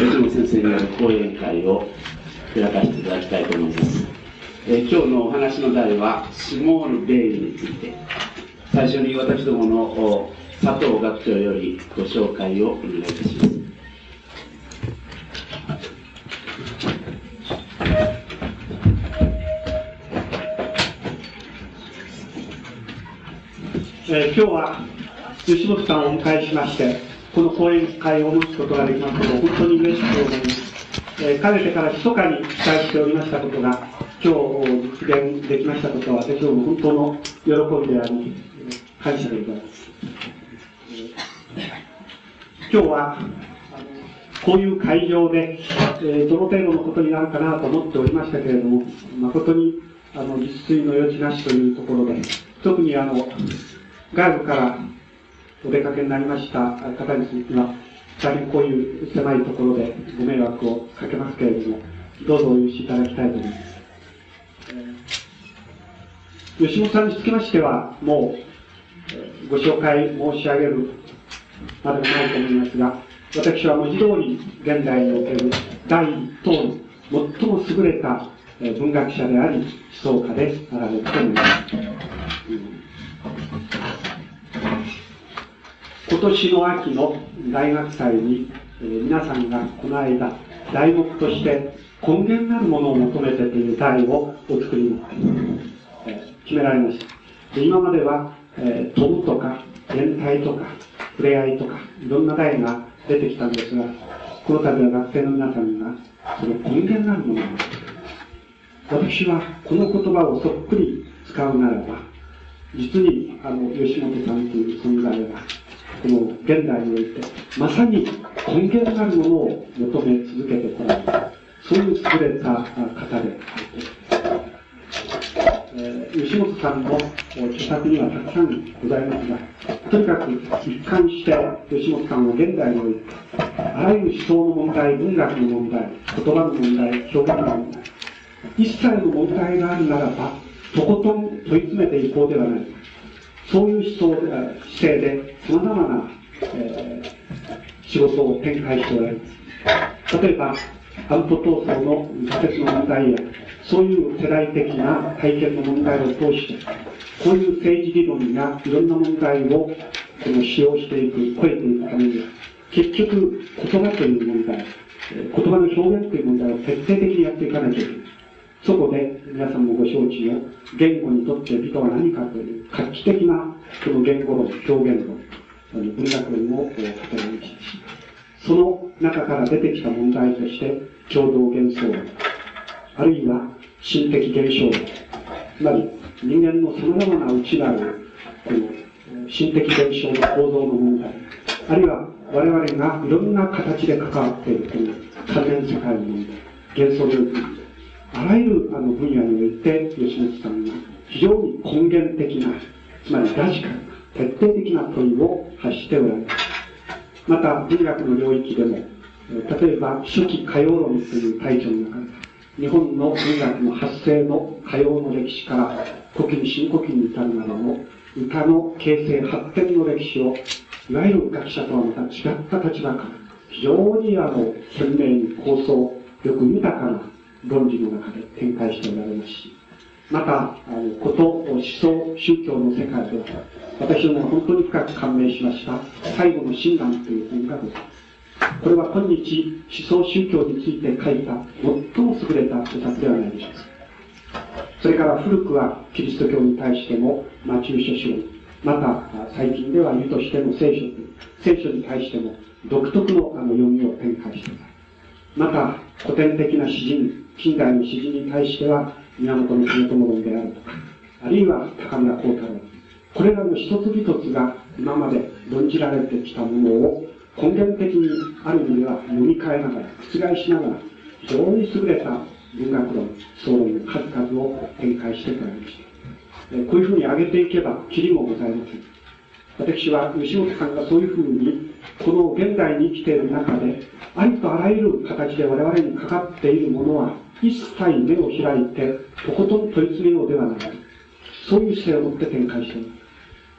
吉野先生による講演会を開かせていただきたいと思います。えー、今日のお話の題は、スモールベイルについて、最初に私どもの佐藤学長よりご紹介をお願いいたします。えー、今日は吉本さんをお迎えしまして、この講演会を持つことができますこと本当に嬉しく思います。えー、かねてから密かに期待しておりましたことが、今日実現できましたことは、私ども本当の喜びであり、感謝でございます。今日は、こういう会場で、えー、どの程度のことになるかなと思っておりましたけれども、誠にあの実炊の余地なしというところで、特にあの外部からお出かけになりました方については、大変こういう狭いところでご迷惑をかけますけれども、どうぞお許しいただきたいと思います。吉本さんにつきましては、もうご紹介申し上げるまでもないと思いますが、私は文字通り現代における第一等の最も優れた文学者であり、思想家であられると思います。今年の秋の大学祭に、えー、皆さんがこの間、題目として根源なるものを求めてという題をお作りになって、えー、決められました。で今までは、えー、飛ぶとか、連帯とか、触れ合いとか、いろんな題が出てきたんですが、この度は学生の皆さんが、その根源なるものを私はこの言葉をそっくり使うならば、実にあの吉本さんという存在がこの現代において、まさに根源なるものを求め続けてこられた、そういう優れた方でえー、吉本さんの著作にはたくさんございますが、とにかく一貫して吉本さんは現代において、あらゆる思想の問題、文学の問題、言葉の問題、表現の問題、一切の問題があるならば、とことん問い詰めていこうではないか。そういう思想で姿勢で様々な、えー、仕事を展開しておられます。例えば、アウト闘争の仮説の問題や、そういう世代的な体験の問題を通して、こういう政治理論やいろんな問題をこの使用していく、超えていくためには、結局、言葉という問題、言葉の表現という問題を徹底的にやっていかなきゃいけない。そこで皆さんもご承知の言語にとって美とは何かという画期的なその言語論、表現論、文学論を語りましたし、その中から出てきた問題として共同幻想論、あるいは心的現象論、つまり人間の様々な内なるこの心的現象の構造の問題、あるいは我々がいろんな形で関わっているこの関連世界の問題、幻想領域。あらゆるあの分野において吉本さんが非常に根源的な、つまりラジカルな、徹底的な問いを発しておられます。また文学の領域でも、例えば初期歌謡論というタイトルの中で、日本の文学の発生の歌謡の歴史から古今新古今に至るなどの歌の形成発展の歴史をいわゆる学者とはまた違った立場から非常にあの鮮明に構想力豊かな論理の中で展開しておられますし、また、あの、こと、思想、宗教の世界では、私ども本当に深く感銘しました、最後の診断という本がございます。これは今日、思想宗教について書いた最も優れた著作ではないでしょうか。それから古くはキリスト教に対しても、マチュー書書また最近では湯としての聖書聖書に対しても独特のあの読みを展開しています。また古典的な詩人、近代の詩人に対しては、源実朝論であるとか、あるいは高村光太郎。これらの一つ一つが今まで論じられてきたものを根源的にある意味では読み替えながら、覆しながら、非常に優れた文学論、総論の数々を展開してこられました。こういうふうに挙げていけば、きりもございません。私は吉本さんがそういうふうに、この現代に生きている中で、ありとあらゆる形で我々にかかっているものは、一切目を開いて、とことん問い詰めようではない。そういう姿勢を持って展開しています。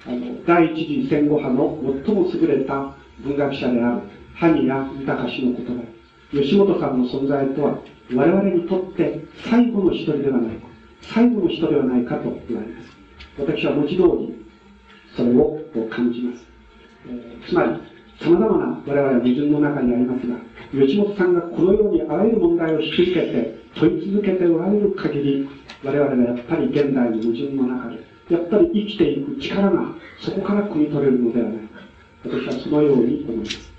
あの、第一次戦後派の最も優れた文学者である、萩谷豊氏の言葉。吉本さんの存在とは、我々にとって最後の一人ではないか、最後の人ではないかと言われます。私は文字通り、それを感じます。え、つまり、様々な我々は矛盾の中にありますが、吉本さんがこのようにあらゆる問題を引き受けて問い続けておられる限り、我々はやっぱり現代の矛盾の中で、やっぱり生きていく力がそこから汲み取れるのではないか。私はそのように思います。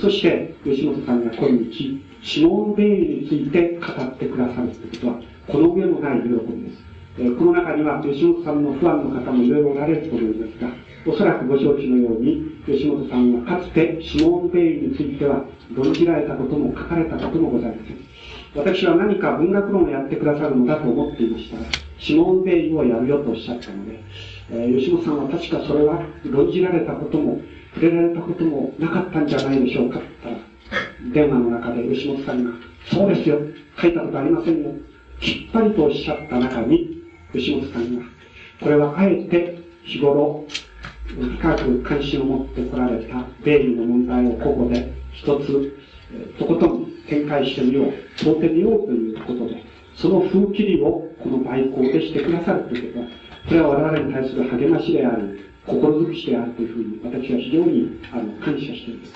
そして、吉本さんが今日、指紋ベイについて語ってくださるということは、この上もない喜びです。えー、この中には、吉本さんのファンの方もいろいろおられると思いますが、おそらくご承知のように、吉本さんはかつて指紋ベイについては論じられたことも書かれたこともございません。私は何か文学論をやってくださるのだと思っていました。が、指紋ベイをやるよとおっしゃったので、えー、吉本さんは確かそれは論じられたことも、触れられたこともなかったんじゃないでしょうか。って言ったら、電話の中で吉本さんが、そうですよ、書いたことありませんよ、きっぱりとおっしゃった中に、吉本さんが、これはあえて日頃、深く関心を持ってこられた米理の問題をここで一つ、とことん展開してみよう、問うてみようということで、その風切りをこの外交でしてくださるということは、これは我々に対する励ましであり、心づくしであるというふうに私は非常にあの感謝しています。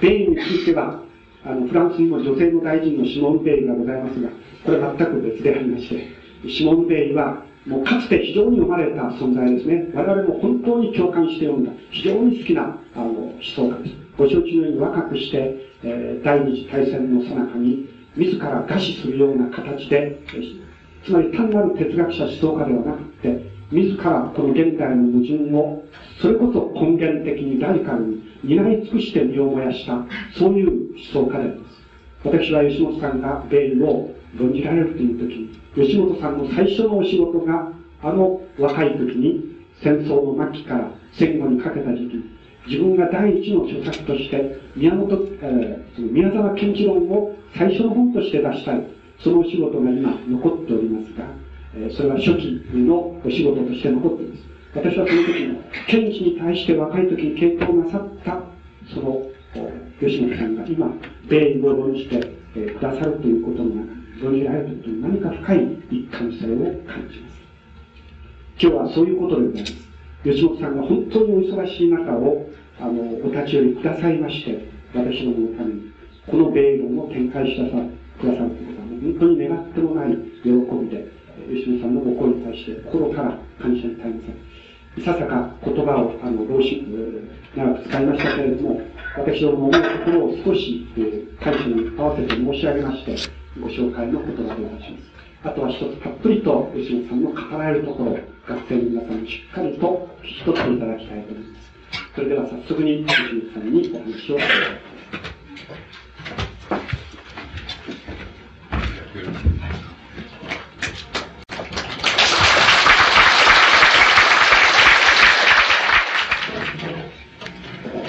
米については、あのフランスにも女性の大臣のシモン・ベイがございますが、これは全く別でありまして、シモン・ベイはもうかつて非常に読まれた存在ですね。我々も本当に共感して読んだ、非常に好きなあの思想家です。ご承知のように若くして、えー、第二次大戦の最中に、自ら餓死するような形で、つまり単なる哲学者思想家ではなくて、自らこの現代の矛盾を、それこそ根源的にラディカルに担い尽くして身を燃やした、そういう思想家であります。私は吉本さんがベイルを論じられるという時に、吉本さんの最初のお仕事が、あの若い時に戦争の末期から戦後にかけた時期、自分が第一の著作として、宮本、えー、その宮沢賢治論を最初の本として出したい。そのお仕事が今残っておりますが、えー、それは初期のお仕事として残っています。私はその時の、賢治に対して若い時に傾倒なさった、その、吉本さんが今、米理を論じて、えー、くださるということの中論じられるとに何か深い一貫性を感じます。今日はそういうことでございます。吉本さんが本当にお忙しい中を、あの、お立ち寄りくださいまして、私どものために、この米論を展開してくださるということは、本当に願ってもない喜びで、吉本さんのご声に対して心から感謝に耐えません。いささか言葉を、あの、老子、長く使いましたけれども、私どもの思うところを少し、えー、感謝に合わせて申し上げまして、ご紹介の言葉でいたします。あとは一つたっぷりと吉本さんの語られるところを学生の皆さんにしっかりと聞き取っていただきたいと思います。それでは早速に吉本さんにお話を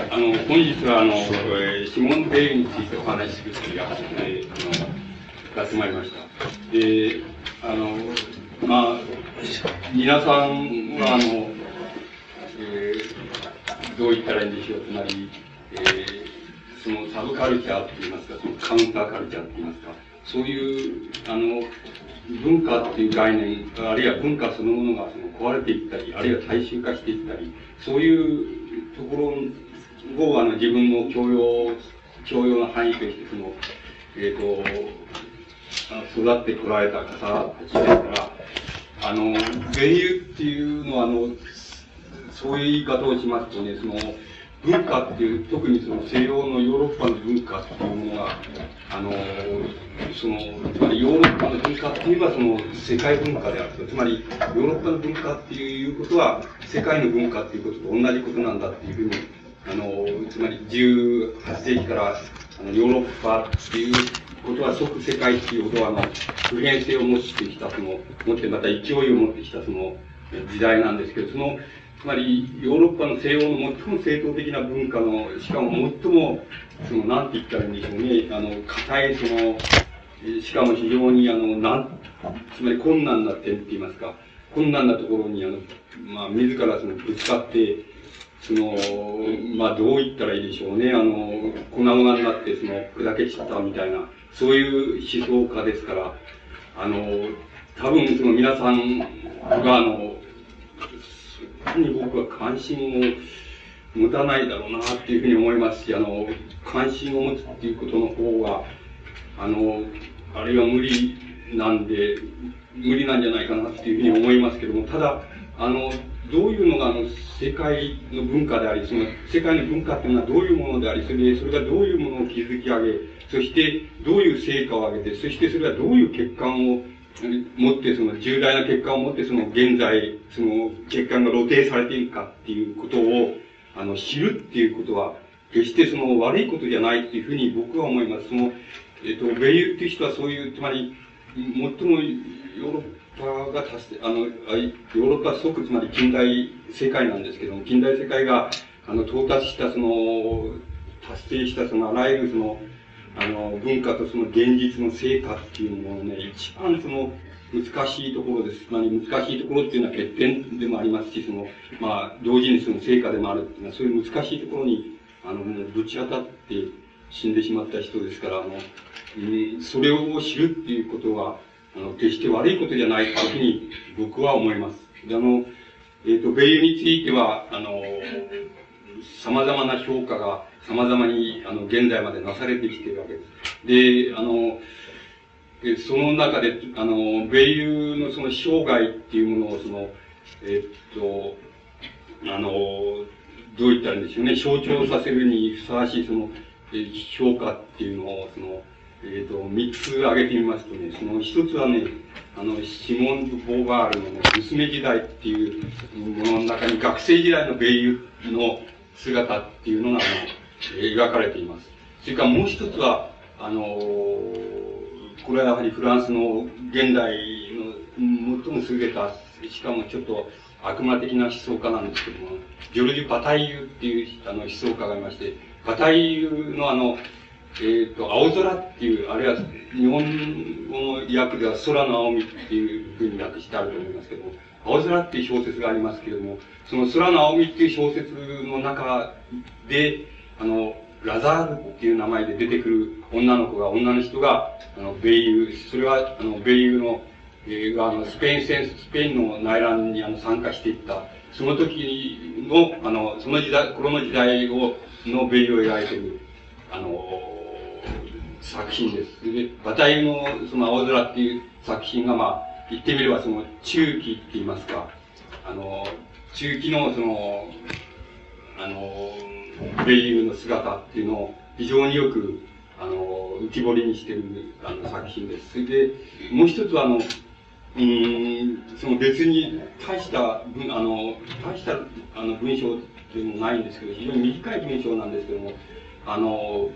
あの本日はあの、指紋定についてお話しするという、えー、あのやってまりました。で、あの、まあ、皆さんは、あの、えー、どう言ったらいいんでしょう。つまり、えー、そのサブカルチャーって言いますか、そのカウンターカルチャーって言いますか、そういう、あの、文化っていう概念、あるいは文化そのものがその壊れていったり、あるいは大衆化していったり、そういうところをあの自分の教養、教養の範囲としてその、えっ、ー、と、育ってこられた方たちですから、あの、芸友っていうのは、あの、そういう言い方をしますとね、その、文化っていう、特にその西洋のヨーロッパの文化っていうものが、あの、その、つまりヨーロッパの文化っていうのはその世界文化であると。つまりヨーロッパの文化っていうことは世界の文化っていうことと同じことなんだっていうふうに、あの、つまり18世紀からあのヨーロッパっていうことは即世界っていうことは、あの、普遍性を持ってきた、その、持ってまた勢いを持ってきた、その、時代なんですけど、その、つまり、ヨーロッパの西洋の最も正統的な文化の、しかも最も、その、なんて言ったらいいんでしょうね、あの、硬い、その、しかも非常に、あの、なん、つまり困難な点って言いますか、困難なところに、あの、まあ、自らその、ぶつかって、その、まあ、どう言ったらいいでしょうね。あの、粉々になって、その、これだけ散ったみたいな、そういう思想家ですから、あの、多分その皆さんが、あの、そに僕は関心を持たないだろうなっていうふうに思いますし、あの、関心を持つっていうことの方が、あの、あるいは無理なんで、無理なんじゃないかなっていうふうに思いますけども、ただ、あの、どういうのがあの世界の文化であり、その世界の文化っていうのはどういうものであり、それで、それがどういうものを築き上げ、そしてどういう成果を上げて、そしてそれがどういう欠陥を持って、その重大な欠陥を持って、その現在、その欠陥が露呈されているかっていうことを、あの、知るっていうことは、決してその悪いことじゃないっていうふうに僕は思います。その、えっ、と、ベイユっていう人はそういう、つまり、最もヨーロッパが達成、あの、ヨーロッパ即、つまり近代世界なんですけども、近代世界が、あの、到達したその、達成したその、あらゆるその、あの、文化とその現実の成果っていうものね、一番その、難しいところです。まり難しいところっていうのは欠点でもありますし、その、まあ、同時にその成果でもあるっていうのは、そういう難しいところに、あの、ぶち当たって死んでしまった人ですから、あの、うん、それを知るっていうことは、あの、決して悪いことじゃないというふうに僕は思います。で、あの、えっ、ー、と、米油については、あの、様々な評価が様々に、あの、現在までなされてきているわけです。で、あの、その中で、あの、米油のその生涯っていうものを、その、えっと、あの、どう言ったらいいんでしょうね、象徴させるにふさわしい、その、評価っていうのを、その、えっ、ー、と、三つ挙げてみますとね、その一つはね、あの、シモン・ボーバールのね、娘時代っていうものの中に学生時代の米友の姿っていうのが、あの、描かれています。それからもう一つは、あの、これはやはりフランスの現代の最も優れた、しかもちょっと悪魔的な思想家なんですけども、ジョルジュ・パタイユっていうあの思想家がいまして、パタイユのあの、えっ、ー、と、青空っていう、あるいは日本語の訳では空の青みっていうふうに訳してあると思いますけども、青空っていう小説がありますけれども、その空の青みっていう小説の中で、あの、ラザールっていう名前で出てくる女の子が、女の人が、あの、米友、それは、あの、米友の、えー、あの、スペイン戦、スペインの内乱にあの参加していった、その時の、あの、その時代、頃の時代を、の米友を描いている、あの、作品です。で、馬体のその青空っていう作品が、まあ、言ってみればその中期って言いますか、あの、中期のその、あの、米友の姿っていうのを非常によく、あの、浮き彫りにしてるあの作品です。それで、もう一つはあの、うん、その別に大した文、あの、大したあの文章でもないんですけど、非常に短い文章なんですけども、あの、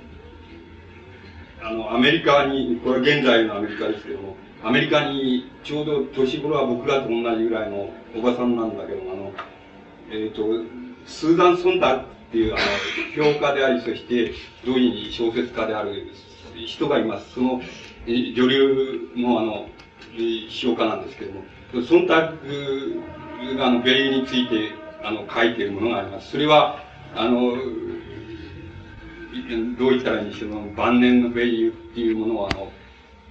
あの、アメリカに、これは現在のアメリカですけども、アメリカにちょうど年頃は僕らと同じぐらいのおばさんなんだけど、あの、えっ、ー、と、スーザン・ソンタグっていう、あの、批評家であり、そして、同時に小説家である人がいます。その、女流のあの、批評家なんですけども、ソンタグがあの、ヴェイユについて、あの、書いているものがあります。それは、あの、どう言ったらいいんでしょう、晩年のヴェイユっていうものを、あの、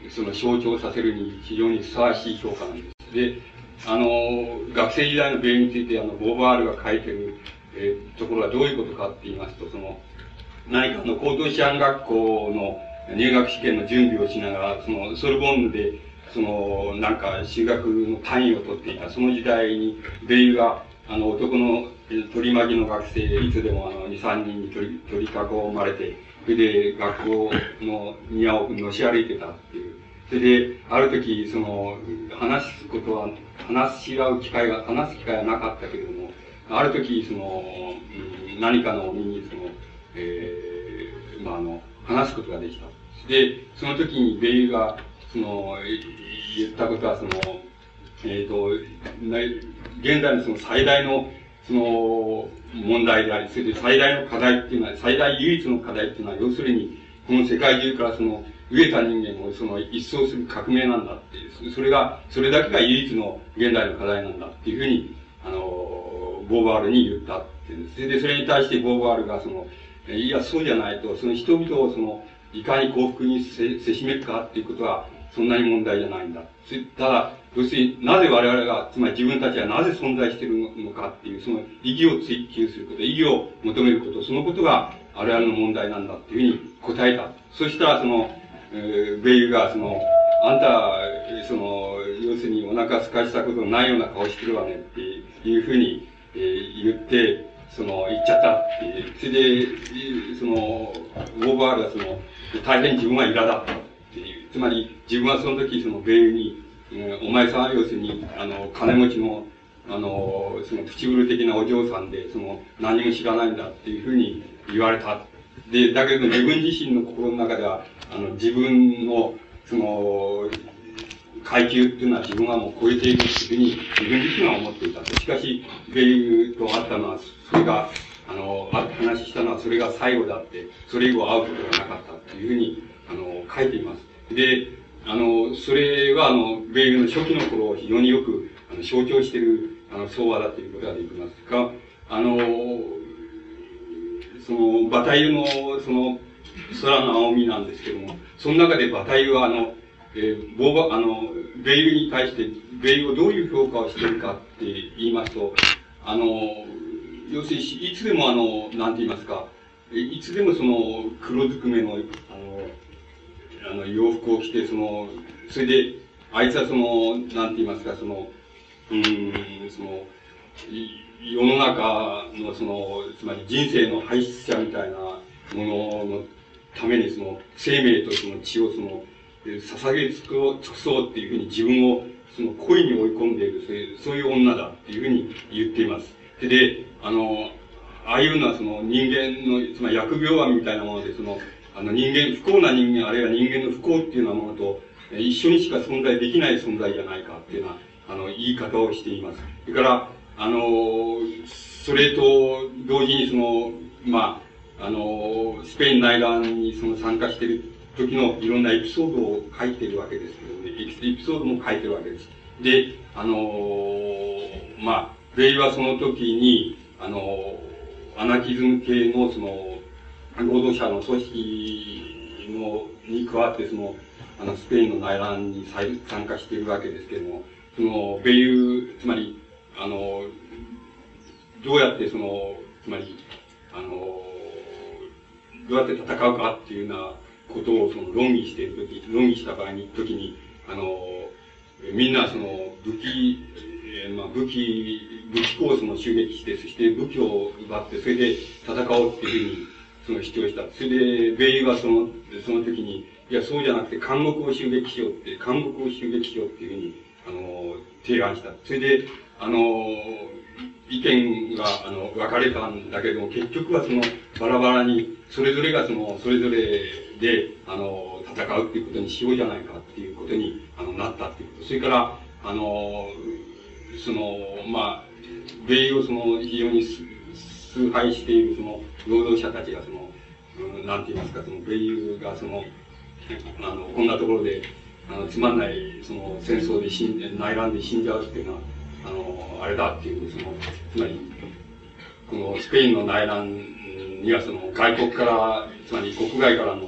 その象徴させるに非常にふさわしい評価なんです。で、あの、学生時代のベイについて、あの、ボーバールが書いてる、えー、ところはどういうことかって言いますと、その、何かの高等師範学校の入学試験の準備をしながら、その、ソルボンヌで、その、なんか、修学の単位を取っていた、その時代に、ベイユが、あの、男の取り巻きの学生、いつでもあの、2、3人に取り、取り囲まれて、それで学校の庭をのし歩いてたっていう。それで、ある時、その、話すことは、話し合う機会が、話す機会はなかったけれども、ある時、その、何かの身に、その、えー、まあ、あの、話すことができた。で、その時にベイが、その、言ったことは、その、えっ、ー、と、現在のその最大のその問題であり、それで最大の課題っていうのは、最大唯一の課題っていうのは、要するに、この世界中からその、飢えた人間をその一掃する革命なんだっていう、それが、それだけが唯一の現代の課題なんだっていうふうに、あの、ボーバールに言ったってってるんです。それで、それに対してボーバールが、その、いや、そうじゃないと、その人々をその、いかに幸福にせせしめるかっていうことは、そんなに問題じゃないんだ。ただ、要するになぜ我々が、つまり自分たちはなぜ存在しているのかっていう、その意義を追求すること、意義を求めること、そのことが我々の問題なんだっていうふうに答えた。そしたら、その、えー、ベイが、その、あんた、その、要するにお腹すかしたことのないような顔してるわねっていうふうに、えー、言って、その、言っちゃったっていう。それで、その、ウォーバールがその、大変自分は苛だったっていう。つまり、自分はその時、その、ベイに、お前さんは要するに、あの、金持ちの、あの、その、プチブル的なお嬢さんで、その、何も知らないんだっていうふうに言われた。で、だけど自分自身の心の中では、あの、自分の、その、階級っていうのは自分はもう超えているっていうふうに自分自身は思っていた。しかし、ベイルと会ったのは、それが、あの、話したのはそれが最後だって、それ以後会うことがなかったっていうふうに、あの、書いています。で、あの、それは、あの、米軍の初期の頃を非常によく、あの、象徴している、あの、相和だということができますが、あの、その、馬体の、その、空の青みなんですけども、その中で馬体は、あの、えー、ボーバ、あの、ベイルに対して、ベイルをどういう評価をしているかって言いますと、あの、要するに、いつでもあの、なんて言いますか、いつでもその、黒ずくめの、あの、あの、洋服を着て、その、それで、あいつはその、なんて言いますか、その、うん、その、世の中のその、つまり人生の排出者みたいなもののためにその、生命とその血をその、捧げ尽くそうっていうふうに自分をその恋に追い込んでいる、そういうそういう女だっていうふうに言っています。で、であの、ああいうのはその人間の、つまり疫病案みたいなもので、その、あの人間、不幸な人間、あるいは人間の不幸っていうようなものと、一緒にしか存在できない存在じゃないかっていうような、あの、言い方をしています。それから、あの、それと同時にその、まあ、あの、スペイン内乱にその参加している時のいろんなエピソードを書いてるわけですけどね、エピソードも書いてるわけです。で、あの、まあ、ベイはその時に、あの、アナキズム系のその、労働者の組織の、に加わって、その、あの、スペインの内乱に参加しているわけですけれども、その、米ユ、つまり、あの、どうやってその、つまり、あの、どうやって戦うかっていうようなことをその論議しているとき、論議した場合に、時に、あの、みんなその武器、えー、まあ武器、武器コースも襲撃して、そして武器を奪って、それで戦おうっていうふうにその主張した。それで、米ユはその、その時に、いや、そうじゃなくて、監獄を襲撃しようって、監獄を襲撃しようっていうふうに、あの、提案した。それで、あの、意見が、あの、分かれたんだけども、結局はその、バラバラに、それぞれがその、それぞれで、あの、戦うっていうことにしようじゃないかっていうことに、あの、なったっていうこと。それから、あの、その、まあ、米ユをその、非常に崇拝しているその、労働者たちがその、うん、なんて言いますか、その、米ユがその、あの、こんなところで、あの、つまんない、その、戦争で死ん、内乱で死んじゃうっていうのは、あの、あれだっていう、その、つまり、このスペインの内乱にはその外国から、つまり国外からの、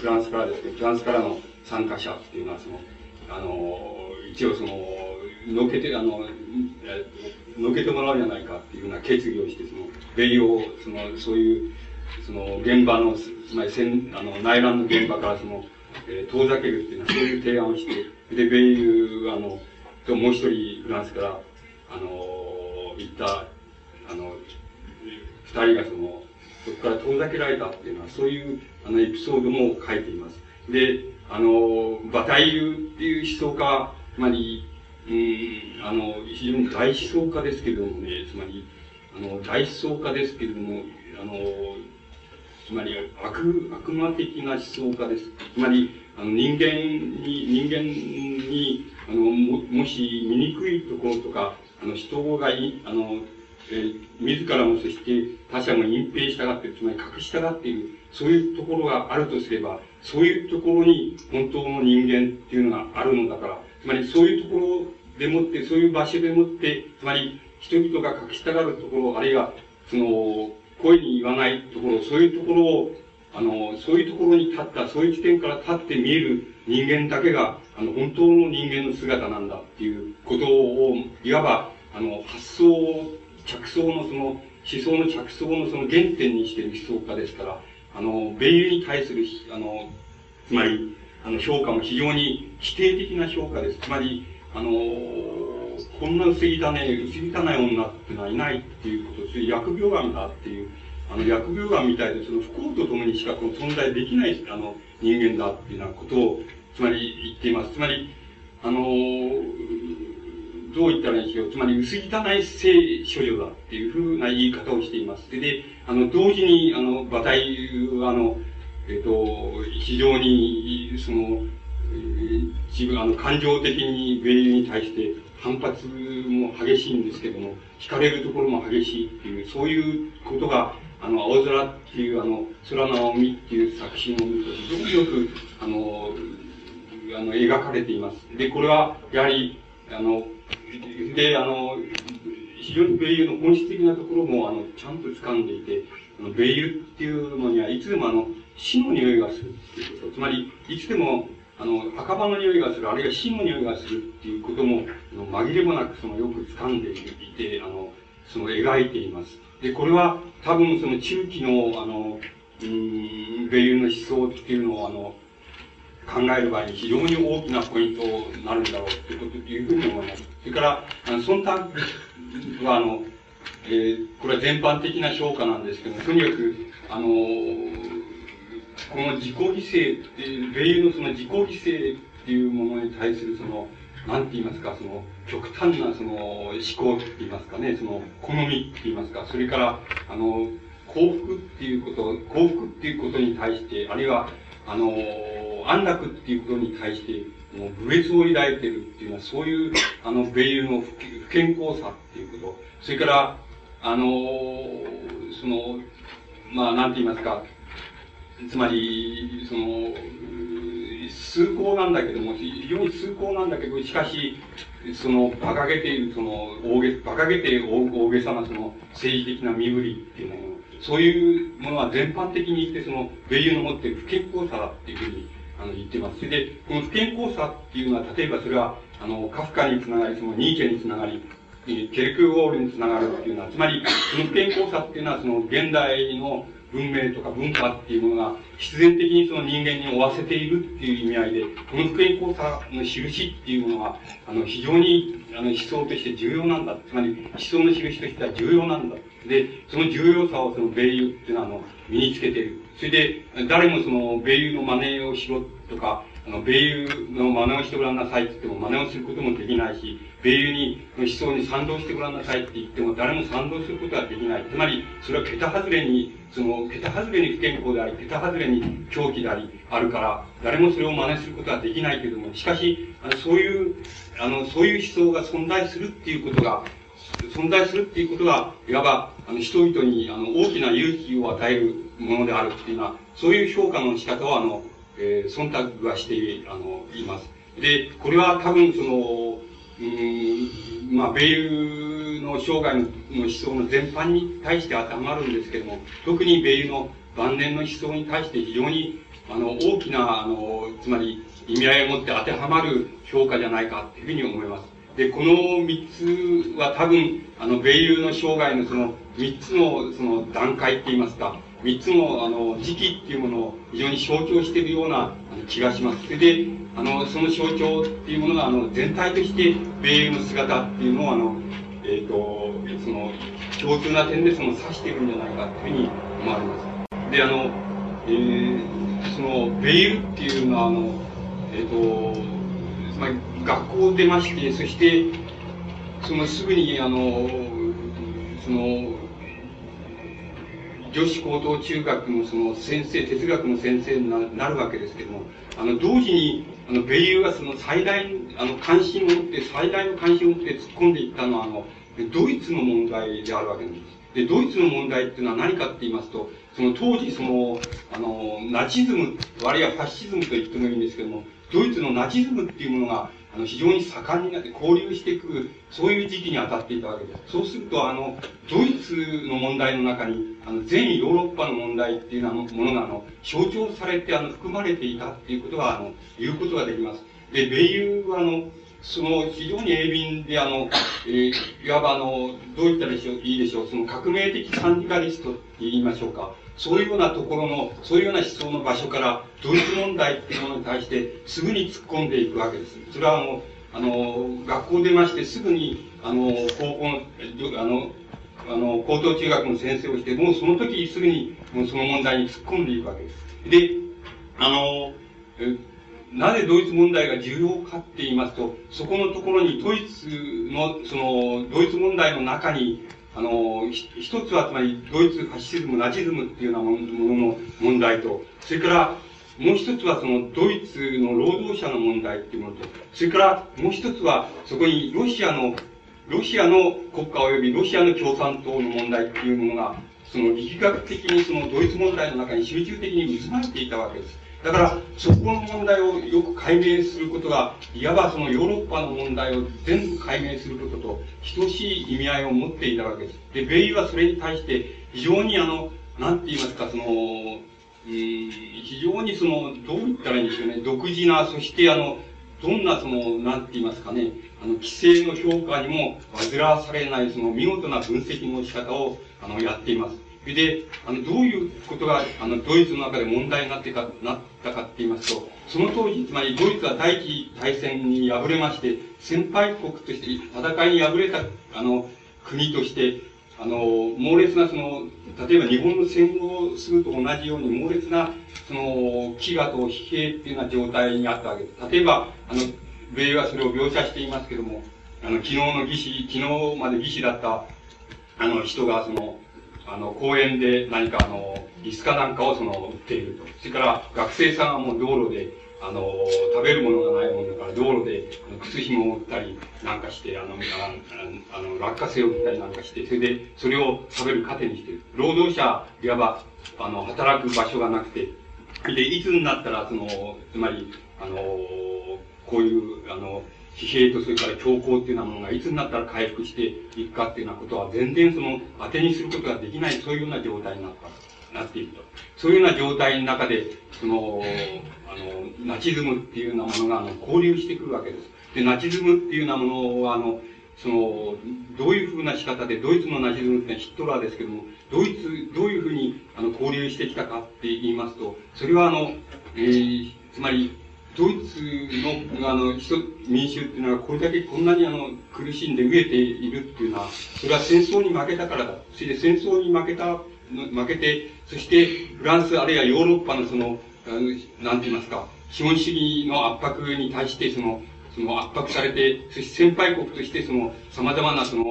フランスからですけど、フランスからの参加者っていうのはその、あの、一応その、のけて、あの、のけてもらうじゃないかっていうような決議をして、その、米を、その、そういう、その、現場の、つまり戦、あの、内乱の現場からその、えー、遠ざけるっていうのは、そういう提案をして、で、米ユ、あの、ともう一人フランスから、あの、行った、あの、二人がその、そこから遠ざけられたっていうのは、そういう、あの、エピソードも書いています。で、あの、馬体流っていう思想家、つまり、うん、あの、非常に大思想家ですけどもね、つまり、あの、大思想家ですけれども、あの、つまり悪、悪魔的な思想家です。つまり、あの人間に、人間に、あの、も、もし醜いところとか、あの、人がい、あの、えー、自らもそして他者も隠蔽したがって、つまり隠したがっている、そういうところがあるとすれば、そういうところに本当の人間っていうのがあるのだから、つまりそういうところでもって、そういう場所でもって、つまり人々が隠したがるところ、あるいはその、声に言わないところ、そういうところを、あの、そういうところに立った、そういう地点から立って見える人間だけが、あの、本当の人間の姿なんだっていうことを、いわば、あの、発想を、着想のその、思想の着想のその原点にしている思想家ですから、あの、米友に対する、あの、つまり、あの、評価も非常に否定的な評価です。つまり、あの、こんな薄汚い、薄汚い女っていうのはいないっていうことです。疫病神だっていう、あの、疫病神みたいで、その不幸と共にしかこの存在できない、あの、人間だっていうようなことを、つまり言っています。つまり、あの、どう言ったらいいんでしょう。つまり、薄汚い性処女だっていうふうな言い方をしています。で、あの、同時に、あの、馬体は、あの、えっ、と、非常に、その、自分、あの、感情的に米友に対して反発も激しいんですけども、惹かれるところも激しいっていう、そういうことが、あの、青空っていう、あの、空の海っていう作品を見ると、非常によく、あの、あの、描かれています。で、これは、やはり、あの、で、あの、非常に米友の本質的なところも、あの、ちゃんと掴んでいて、あの、米友っていうのにはいつでもあの、死の匂いがするっていうこと。つまり、いつでも、あの、墓場の匂いがする、あるいは死の匂いがするっていうことも、の紛れもなく、その、よく掴んでいて、あの、その、描いています。で、これは、多分、その、中期の、あの、うん、米友の思想っていうのを、あの、考える場合に非常に大きなポイントになるんだろうということというふうに思います。それから、あの、忖度は、あの、えー、これは全般的な評価なんですけども、とにかく、あの、この自己犠牲、米友のその自己犠牲っていうものに対するその、なんて言いますか、その、極端なその、思考って言いますかね、その、好みって言いますか、それから、あの、幸福っていうこと、幸福っていうことに対して、あるいは、あの、安楽っていうことに対して、もう、侮蔑を抱いてるっていうのは、そういう、あの、米友の不健康さっていうこと、それから、あの、その、まあ、なんて言いますか、つまり、その、崇高なんだけども、非常に崇高なんだけど、しかし、その、馬鹿げている、その、大げ、馬鹿げて大大げさな、その、政治的な身振りっていうもの、そういうものは全般的に言って、その、米友の持っている不健康さだっていうふうに、あの、言ってます。それで、この不健康さっていうのは、例えばそれは、あの、カフカにつながり、その、ニーチェにつながり、ケルクゴールにつながるっていうのは、つまり、その不健康さっていうのは、その、現代の文明とか文化っていうものが必然的にその人間に負わせているっていう意味合いで、この不健康さの印っていうものは、あの、非常に、あの、思想として重要なんだ。つまり、思想の印としては重要なんだ。で、その重要さをその米友っていうのは、あの、身につけている。それで、誰もその、米友の真似をしろとか、あの、米友の真似をしてごらんなさいって言っても真似をすることもできないし、米友に、思想に賛同してごらんなさいって言っても誰も賛同することはできない。つまり、それは桁外れに、その、桁外れに不健康であり、桁外れに狂気であり、あるから、誰もそれを真似することはできないけれども、しかし、あのそういう、あの、そういう思想が存在するっていうことが、存在するっていうことが、いわば、あの、人々に、あの、大きな勇気を与えるものであるっていうのは、そういう評価の仕方を、あの、えー、忖度はして、あの、います。で、これは多分その、うん、まあ、米友の生涯の思想の全般に対して当てはまるんですけども、特に米友の晩年の思想に対して非常に、あの、大きな、あの、つまり、意味合いを持って当てはまる評価じゃないかというふうに思います。で、この三つは多分、あの、米友の生涯のその三つのその段階って言いますか、三つのあの時期っていうものを非常に象徴しているような気がします。それで、あの、その象徴っていうものが、あの、全体として米友の姿っていうのを、あの、えっ、ー、と、その、共通な点でその指しているんじゃないかっていうふうに思われます。で、あの、えー、その、米友っていうのは、あの、えっ、ー、と、つまり、学校を出まして、そして、そのすぐに、あの、その、女子高等中学のその先生、哲学の先生になるわけですけども、あの、同時に、あの、米友がその最大、あの、関心を持って、最大の関心を持って突っ込んでいったのは、あの、ドイツの問題であるわけなんです。で、ドイツの問題っていうのは何かって言いますと、その当時、その、あの、ナチズム、あるいはファシズムと言ってもいいんですけども、ドイツのナチズムっていうものが、あの、非常に盛んになって交流していく、そういう時期に当たっていたわけです。そうすると、あの、ドイツの問題の中に、あの、全ヨーロッパの問題っていうものが、あの、象徴されて、あの、含まれていたっていうことは、あの、言うことができます。で、米友は、あの、その、非常に鋭敏で、あの、えー、いわばあの、どう言ったらいいでしょう、その革命的サンディカリストって言いましょうか。そういうようなところの、そういうような思想の場所から、ドイツ問題っていうものに対して、すぐに突っ込んでいくわけです。それはもう、あの、学校出まして、すぐに、あの、高校の、あの、あの、高等中学の先生をして、もうその時すぐに、もうその問題に突っ込んでいくわけです。で、あの、なぜドイツ問題が重要かって言いますと、そこのところにドイツの、その、ドイツ問題の中に、あの、一つはつまりドイツファシズム、ナチズムっていうようなものの問題と、それからもう一つはそのドイツの労働者の問題っていうものと、それからもう一つはそこにロシアの、ロシアの国家及びロシアの共産党の問題っていうものが、その力学的にそのドイツ問題の中に集中的に渦巻いていたわけです。だから、そこの問題をよく解明することが、いわばそのヨーロッパの問題を全部解明することと等しい意味合いを持っていたわけです。で、ベイはそれに対して非常にあの、なんて言いますか、その、うん、非常にその、どう言ったらいいんでしょうね、独自な、そしてあの、どんなその、なんて言いますかね、あの、規制の評価にも煩わされない、その見事な分析の仕方を、あの、やっています。で、あの、どういうことが、あの、ドイツの中で問題になってか、なったかって言いますと、その当時、つまりドイツは第一次大戦に敗れまして、先輩国として、戦いに敗れた、あの、国として、あの、猛烈なその、例えば日本の戦後すると同じように猛烈な、その、飢餓と疲弊っていうような状態にあったわけです。例えば、あの、米はそれを描写していますけども、あの、昨日の義士、昨日まで義士だった、あの、人が、その、あの、公園で何かあの、リスカなんかをその、売っていると。それから学生さんはもう道路で、あの、食べるものがないもんだから、道路で、あの靴紐を売ったりなんかして、あの、あの、落花生を売ったりなんかして、それで、それを食べる糧にしてる。労働者、いわば、あの、働く場所がなくて、で、いつになったら、その、つまり、あの、こういう、あの、疲弊とそれから強行っていうようなものがいつになったら回復していくかっていうようなことは全然その当てにすることができないそういうような状態になったなっていると。そういうような状態の中で、その、あの、ナチズムっていうようなものが、あの、交流してくるわけです。で、ナチズムっていうようなものは、あの、その、どういうふうな仕方で、ドイツのナチズムってのはヒットラーですけども、ドイツ、どういうふうに、あの、交流してきたかって言いますと、それはあの、えー、つまり、ドイツの、あの、民衆っていうのは、これだけこんなにあの、苦しんで飢えているっていうのは、それは戦争に負けたからだ。それで戦争に負けた、負けて、そしてフランスあるいはヨーロッパのその、なんて言いますか、資本主義の圧迫に対して、その、その圧迫されて、そして先輩国として、その、様々なその、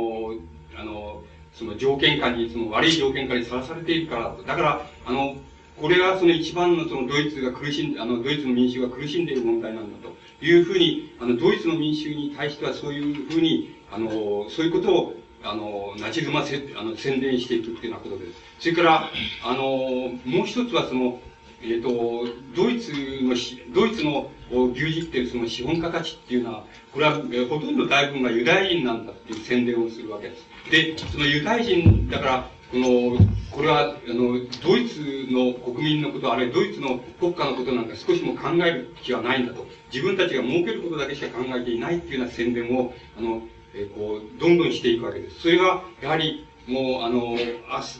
あの、その条件下に、その悪い条件下にさらされているから、だから、あの、これがその一番のそのドイツが苦しんで、あの、ドイツの民衆が苦しんでいる問題なんだというふうに、あの、ドイツの民衆に対してはそういうふうに、あの、そういうことを、あの、ナチズマせ、あの、宣伝していくっていうようなことです。それから、あの、もう一つはその、えっ、ー、と、ドイツの、ドイツの牛耳っているその資本家たちっていうのは、これは、えほとんど大部分がユダヤ人なんだっていう宣伝をするわけです。で、そのユダヤ人だから、この、これは、あの、ドイツの国民のこと、あるいはドイツの国家のことなんか少しも考える気はないんだと。自分たちが儲けることだけしか考えていないっていうような宣伝を、あの、え、こう、どんどんしていくわけです。それが、やはり、もう、あの、明日、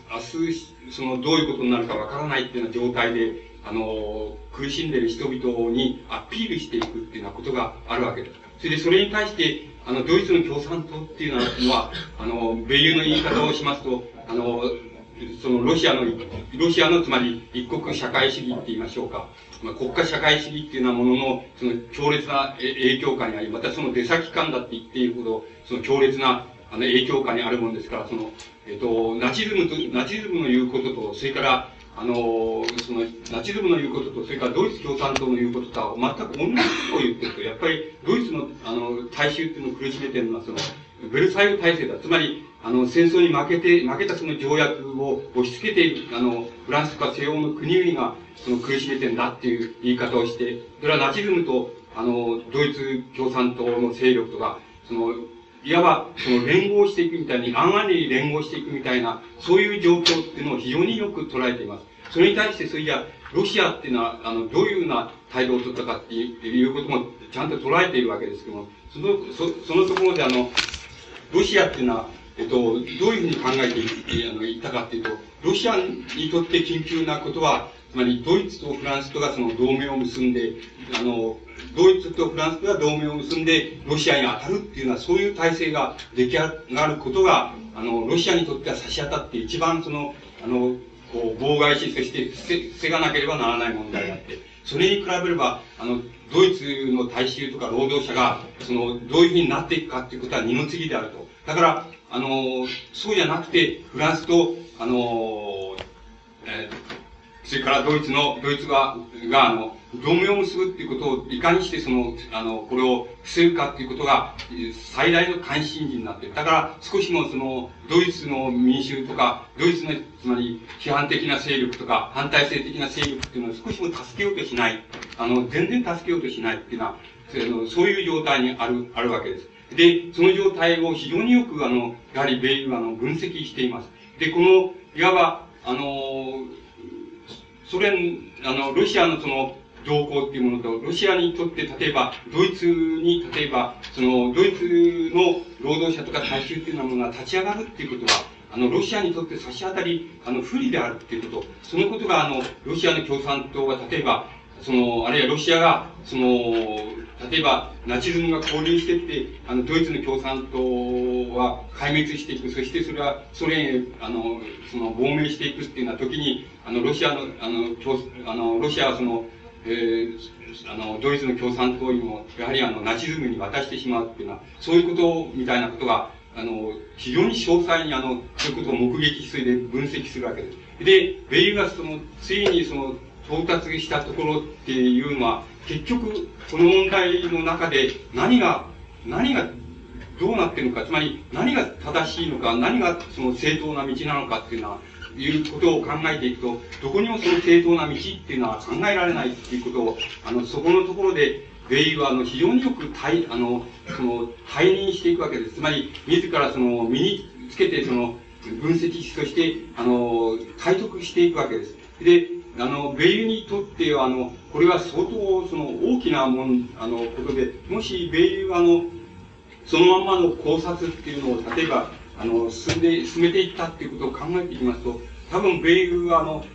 明日、その、どういうことになるかわからないっていうような状態で、あの、苦しんでいる人々にアピールしていくっていうようなことがあるわけです。それで、それに対して、あの、ドイツの共産党っていうのは、あの、米友の言い方をしますと、あの、そのロシアの、ロシアのつまり一国社会主義って言いましょうか。まあ、国家社会主義っていうようなものの、その強烈な影響下にあり、またその出先感だって言っているほど、その強烈なあの影響下にあるもんですから、その、えっ、と、ナチズムと、ナチズムの言うことと、それから、あの、その、ナチズムの言うことと、それからドイツ共産党の言うこととは全く同じことを言ってると、やっぱりドイツの、あの、大衆っていうのを苦しめてるのは、その、ベルサイユ体制だ。つまり、あの、戦争に負けて、負けたその条約を押し付けて、あの、フランスとか西欧の国々が、その苦しめてんだっていう言い方をして、それはナチズムと、あの、ドイツ共産党の勢力とか、その、いわば、その連合していくみたいに、暗々に連合していくみたいな、そういう状況っていうのを非常によく捉えています。それに対して、それじゃ、ロシアっていうのは、あの、どういうような態度を取ったかっていうことも、ちゃんと捉えているわけですけども、その、そそのところで、あの、ロシアっていうのは、えっと、どういうふうに考えていあのいったかっていうと、ロシアにとって緊急なことは、つまりドイツとフランスとがその同盟を結んで、あの、ドイツとフランスとが同盟を結んで、ロシアに当たるっていうのは、そういう体制が出来上がることが、あの、ロシアにとっては差し当たって一番その、あの、こう、妨害し、そして防がなければならない問題であって、それに比べれば、あの、ドイツの大衆とか労働者が、その、どういうふうになっていくかっていうことは二の次であると。だから、あの、そうじゃなくて、フランスと、あの、えーそれからドイツの、ドイツが、が、あの、同盟を結ぶっていうことを、いかにしてその、あの、これを防ぐかっていうことが、最大の関心事になっている。だから、少しもその、ドイツの民衆とか、ドイツの、つまり、批判的な勢力とか、反体制的な勢力っていうのを少しも助けようとしない。あの、全然助けようとしないっていうのは、そういう状態にある、あるわけです。で、その状態を非常によく、あの、やはり米軍は、あの、分析しています。で、この、いわば、あの、ソ連、あの、ロシアのその、動向っていうものと、ロシアにとって、例えば、ドイツに、例えば、その、ドイツの労働者とか大衆っていうようなものが立ち上がるっていうことは、あの、ロシアにとって差し当たり、あの、不利であるっていうこと、そのことが、あの、ロシアの共産党が、例えば、その、あるいはロシアが、その、例えば、ナチズムが交流していって、あの、ドイツの共産党は壊滅していく。そしてそれはソ連へ、あの、その、亡命していくっていうような時に、あの、ロシアの、あの、あのロシアはその、えー、あの、ドイツの共産党にも、やはりあの、ナチズムに渡してしまうっていうのは、そういうことみたいなことが、あの、非常に詳細にあの、そういうことを目撃し、それで分析するわけです。で、ベイルがその、ついにその、到達したところっていうのは、結局、この問題の中で何が、何がどうなってるのか、つまり何が正しいのか、何がその正当な道なのかっていうのは、いうことを考えていくと、どこにもその正当な道っていうのは考えられないっていうことを、あの、そこのところで、ベイは、あの、非常によく対、あの、その、退任していくわけです。つまり、自らその、身につけて、その、分析師として、あの、体得していくわけです。で、あの、米ユにとっては、あの、これは相当、その、大きなもん、あの、ことで、もし、米ユあの、そのまんまの考察っていうのを、例えば、あの、進んで、進めていったっていうことを考えていきますと、多分、米ユは、あの、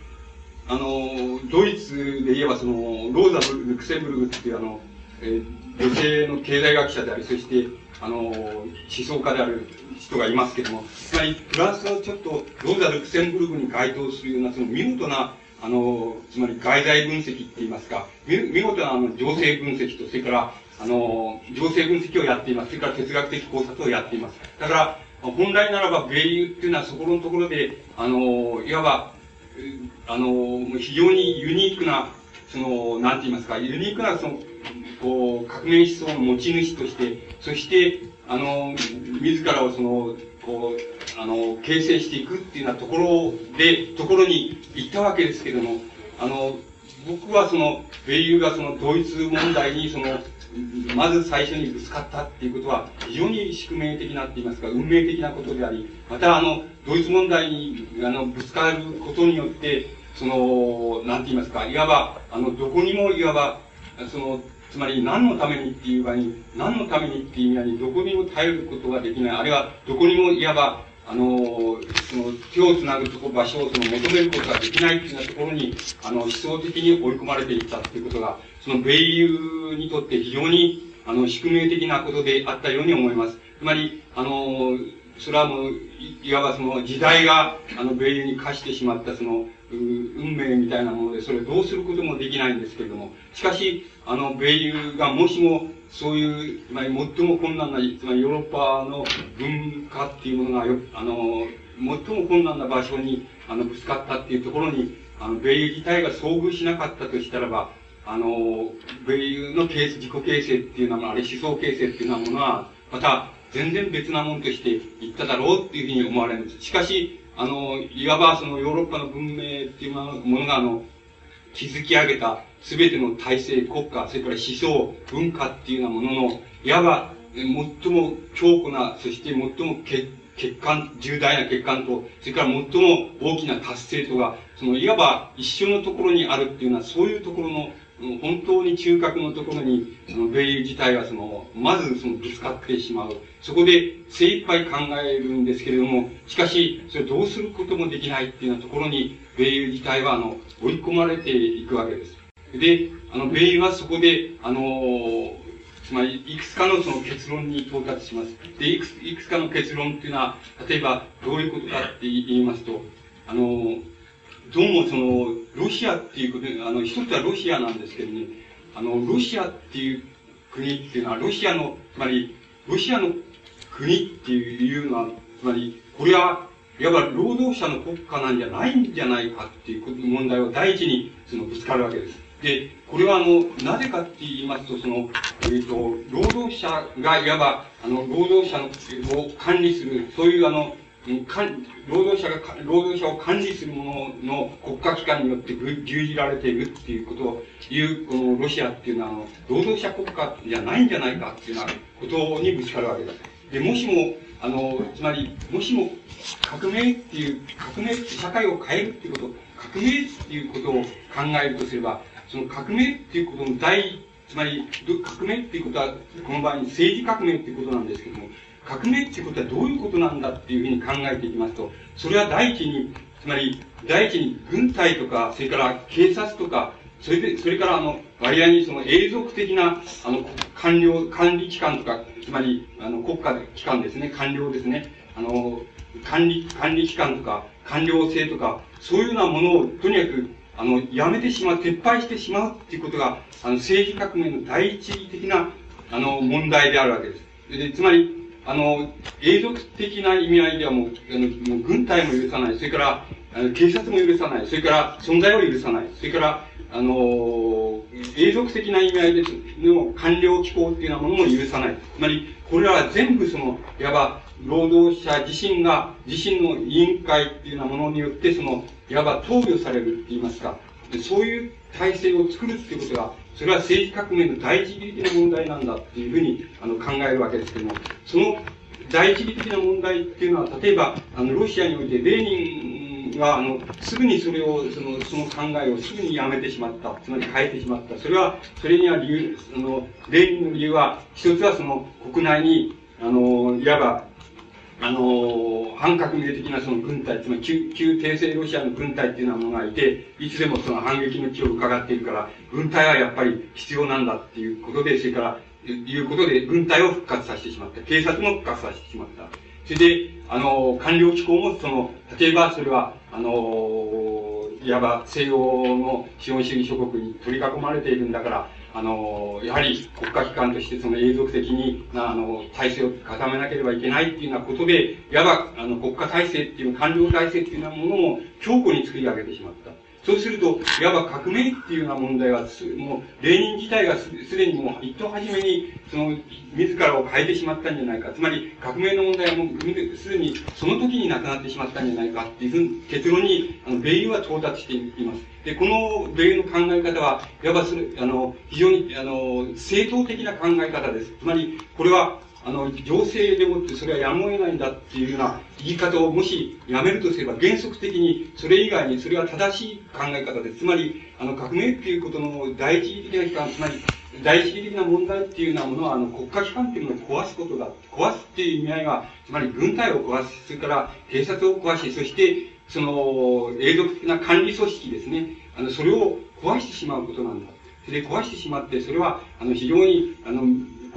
あの、ドイツで言えば、その、ローザ・ルクセンブルグっていう、あの、えー、女性の経済学者であり、そして、あの、思想家である人がいますけども、つまり、フランスはちょっと、ローザ・ルクセンブルグに該当するような、その見事な、あの、つまり外在分析って言いますか、見見事なあの情勢分析と、それから、あの、情勢分析をやっています。それから哲学的考察をやっています。だから、本来ならば、米友っていうのはそこのところで、あの、いわば、あの、非常にユニークな、その、なんて言いますか、ユニークな、その、こう、革命思想の持ち主として、そして、あの、自らをその、こう、あの、形成していくっていうようなところで、ところに行ったわけですけども、あの、僕はその、米友がそのドイツ問題にその、まず最初にぶつかったっていうことは、非常に宿命的なって言いますか、運命的なことであり、またあの、ドイツ問題に、あの、ぶつかることによって、その、なんて言いますか、いわば、あの、どこにもいわば、その、つまり何のためにっていう場合に、何のためにっていう意味にどこにも頼ることができない、あるいはどこにもいわば、あの、その手をつなぐとこ場所をその求めることができないっていうようなところに、あの、思想的に追い込まれていったっていうことが、その米友にとって非常に、あの、宿命的なことであったように思います。つまり、あの、それはもう、いわばその時代が、あの、米友に課してしまったその、運命みたいなもので、それをどうすることもできないんですけれども、しかし、あの、米友がもしも、そういう、まり最も困難な、つまりヨーロッパの文化っていうものがよ、あの、最も困難な場所に、あの、ぶつかったっていうところに、あの、米友自体が遭遇しなかったとしたらば、あの、米友の形自己形成っていうのは、あれ思想形成っていうようなものは、また、全然別なものとしていっただろうっていうふうに思われるんです。しかし、あの、いわばそのヨーロッパの文明っていうものが、あの、築き上げた全ての体制、国家、それから思想、文化っていうようなものの、いわば、最も強固な、そして最も欠欠陥、重大な欠陥と、それから最も大きな達成とが、その、いわば一緒のところにあるっていうのは、そういうところの、もう本当に中核のところに、その、米友自体はその、まずその、ぶつかってしまう。そこで精一杯考えるんですけれども、しかし、それどうすることもできないっていうようなところに、米友自体は、あの、追い込まれていくわけです。で、あの、米友はそこで、あのつまり、いくつかのその結論に到達します。で、いくついくつかの結論っていうのは、例えば、どういうことかって言いますと、あの、どうもその、ロシアっていうことで、あの、一つはロシアなんですけどね、あの、ロシアっていう国っていうのは、ロシアの、つまり、ロシアの国っていうのは、つまり、これは、いわば労働者の国家なんじゃないんじゃないかっていう問題を第一にそのぶつかるわけです。で、これはあの、なぜかって言いますと、その、えっ、ー、と、労働者がいわば、あの、労働者のを管理する、そういうあの、労働者が、労働者を管理するものの国家機関によって牛耳られているっていうことを言う、このロシアっていうのは、あの、労働者国家じゃないんじゃないかっていうようなことにぶつかるわけです。で、もしも、あの、つまり、もしも革命っていう、革命って社会を変えるっていうこと、革命っていうことを考えるとすれば、その革命っていうことの大、つまり、革命っていうことは、この場合に政治革命っていうことなんですけども、革命っていうことはどういうことなんだっていうふうに考えていきますと、それは第一に、つまり、第一に軍隊とか、それから警察とか、それで、それからあの、割合にその永続的な、あの、官僚、管理機関とか、つまり、あの、国家機関ですね、官僚ですね、あの、管理、管理機関とか、官僚制とか、そういうようなものを、とにかく、あの、やめてしまう、撤廃してしまうっていうことが、あの、政治革命の第一的な、あの、問題であるわけです。で、つまり、あの、永続的な意味合いではもう、あの、もう軍隊も許さない。それから、あの警察も許さない。それから、存在を許さない。それから、あの、永続的な意味合いでの官僚機構っていうようなものも許さない。つまり、これらは全部その、いわば、労働者自身が、自身の委員会っていうようなものによって、その、いわば投与されるって言いますか、そういう体制を作るっていうことが、それは政治革命の第一義的な問題なんだっていうふうにあの考えるわけですけども、その第一義的な問題っていうのは、例えば、あの、ロシアにおいて、レーニンは、あの、すぐにそれを、その、その考えをすぐにやめてしまった。つまり変えてしまった。それは、それには理由、あの、レーニンの理由は、一つはその、国内に、あの、いわば、あの、反革命的なその軍隊、つまり旧、旧帝政ロシアの軍隊っていうようなものがいて、いつでもその反撃の地を伺っているから、軍隊はやっぱり必要なんだっていうことで、それから、いうことで軍隊を復活させてしまった。警察も復活させてしまった。それで、あの、官僚機構もその、例えばそれは、あの、いわば西洋の資本主義諸国に取り囲まれているんだから、あの、やはり国家機関としてその永続的に、あの、体制を固めなければいけないっていうようなことで、いわば、あの、国家体制っていう、官僚体制っていうようなものを強固に作り上げてしまった。そうすると、いわば革命っていうような問題は、もう、レーニン自体がすでにもう、一等初めに、その、自らを変えてしまったんじゃないか。つまり、革命の問題はもう、すでにその時になくなってしまったんじゃないかっていう結論に、あの、米友は到達しています。で、この米友の考え方は、いわばそれ、あの、非常に、あの、正当的な考え方です。つまり、これは、あの、行政でもってそれはやむを得ないんだっていうような言い方をもしやめるとすれば、原則的にそれ以外にそれは正しい考え方で。つまり、あの、革命っていうことの第一義的な機関、つまり、第一義的な問題っていうようなものは、あの、国家機関っていうのを壊すことだ。壊すっていう意味合いが、つまり軍隊を壊す、それから警察を壊し、そして、その、永続的な管理組織ですね。あの、それを壊してしまうことなんだ。で壊してしまって、それは、あの、非常に、あの、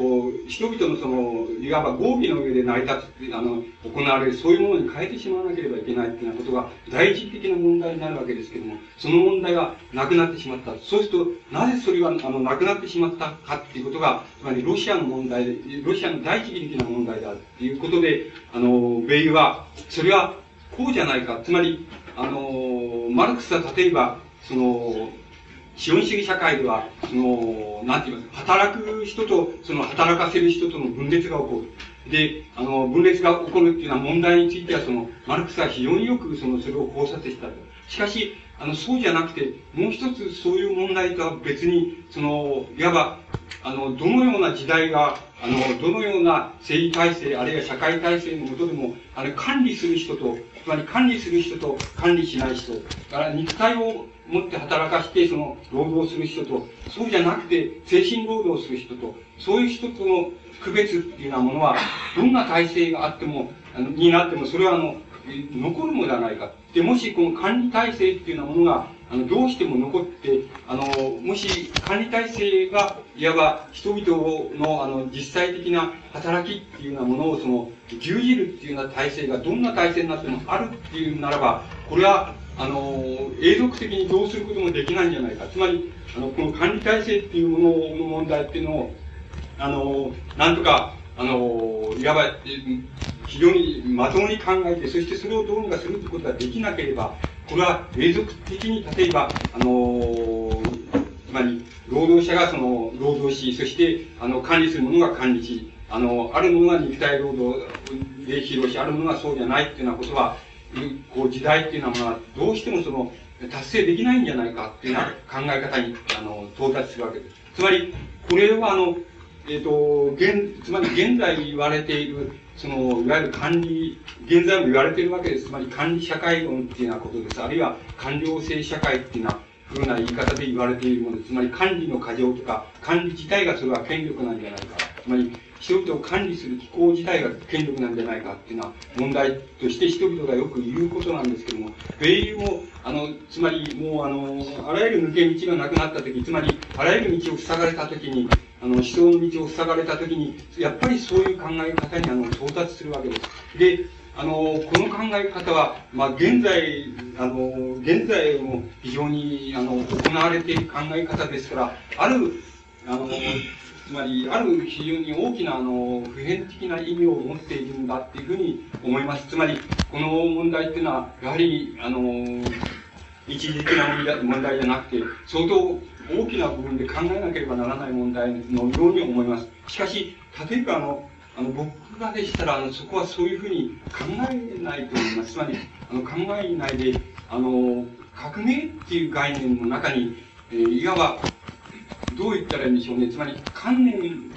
こう、人々のその、いわば合議の上で成り立つ、あの、行われる、そういうものに変えてしまわなければいけないっていうようなことが、第一的な問題になるわけですけども、その問題がなくなってしまった。そうすると、なぜそれが、あの、なくなってしまったかっていうことが、つまりロシアの問題、ロシアの第一義的な問題であるっていうことで、あの、米ユは、それは、こうじゃないか。つまり、あの、マルクスは例えば、その、資本主義社会では、その、なんて言いますか、働く人と、その働かせる人との分裂が起こる。で、あの、分裂が起こるっていうような問題については、その、マルクスは非常によく、その、それを考察した。しかし、あの、そうじゃなくて、もう一つそういう問題とは別に、その、いわば、あの、どのような時代が、あの、どのような政治体制、あるいは社会体制のもとでも、あの、管理する人と、つまり管理する人と管理しない人、から肉体を持って働かして、その、労働する人と、そうじゃなくて、精神労働する人と、そういう人との区別っていうようなものは、どんな体制があっても、あのになっても、それはあの、残るのではないか。で、もしこの管理体制っていうようなものが、あの、どうしても残って、あの、もし管理体制が、いわば人々の、あの、実際的な働きっていうようなものを、その、牛耳るっていうような体制がどんな体制になってもあるっていうならば、これは、あの、永続的にどうすることもできないんじゃないか。つまり、あの、この管理体制っていうものの問題っていうのを、あの、なんとか、あの、いわば、非常にまともに考えて、そしてそれをどうにかするということができなければ、これは永続的に、例えば、あの、つまり、労働者がその、労働し、そして、あの、管理する者が管理し、あの、あるものが肉体労働で披露し、あるものがそうじゃないっていうようなことは、こう、時代っていうのは、どうしてもその、達成できないんじゃないかっていうような考え方に、あの、到達するわけです。つまり、これはあの、えっ、ー、と、現、つまり現在言われている、その、いわゆる管理、現在も言われているわけです。つまり管理社会論っていうようなことです。あるいは官僚制社会っていうような、ふうな言い方で言われているものです。つまり管理の過剰とか、管理自体がそれは権力なんじゃないか。つまり、人々を管理する機構自体が権力なんじゃないかっていうのは問題として人々がよく言うことなんですけども、米友も、あの、つまりもうあの、あらゆる抜け道がなくなった時、つまり、あらゆる道を塞がれた時に、あの、思想の道を塞がれた時に、やっぱりそういう考え方にあの、到達するわけです。で、あの、この考え方は、まあ、現在、あの、現在も非常に、あの、行われている考え方ですから、ある、あの、つまり、ある非常に大きな、あの、普遍的な意味を持っているんだっていうふうに思います。つまり、この問題っていうのは、やはり、あの、一時的な問題じゃなくて、相当大きな部分で考えなければならない問題のように思います。しかし、例えば、あの、あの僕がでしたら、あの、そこはそういうふうに考えないと思います。つまり、あの、考えないで、あの、革命っていう概念の中に、えー、いわば、どう言ったらいいんでしょうね。つまり、観念、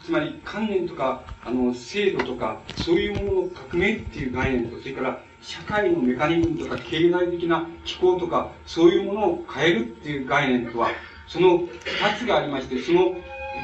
つまり観念とか、あの、制度とか、そういうものの革命っていう概念と、それから、社会のメカニズムとか、経済的な機構とか、そういうものを変えるっていう概念とは、その二つがありまして、その、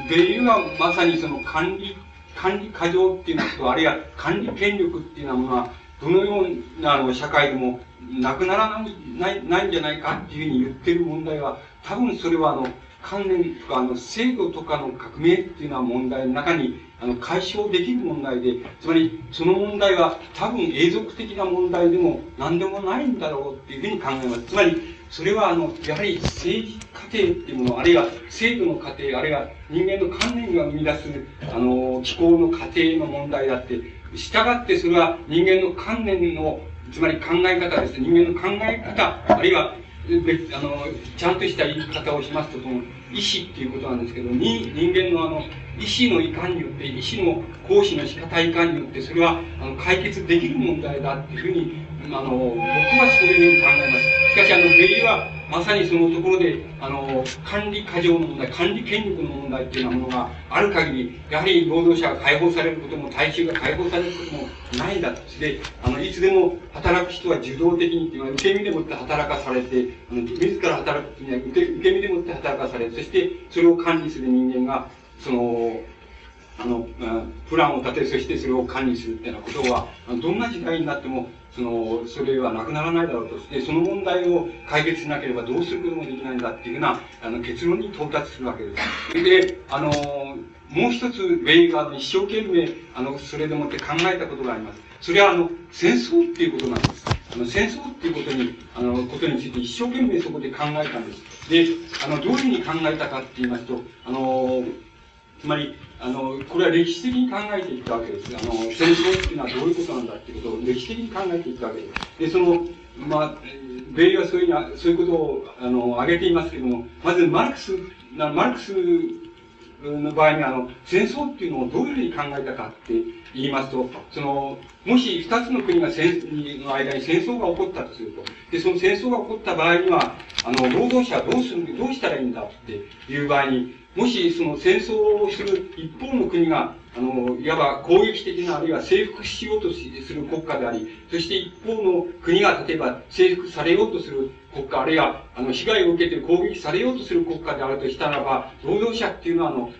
ベリューはまさにその管理、管理過剰っていうのと、あるいは管理権力っていうようなものは、どのようなあの社会でもなくならないないないんじゃないかっていうふうに言ってる問題は、多分それはあの、関連とか、あの、制度とかの革命っていうのは問題の中に、あの、解消できる問題で、つまり、その問題は多分永続的な問題でも何でもないんだろうっていうふうに考えます。つまり、それは、あの、やはり政治過程っていうもの、あるいは制度の過程、あるいは人間の観念が生み出す、あの、気候の過程の問題だって、従ってそれは人間の観念の、つまり考え方ですね。人間の考え方、あるいは別、あの、ちゃんとした言い方をしますと、その、意思っていうことなんですけど、人間のあの、意思のいかんによって、意思の行使の仕方いかんによって、それは、あの、解決できる問題だっていうふうに、あの、僕はそういうふうに考えます。しかし、あの、ベリは、まさにそのところで、あの、管理過剰の問題、管理権力の問題っていうようなものがある限り、やはり労働者が解放されることも、大衆が解放されることもないんだとして、あの、いつでも働く人は受動的にっていうのは、受け身でもって働かされて、あの、自ら働くっていうのは、受け受け身でもって働かされ、そして、それを管理する人間が、その、あの、プランを立て、そしてそれを管理するっていうようなことは、どんな時代になっても、その、それはなくならないだろうとして、その問題を解決しなければどうすることもできないんだっていうような、あの、結論に到達するわけです。で、あの、もう一つ、ウェイガーの一生懸命、あの、それでもって考えたことがあります。それは、あの、戦争っていうことなんです。あの、戦争っていうことに、あの、ことについて一生懸命そこで考えたんです。で、あの、どういうふうに考えたかって言いますと、あの、つまり、あの、これは歴史的に考えていったわけです。あの、戦争っていうのはどういうことなんだっていうことを歴史的に考えていったわけです。で、その、まあ、米英はそういうそういうことを、あの、挙げていますけども、まずマルクス、マルクスの場合にあの、戦争っていうのをどういうふうに考えたかって言いますと、その、もし二つの国が戦、の間に戦争が起こったとすると、で、その戦争が起こった場合には、あの、労働者はどうする、どうしたらいいんだっていう場合に、もしその戦争をする一方の国が、あの、いわば攻撃的な、あるいは征服しようとする国家であり、そして一方の国が例えば征服されようとする国家、あるいは、あの、被害を受けて攻撃されようとする国家であるとしたらば、労働者っていうのは、あの、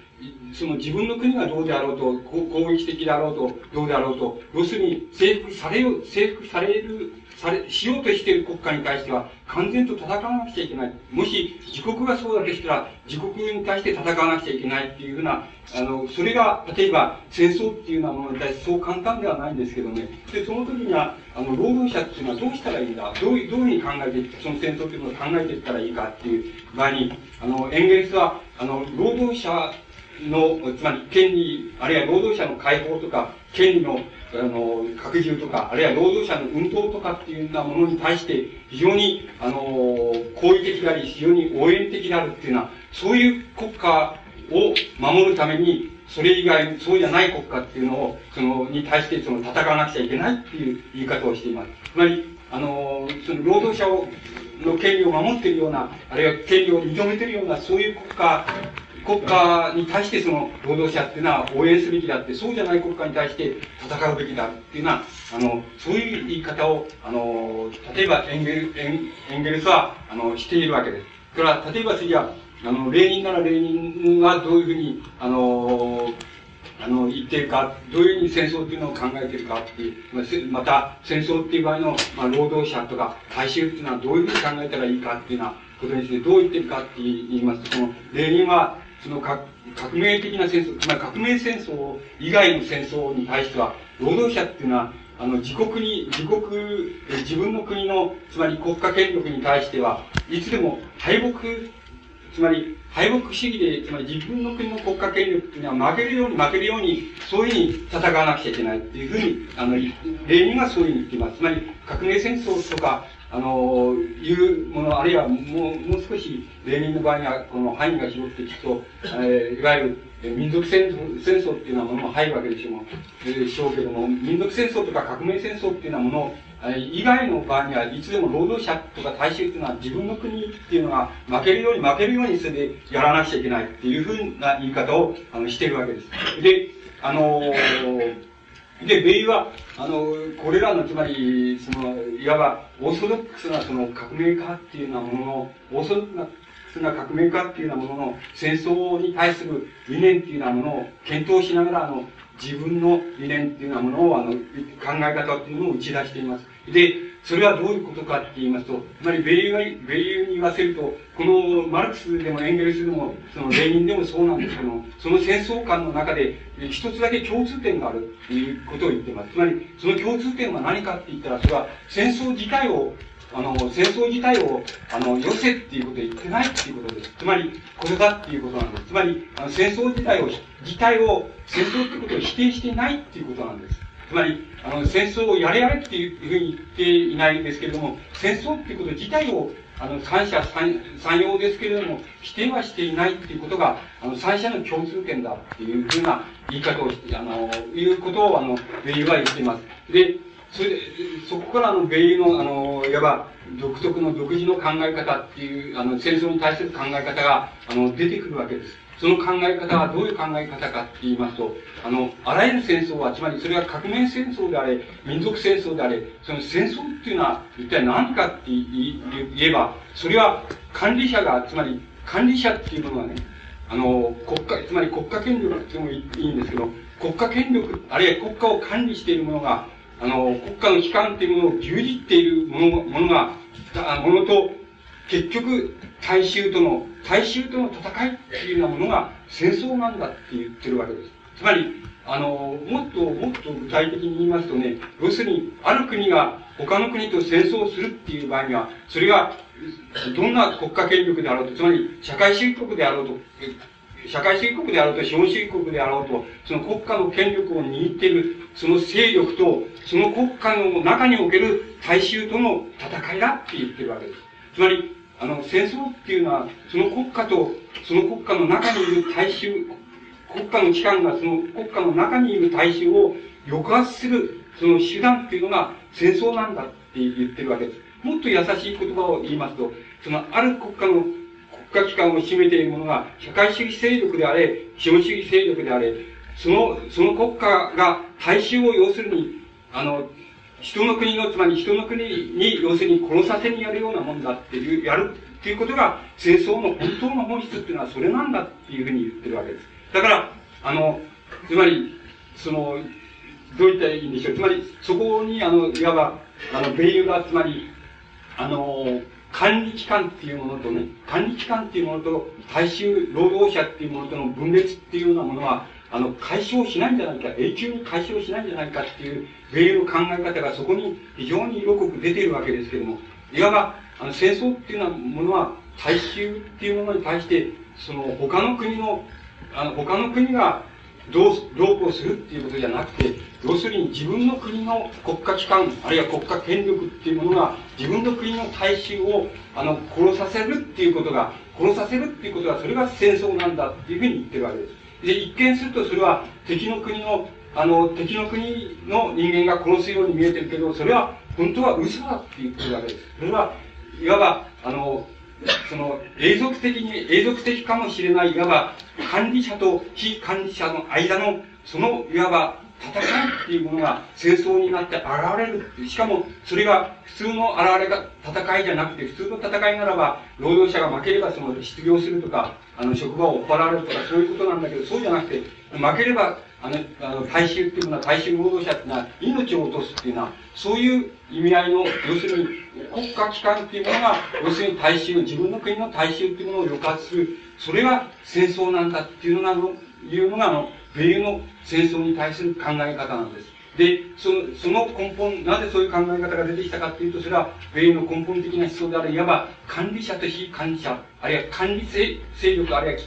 その自分の国がどうであろうと、攻撃的であろうと、どうであろうと、要するに征服されよう、征服されるされ、しようとしている国家に対しては、完全と戦わなくちゃいけない。もし、自国がそうだとしたら、自国に対して戦わなくちゃいけないっていうふうな、あの、それが、例えば、戦争っていうようなものに対してそう簡単ではないんですけどね。で、その時には、あの、労働者っていうのはどうしたらいいんだ？どういう、どういうふうに考えてその戦争っていうのを考えていったらいいかっていう場合に、あの、エンゲルスは、あの、労働者の、つまり権利、あるいは労働者の解放とか、権利のあの、拡充とか、あるいは労働者の運動とかっていうようなものに対して、非常に、あの、好意的であり、非常に応援的であるっていうのは、そういう国家を守るために、それ以外、そうじゃない国家っていうのを、その、に対してその戦わなくちゃいけないっていう言い方をしています。つまり、あの、その労働者を、の権利を守っているような、あるいは権利を認めているような、そういう国家国家に対してその労働者っていうのは応援すべきだって、そうじゃない国家に対して戦うべきだっていうのは、あの、そういう言い方を、あの、例えばエンゲル、エンエンゲルスは、あの、しているわけです。それから、例えば次は、あの、レーニンならレーニンはどういうふうに、あの、あの、言ってるか、どういうふうに戦争っていうのを考えてるかっていう、また、戦争っていう場合の、まあ、労働者とか大衆っていうのはどういうふうに考えたらいいかっていうようなことについてどう言ってるかって言いますと、その、レーニンは、その革命的な戦争、つまり革命戦争以外の戦争に対しては、労働者っていうのは、あの、自国に、自国、自分の国の、つまり国家権力に対しては、いつでも敗北、つまり敗北主義で、つまり自分の国の国家権力っていうのは負けるように負けるように、そういうふうに戦わなくちゃいけないっていうふうに、あの、例人がそういうふうに言っています。つまり、革命戦争とか、あの、いうもの、あるいはもう、もう少し、例人の場合には、この範囲が広くていくと、えー、いわゆる、民族戦争戦争っていうようなものも入るわけでしょう,、えー、しょうけども、民族戦争とか革命戦争っていうようなもの以外の場合にはいつでも労働者とか大衆っていうのは自分の国っていうのが負けるように負けるようにするでやらなくちゃいけないっていうふうな言い方をあのしてるわけです。で、あのーで、米は、あの、これらの、つまり、その、いわば、オーソドックスな、その、革命家っていうようなものの、オーソドックスな革命家っていうようなものの、戦争に対する理念っていうようなものを検討しながら、あの、自分の理念っていうようなものを、あの、考え方っていうのを打ち出しています。で、それはどういうことかって言いますと、つまり米友、米友に言わせると、このマルクスでもエンゲルスでも、そのレーニンでもそうなんですけども、その戦争観の中で一つだけ共通点があるっていうことを言っています。つまり、その共通点は何かって言ったら、それは戦争自体をあの、戦争自体を、あの、よせっていうことを言ってないっていうことです。つまり、これだっていうことなんです。つまり、あの戦争自体を、自体を、戦争ってことを否定してないっていうことなんです。つまり、あの、戦争をやれやれっていうふうに言っていないんですけれども、戦争っていうこと自体を、あの、三者三三様ですけれども、否定はしていないっていうことが、あの、三者の共通点だっていうふうな言い方をして、あの、いうことを、あの、ベイは言っています。で、それ、そこからあの、米の、あの、いわば、独特の独自の考え方っていう、あの、戦争に対する考え方が、あの、出てくるわけです。その考え方はどういう考え方かって言いますと、あの、あらゆる戦争は、つまりそれは革命戦争であれ、民族戦争であれ、その戦争っていうのは一体何かって言えば、それは管理者が、つまり管理者っていうものはね、あの、国家、つまり国家権力ってもいいんですけど、国家権力、あるいは国家を管理しているものが、あの、国家の機関っていうものを牛耳っているものものが、ものと、結局、大衆との、大衆との戦いっていうようなものが戦争なんだって言ってるわけです。つまり、あの、もっと、もっと具体的に言いますとね、要するに、ある国が他の国と戦争するっていう場合には、それが、どんな国家権力であろうと、つまり、社会主義国であろうと、社会主義国であろうと資本主義国であろうと、その国家の権力を握っている、その勢力と、その国家の中における大衆との戦いだって言ってるわけです。つまり、あの、戦争っていうのは、その国家と、その国家の中にいる大衆、国家の機関がその国家の中にいる大衆を抑圧する、その手段っていうのが戦争なんだって言ってるわけです。もっと優しい言葉を言いますと、そのある国家の国家機関を占めているものが、社会主義勢力であれ、資本主義勢力であれ、その、その国家が大衆を要するに、あの、人の国の、つまり人の国に、要するに殺させにやるようなもんだっていう、やるっていうことが、戦争の本当の本質っていうのはそれなんだっていうふうに言ってるわけです。だから、あの、つまり、その、どういったらいいんでしょう。つまり、そこに、あの、いわば、あの、米油が、つまり、あの、管理機関っていうものとね、管理機関っていうものと、大衆労働者っていうものとの分裂っていうようなものは、あの、解消しないんじゃないか、永久に解消しないんじゃないかっていう、米油の考え方がそこに非常に色濃く出ているわけですけども、いわば、あの、戦争っていうようなものは、大衆っていうものに対して、その、他の国の、あの、他の国が、どう、どうこうするっていうことじゃなくて、要するに自分の国の国家機関、あるいは国家権力っていうものが、自分の国の大衆を、あの、殺させるっていうことが、殺させるっていうことが、それが戦争なんだっていうふうに言ってるわけです。で、一見するとそれは敵の国の、あの、敵の国の人間が殺すように見えてるけど、それは本当は嘘だって言ってるわけです。それは、いわば、あの、その、永続的に、永続的かもしれない、いわば、管理者と非管理者の間の、その、いわば、戦いっていうものが戦争になって現れるって。しかも、それが普通の現れが、戦いじゃなくて、普通の戦いならば、労働者が負ければその失業するとか、あの、職場を追っ払われるとか、そういうことなんだけど、そうじゃなくて、負ければ、あの、あの大衆っていうのは、大衆労働者っていうのは、命を落とすっていうのは、そういう意味合いの、要するに、国家機関っていうものが、要するに大衆、自分の国の大衆っていうものを抑圧する、それが戦争なんだっていうのが、いうのが、あの、米の戦争に対する考え方なんです。で、その、その根本、なぜそういう考え方が出てきたかっていうと、それは、米の根本的な思想である、いわば、管理者と非管理者、あるいは管理勢力、あるいは、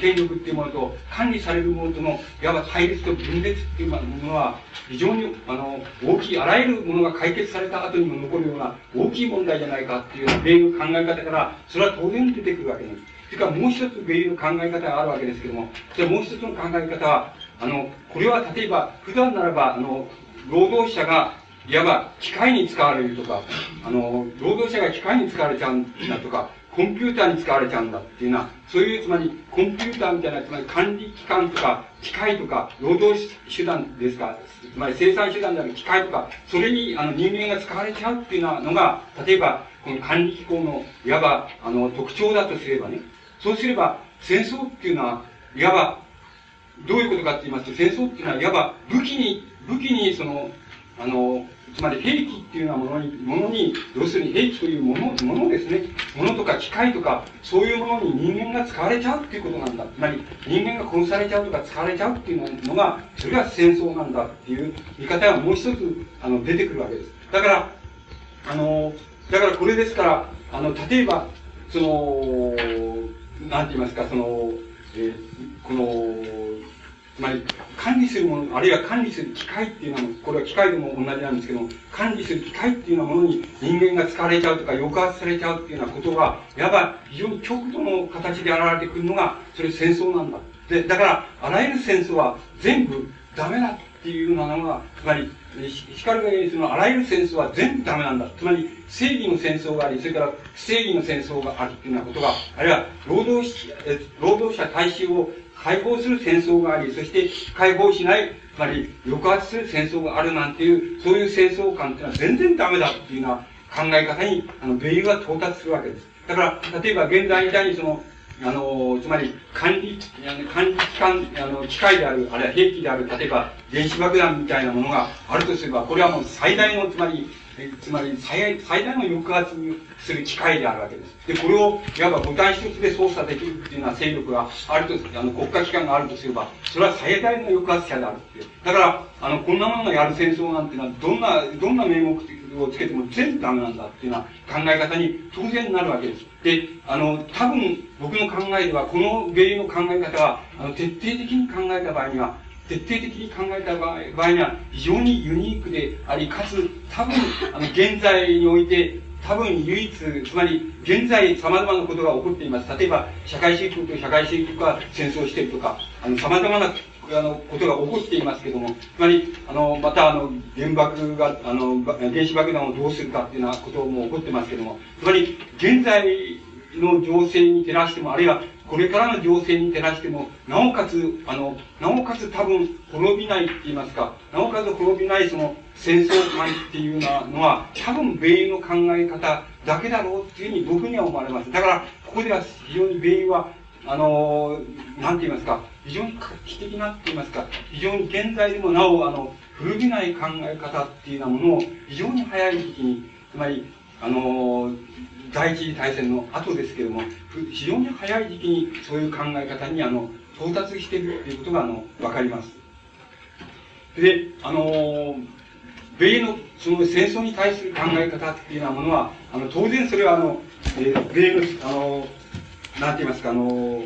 権力っていうものと、管理されるものとの、いわば対立と分裂っていうものは、非常に、あの、大きい、あらゆるものが解決された後にも残るような大きい問題じゃないかっていうような米の考え方から、それは当然出てくるわけです。それからもう一つ米の考え方があるわけですけども、じゃもう一つの考え方は、あの、これは例えば、普段ならば、あの、労働者が、いわば機械に使われるとか、あの、労働者が機械に使われちゃうんだとか、コンピューターに使われちゃうんだっていうのは、そういう、つまり、コンピューターみたいな、つまり管理機関とか、機械とか、労働手段ですか、つまり生産手段である機械とか、それに、あの、人間が使われちゃうっていうのが、例えば、この管理機構の、いわば、あの、特徴だとすればね、そうすれば、戦争っていうのは、いわば、どういうことかって言いますと、戦争っていうのは、いわば武器に、武器に、その、あの、つまり兵器っていうようなものに、ものに、要するに兵器というもの、ものですね。ものとか機械とか、そういうものに人間が使われちゃうっていうことなんだ。つまり、人間が殺されちゃうとか使われちゃうっていうのが、それが戦争なんだっていう見方がもう一つ、あの、出てくるわけです。だから、あの、だからこれですから、あの、例えば、その、なんて言いますか、その、えー、この、つまり、管理するもの、あるいは管理する機械っていうのは、これは機械でも同じなんですけど、管理する機械っていうようなものに人間が使われちゃうとか抑圧されちゃうっていうようなことが、いわば非常に極度の形で現れてくるのが、それ戦争なんだ。で、だから、あらゆる戦争は全部ダメだっていうようなのが、つまり、光が言うのあらゆる戦争は全部ダメなんだ。つまり、正義の戦争があり、それから不正義の戦争があるっていうようなことが、あるいは労働者、労働者大衆を解放する戦争があり、そして解放しない、つまり抑圧する戦争があるなんていう、そういう戦争観っていうのは全然ダメだっていうような考え方に、あの、米油が到達するわけです。だから、例えば現在みたいにその、あの、つまり、管理、管理機関、あの、機械である、あるいは兵器である、例えば、電子爆弾みたいなものがあるとすれば、これはもう最大の、つまり、つまり最最大の抑圧にする機会であるわけです。で、これを、いわばボタン一つで操作できるっていうような勢力があると、あの、国家機関があるとすれば、それは最大の抑圧者であるっていう。だから、あの、こんなものがやる戦争なんていうのは、どんな、どんな名目をつけても全部ダメなんだっていうような考え方に当然なるわけです。で、あの、多分、僕の考えでは、この原因の考え方は、あの、徹底的に考えた場合には、徹底的に考えた場合場合には非常にユニークであり、かつ多分、あの、現在において多分唯一、つまり現在様々なことが起こっています。例えば、社会主義国と社会主義国が戦争しているとか、あの、様々なあの、ことが起こっていますけども、つまり、あの、また、あの、原爆が、あの、原子爆弾をどうするかっていうようなことも起こってますけども、つまり、現在の情勢に照らしても、あるいはこれからの情勢に照らしても、なおかつ、あの、なおかつ多分滅びないって言いますか、なおかつ滅びないその戦争観っていうのは、多分米の考え方だけだろうっていうふうに僕には思われます。だから、ここでは非常に米は、あの、なんて言いますか、非常に画期的なって言いますか、非常に現在でもなお、あの、古びない考え方っていうようなものを非常に早い時期に、つまり、あの、第一次大戦の後ですけれども、非常に早い時期にそういう考え方にあの到達しているということがあの分かります。で、あの、米のその戦争に対する考え方っていうようなものは、あの当然それはあの、えー、米の、あの、なんて言いますか、あの、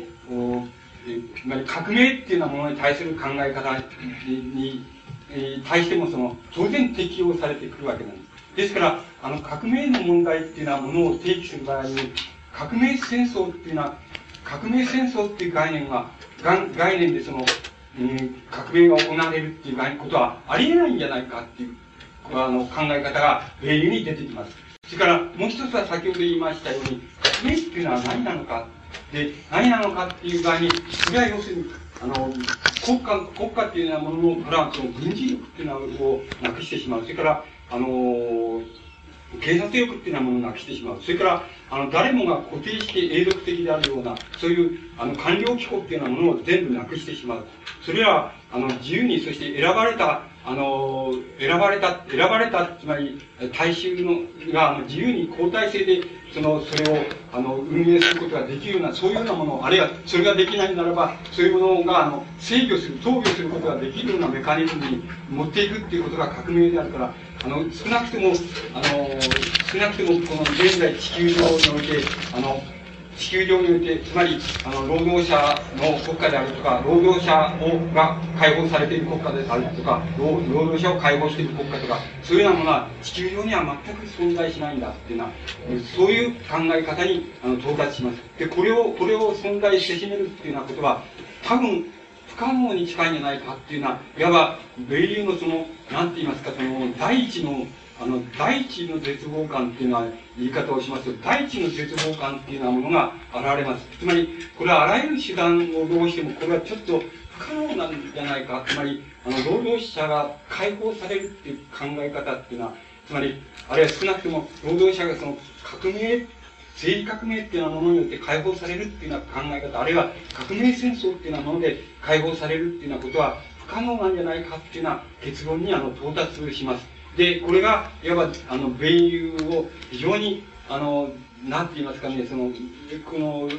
えー、革命っていうようなものに対する考え方に、に対してもその当然適用されてくるわけなんです。ですから、あの、革命の問題っていうのはものを提起する場合に、革命戦争っていうのは、革命戦争っていう概念が、概念でその、うん、革命が行われるっていうことはありえないんじゃないかっていう、あの、考え方が例由に出てきます。それから、もう一つは先ほど言いましたように、革命っていうのは何なのか。で、何なのかっていう場合に、それは要するに、あの、国家、国家っていうようなものの、からその軍事力っていうのをなくしてしまう。それから、あのー、警察力っていうようなものをなくしてしまう。それから、あの、誰もが固定して永続的であるような、そういう、あの、官僚機構っていうようなものを全部なくしてしまう。それは、あの、自由に、そして選ばれた、あの、選ばれた、選ばれた、つまり、大衆の、が、あの、自由に交代制で、その、それを、あの、運営することができるような、そういうようなもの、あるいは、それができないならば、そういうものが、あの、制御する、統御することができるようなメカニズムに持っていくっていうことが革命であるから、あの、少なくとも、あの、少なくとも、この現在地球上において、あの、地球上において、つまり、あの、労働者の国家であるとか、労働者をが解放されている国家であるとか、労働者を解放している国家とか、そういうようなものは地球上には全く存在しないんだっていうのは、そういう考え方にあの到達します。で、これを、これを存在せしめるっていうようなことは、多分、不可能に近いんじゃないかっていうのは、いわば、米流のその、なんて言いますか、その、第一の、あの、第一の絶望感っていうのは、言い方をしますと、第一の絶望感っていうようなものが現れます。つまり、これはあらゆる手段をどうしても、これはちょっと不可能なんじゃないか。つまり、あの、労働者が解放されるっていう考え方っていうのは、つまり、あるいは少なくとも、労働者がその、革命政治革命っていうようなものによって解放されるっていうような考え方、あるいは革命戦争っていうようなもので解放されるっていうようなことは不可能なんじゃないかっていうような結論にあの到達します。で、これが、いわば、あの、米友を非常に、あの、なんて言いますかね、その、この、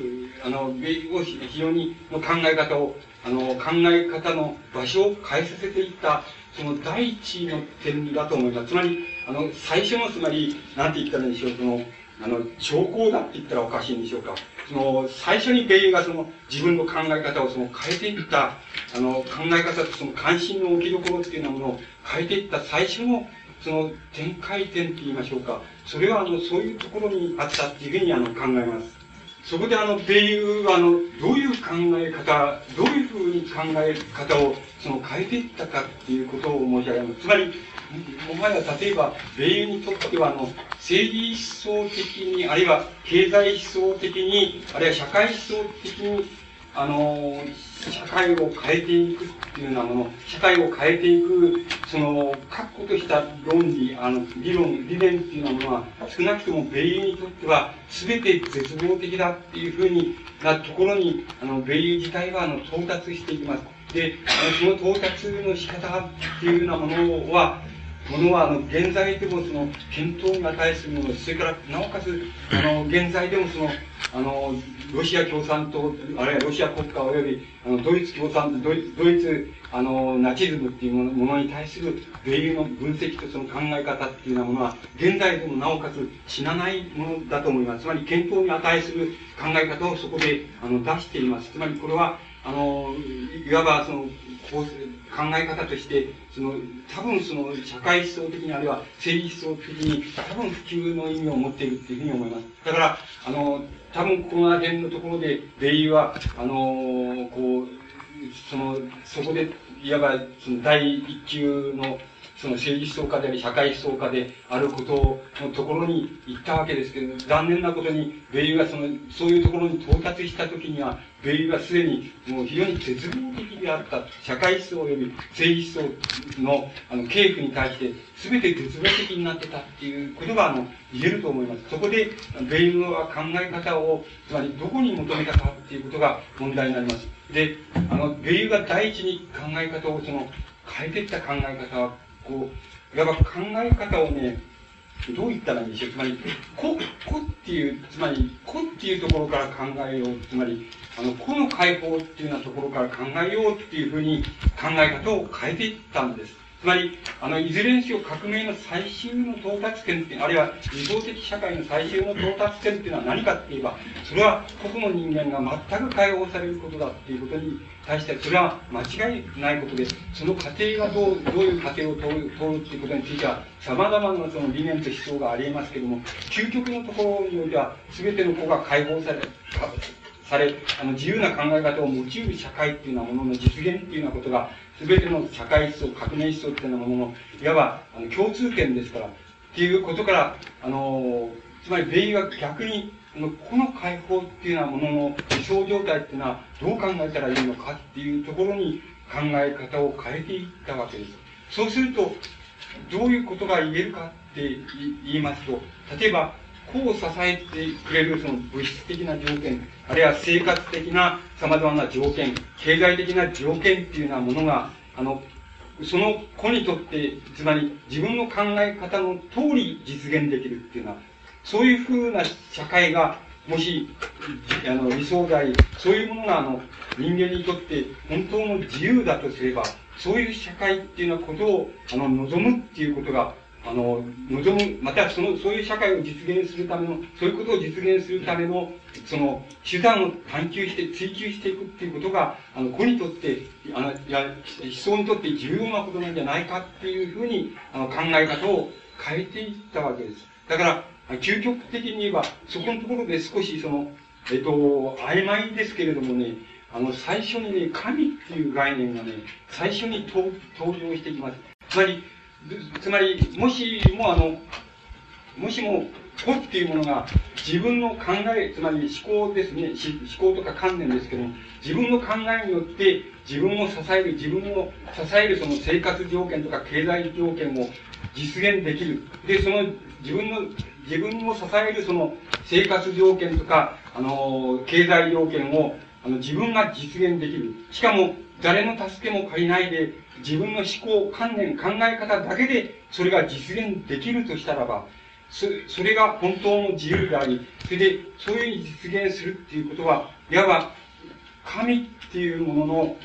あの、米を非常にの考え方を、あの、考え方の場所を変えさせていった、その第一の点だと思います。つまり、あの、最初の、つまり、なんて言ったらいいんでしょう、その、あの、兆候だって言ったらおかしいんでしょうか。その、最初に米英がその、自分の考え方をその変えていった、あの、考え方とその関心の置きどころっていうようなものを変えていった最初の、その、展開点って言いましょうか。それはあの、そういうところにあったっていうふうにあの、考えます。そこであの、米友はあの、どういう考え方、どういうふうに考え方をその変えていったかっていうことを申し上げます。つまり、もはや例えば、米友にとっては、あの、政治思想的に、あるいは経済思想的に、あるいは社会思想的に、あの、社会を変えていくっていうようなもの、社会を変えていく、その、確固とした論理、あの、理論、理念っていうようなものは、少なくとも米友にとっては、全て絶望的だっていうふうになところに、あの、米友自体は、あの、到達していきます。で、あのその到達の仕方っていうようなものは、ものは、あの、現在でもその、検討に値するもの、それから、なおかつ、あの、現在でもその、あの、ロシア共産党、あるいはロシア国家及び、あの、ドイツ共産、ドイドイツ、あの、ナチズムっていうものに対する米友の分析とその考え方っていうようなものは、現在でもなおかつ死なないものだと思います。つまり、検討に値する考え方をそこで、あの、出しています。つまり、これは、あの、いわばその、考え方として、その、多分その、社会思想的にあるいは政治思想的に、多分普及の意味を持っているっていうふうに思います。だから、あの、多分この辺のところで、米友は、あの、こう、その、そこで、いわば、その第一級の、その政治思想家であり、社会思想家であることをのところに行ったわけですけど、残念なことに、米友がその、そういうところに到達したときには、米友はすでにもう非常に絶望的であった、社会思想及び政治思想の、あの、系譜に対して、すべて絶望的になってたっていうことが、あの、言えると思います。そこで、米友は考え方を、つまりどこに求めたかっていうことが問題になります。で、あの、米友が第一に考え方をその、変えていった考え方は、こう、いわば考え方をね、どう言ったらいいんでしょう。つまり、こ、こっていう、つまり、こっていうところから考えよう。つまり、あの、個の解放っていうようなところから考えようっていうふうに考え方を変えていったんです。つまり、あの、いずれにしろ革命の最終の到達点って、あるいは理想的社会の最終の到達点っていうのは何かって言えば、それは個々の人間が全く解放されることだっていうことに対して、それは間違いないことで、その過程がどう、どういう過程を通る通るっていうことについては、様々なその理念と思想がありえますけども、究極のところにおいては、全ての子が解放され、され、あの、自由な考え方を用いる社会っていうようなものの実現っていうようなことが、全ての社会思想、革命思想っていうようなものの、いわば、あの、共通点ですから、っていうことから、あの、つまり、米は逆に、この解放っていうようなものの理想状態っていうのはどう考えたらいいのかっていうところに考え方を変えていったわけです。そうすると、どういうことが言えるかって言いますと、例えば、こう支えてくれるその物質的な条件、あるいは生活的な様々な条件、経済的な条件っていうようなものが、あの、その子にとって、つまり自分の考え方の通り実現できるっていうのは、そういうふうな社会が、もし、あの、理想であり、そういうものが、あの、人間にとって本当の自由だとすれば、そういう社会っていうようなことを、あの、望むっていうことが、あの、望む、またその、そういう社会を実現するための、そういうことを実現するための、その、手段を探求して、追求していくっていうことが、あの、子にとって、あの、いや、思想にとって重要なことなんじゃないかっていうふうに、あの、考え方を変えていったわけです。だから、究極的に言えば、そこのところで少しその、えっと、曖昧ですけれどもね、あの、最初にね、神っていう概念がね、最初に登場してきます。つまり、つまり、もしもあの、もしも、個っていうものが自分の考え、つまり思考ですね、思考とか観念ですけども、自分の考えによって自分を支える、自分を支えるその生活条件とか経済条件を実現できる。で、その自分の、自分を支えるその生活条件とか、あの、経済条件をあの自分が実現できる。しかも、誰の助けも借りないで、自分の思考、観念、考え方だけで、それが実現できるとしたらば、そそれが本当の自由であり、それで、そういう実現するっていうことは、いわば、神っていうものの、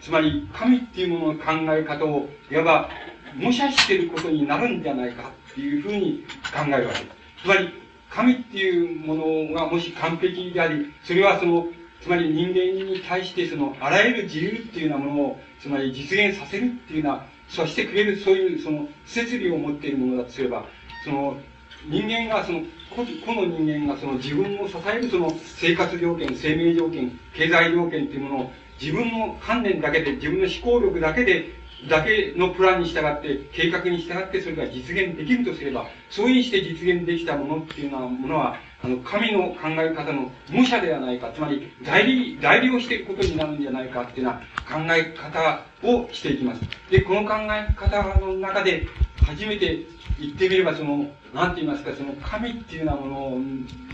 つまり、神っていうものの考え方を、いわば、模写していることになるんじゃないかっていうふうに考えるわけです。つまり、神っていうものがもし完璧であり、それはその、つまり人間に対してその、あらゆる自由っていうようなものを、つまり実現させるっていうような、そしてくれるそういうその設備を持っているものだとすれば、その人間がその、個の人間がその自分を支えるその生活条件、生命条件、経済条件っていうものを自分の観念だけで、自分の思考力だけでだけのプランに従って、計画に従ってそれが実現できるとすれば、そういうして実現できたものっていうようなものは、あの、神の考え方の模写ではないか、つまり、代理、代理をしていることになるんじゃないかっていうような考え方をしていきます。で、この考え方の中で、初めて言ってみれば、その、なんて言いますか、その神っていうようなも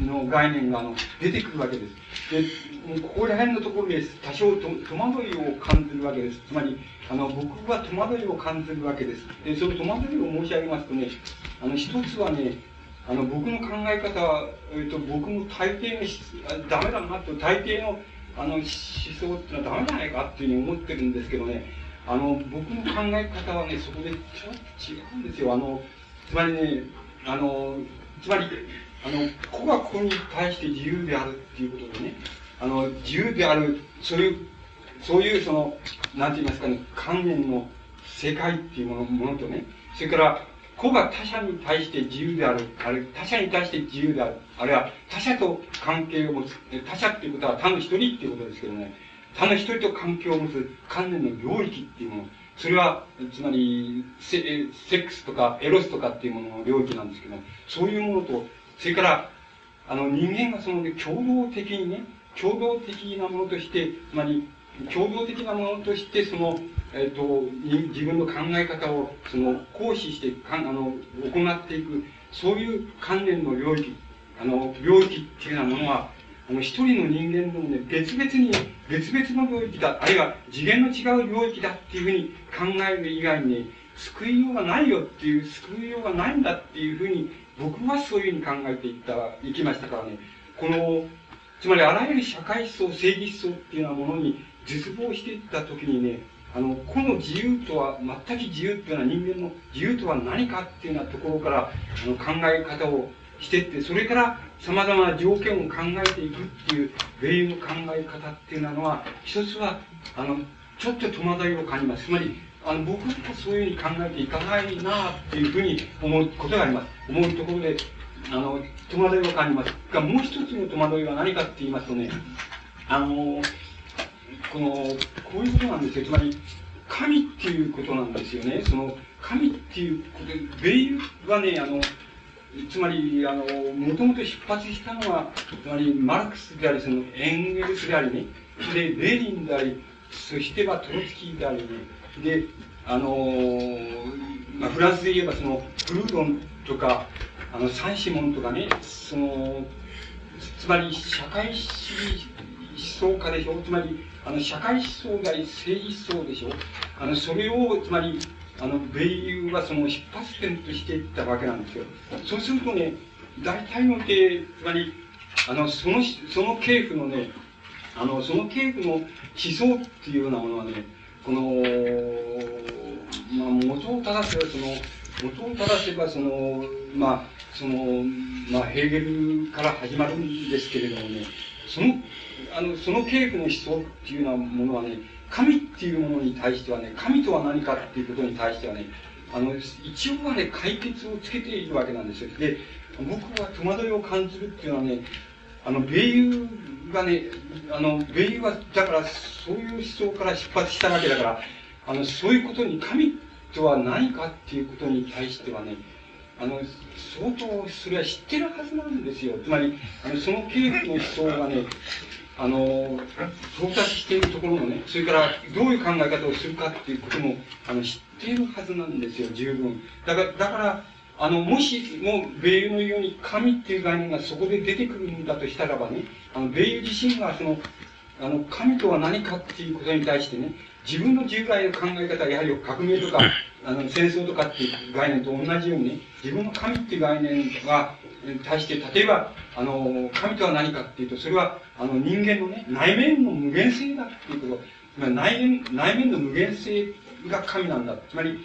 のの概念があの出てくるわけです。で、ここら辺のところで多少と戸惑いを感じるわけです。つまり、あの、僕は戸惑いを感じるわけです。で、その戸惑いを申し上げますとね、あの、一つはね、あの、僕の考え方は、えっと、僕の大抵の、ダメだなと、大抵の、あの、思想っていうのはダメじゃないかっていうふうに思ってるんですけどね、あの、僕の考え方はね、そこでちょっと違うんですよ。あの、つまりね、あの、つまり、あの、個が個に対して自由であるっていうことでね、あの、自由である、そういう、そういうその、なんて言いますかね、観念の世界っていうものものとね、それから、個が他者に対して自由である、あるいは他者に対して自由である、あるいは他者と関係を持つ、他者っていうことは他の一人っていうことですけどね、他の一人と関係を持つ観念の領域っていうもの、それは、つまりセ、セックスとかエロスとかっていうものの領域なんですけど、そういうものと、それから、あの、人間がその、ね、共同的にね、共同的なものとして、つまり、共同的なものとして、その、えっ、ー、と、自分の考え方を、その、行使して、かあの、行っていく、そういう観念の領域、あの、領域っていうようなものは、あの、一人の人間のね、別々に、別々の領域だ、あるいは次元の違う領域だっていうふうに考える以外に、救いようがないよっていう、救いようがないんだっていうふうに、僕はそういうふうに考えていった、いきましたからね、この、つまりあらゆる社会思想、正義思想っていうようなものに絶望していったときにね、あの、この自由とは、全く自由っていうのは人間の自由とは何かっていうようなところから、あの、考え方をしてって、それから様々な条件を考えていくっていう、米友の考え方っていうのは、一つは、あの、ちょっと戸惑いを感じます。つまり、あの、僕はそういうふうに考えていかないなっていうふうに思うことがあります。思うところで、あの、戸惑いを感じます。が、もう一つの戸惑いは何かって言いますとね、あの、この、こういうことなんですよ。つまり、神っていうことなんですよね。その、神っていうこと、米友はね、あの、つまり、あの、もともと出発したのは、つまり、マルクスであり、その、エンゲルスでありね、で、レーニンであり、そしてはトロツキーでありね、で、あのまあ、フランスで言えば、その、プルードンとか、あの、サンシモンとかね、その、つまり、社会主義思想家でしょ？つまり、あの、社会思想であり、政治思想でしょ？あの、それを、つまり、あの、米友はその出発点としていったわけなんですよ。そうするとね、大体の手、つまり、あの、その、その系譜のね、あの、その系譜の思想っていうようなものはね、この、まあ、元を正せば、その、元を正せば、その、まあ、その、まあ、ヘーゲルから始まるんですけれどもね、その、あの、その系譜の思想っていうようなものはね、神っていうものに対してはね、神とは何かっていうことに対してはね、あの、一応はね、解決をつけているわけなんですよ。で、僕は戸惑いを感じるっていうのはね、あの、米友がね、あの、米友は、だから、そういう思想から出発したわけだから、あの、そういうことに、神とは何かっていうことに対してはね、あの、相当それは知ってるはずなんですよ。つまり、あの、その系譜の思想がね、あの、到達しているところのね、それからどういう考え方をするかっていうことも、あの、知っているはずなんですよ、十分。だから、だから、あの、もし、も、米友のように、神っていう概念がそこで出てくるんだとしたらばね、あの、米友自身が、その、あの、神とは何かっていうことに対してね、自分の従来の考え方はやはり革命とか、あの、戦争とかっていう概念と同じようにね、自分の神っていう概念は、対して、例えば、あの、神とは何かっていうと、それは、あの、人間のね、内面の無限性だっていうこと、内面、内面の無限性が神なんだ。つまり、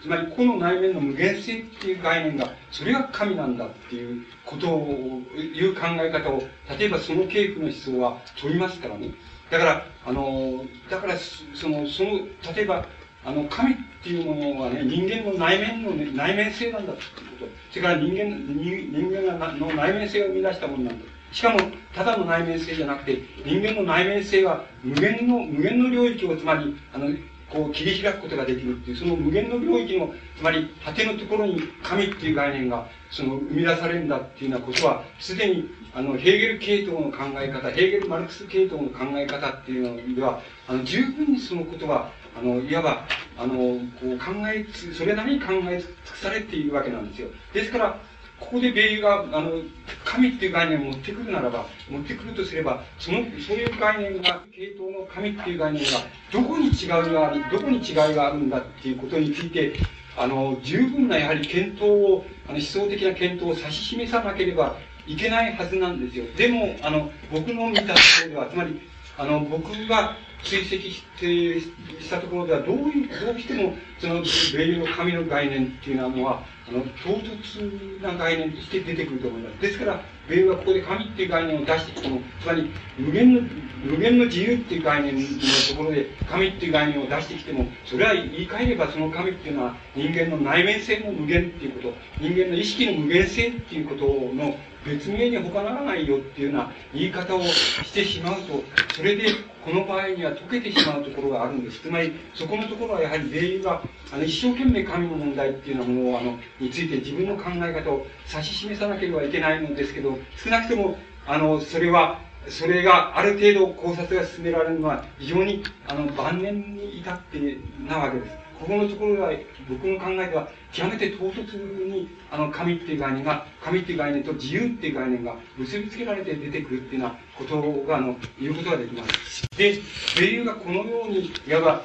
つまり、この内面の無限性っていう概念が、それが神なんだっていうことを、いう考え方を、例えばその系譜の思想は問いますからね。だから、あの、だから、その、その、例えば、あの、神っていうものはね、人間の内面の、ね、内面性なんだっていうこと。それから人間、人間がの内面性を生み出したものなんだ。しかも、ただの内面性じゃなくて、人間の内面性は無限の、無限の領域を、つまり、あの、こう切り開くことができるっていう、その無限の領域の、つまり果てのところに神っていう概念が、その生み出されるんだっていうようなことは、すでに、あの、ヘーゲル系統の考え方、ヘーゲル・マルクス系統の考え方っていうのでは、あの、十分にそのことは、あの、いわば、あの、こう考えつ、それなりに考え尽くされているわけなんですよ。ですから、ここで米友が、あの、神っていう概念を持ってくるならば、持ってくるとすれば、その、そういう概念が、系統の神っていう概念が、どこに違いがある、どこに違いがあるんだっていうことについて、あの、十分なやはり検討を、あの、思想的な検討を指し示さなければいけないはずなんですよ。でも、あの、僕の見たところでは、つまり、あの、僕が追跡してしたところでは、どういう、どうしても、その、米の神の概念っていうのは、あの、唐突な概念として出てくると思います。ですから、米はここで神っていう概念を出してきても、つまり、無限の、無限の自由っていう概念のところで、神っていう概念を出してきても、それは言い換えればその神っていうのは人間の内面性の無限っていうこと、人間の意識の無限性っていうことの別名に他ならないよっていうような言い方をしてしまうと、それでこの場合には解けてしまうところがあるんです。つまり、そこのところはやはり全員が、あの、一生懸命神の問題っていうようなものを、あの、について自分の考え方を指し示さなければいけないのですけど、少なくとも、あの、それは、それがある程度考察が進められるのは非常にあの晩年に至ってなわけです。ここのところは僕の考えでは極めて唐突にあの神っていう概念が神っていう概念と自由っていう概念が結びつけられて出てくるっていうようなことがあの言うことができます。で、英雄がこのようにいわば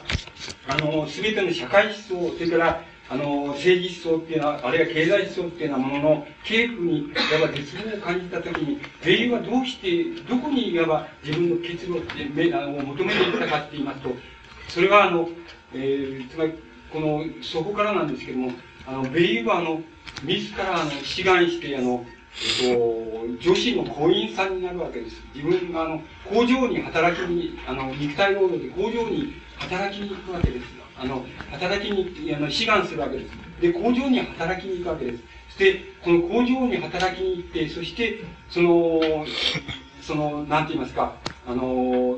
あの全ての社会思想それからあの、政治思想っていうのは、あるいは経済思想っていうようなものの系譜に、いわば絶望を感じたときに、米友はどうして、どこにいわば自分の結論を求めていったかって言いますと、それはあの、えー、つまり、この、そこからなんですけども、あの、米友はあの、自らあの、志願して、あの、えっと、女子の工員さんになるわけです。自分があの、工場に働きに、あの、肉体労働で工場に働きに行くわけです。あの、働きに、あの、志願するわけです。で、工場に働きに行くわけです。そして、この工場に働きに行って、そして、その、その、なんて言いますか、あの、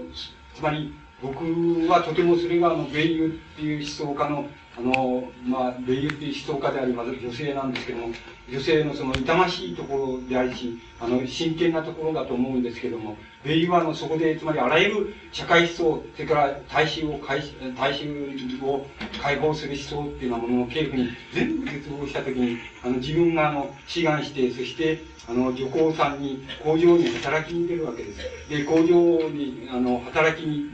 つまり、僕はとてもそれが、あの、米友っていう思想家の、あの、まあ、米友っていう思想家であり、まず女性なんですけども、女性のその痛ましいところでありし、あの、真剣なところだと思うんですけども、米イはあの、そこで、つまりあらゆる社会思想、それから大衆を解、大衆を解放する思想っていうようなものの系譜に全部結合したときに、あの、自分があの、志願して、そして、あの、女工さんに工場に働きに出るわけです。で、工場に、あの、働きに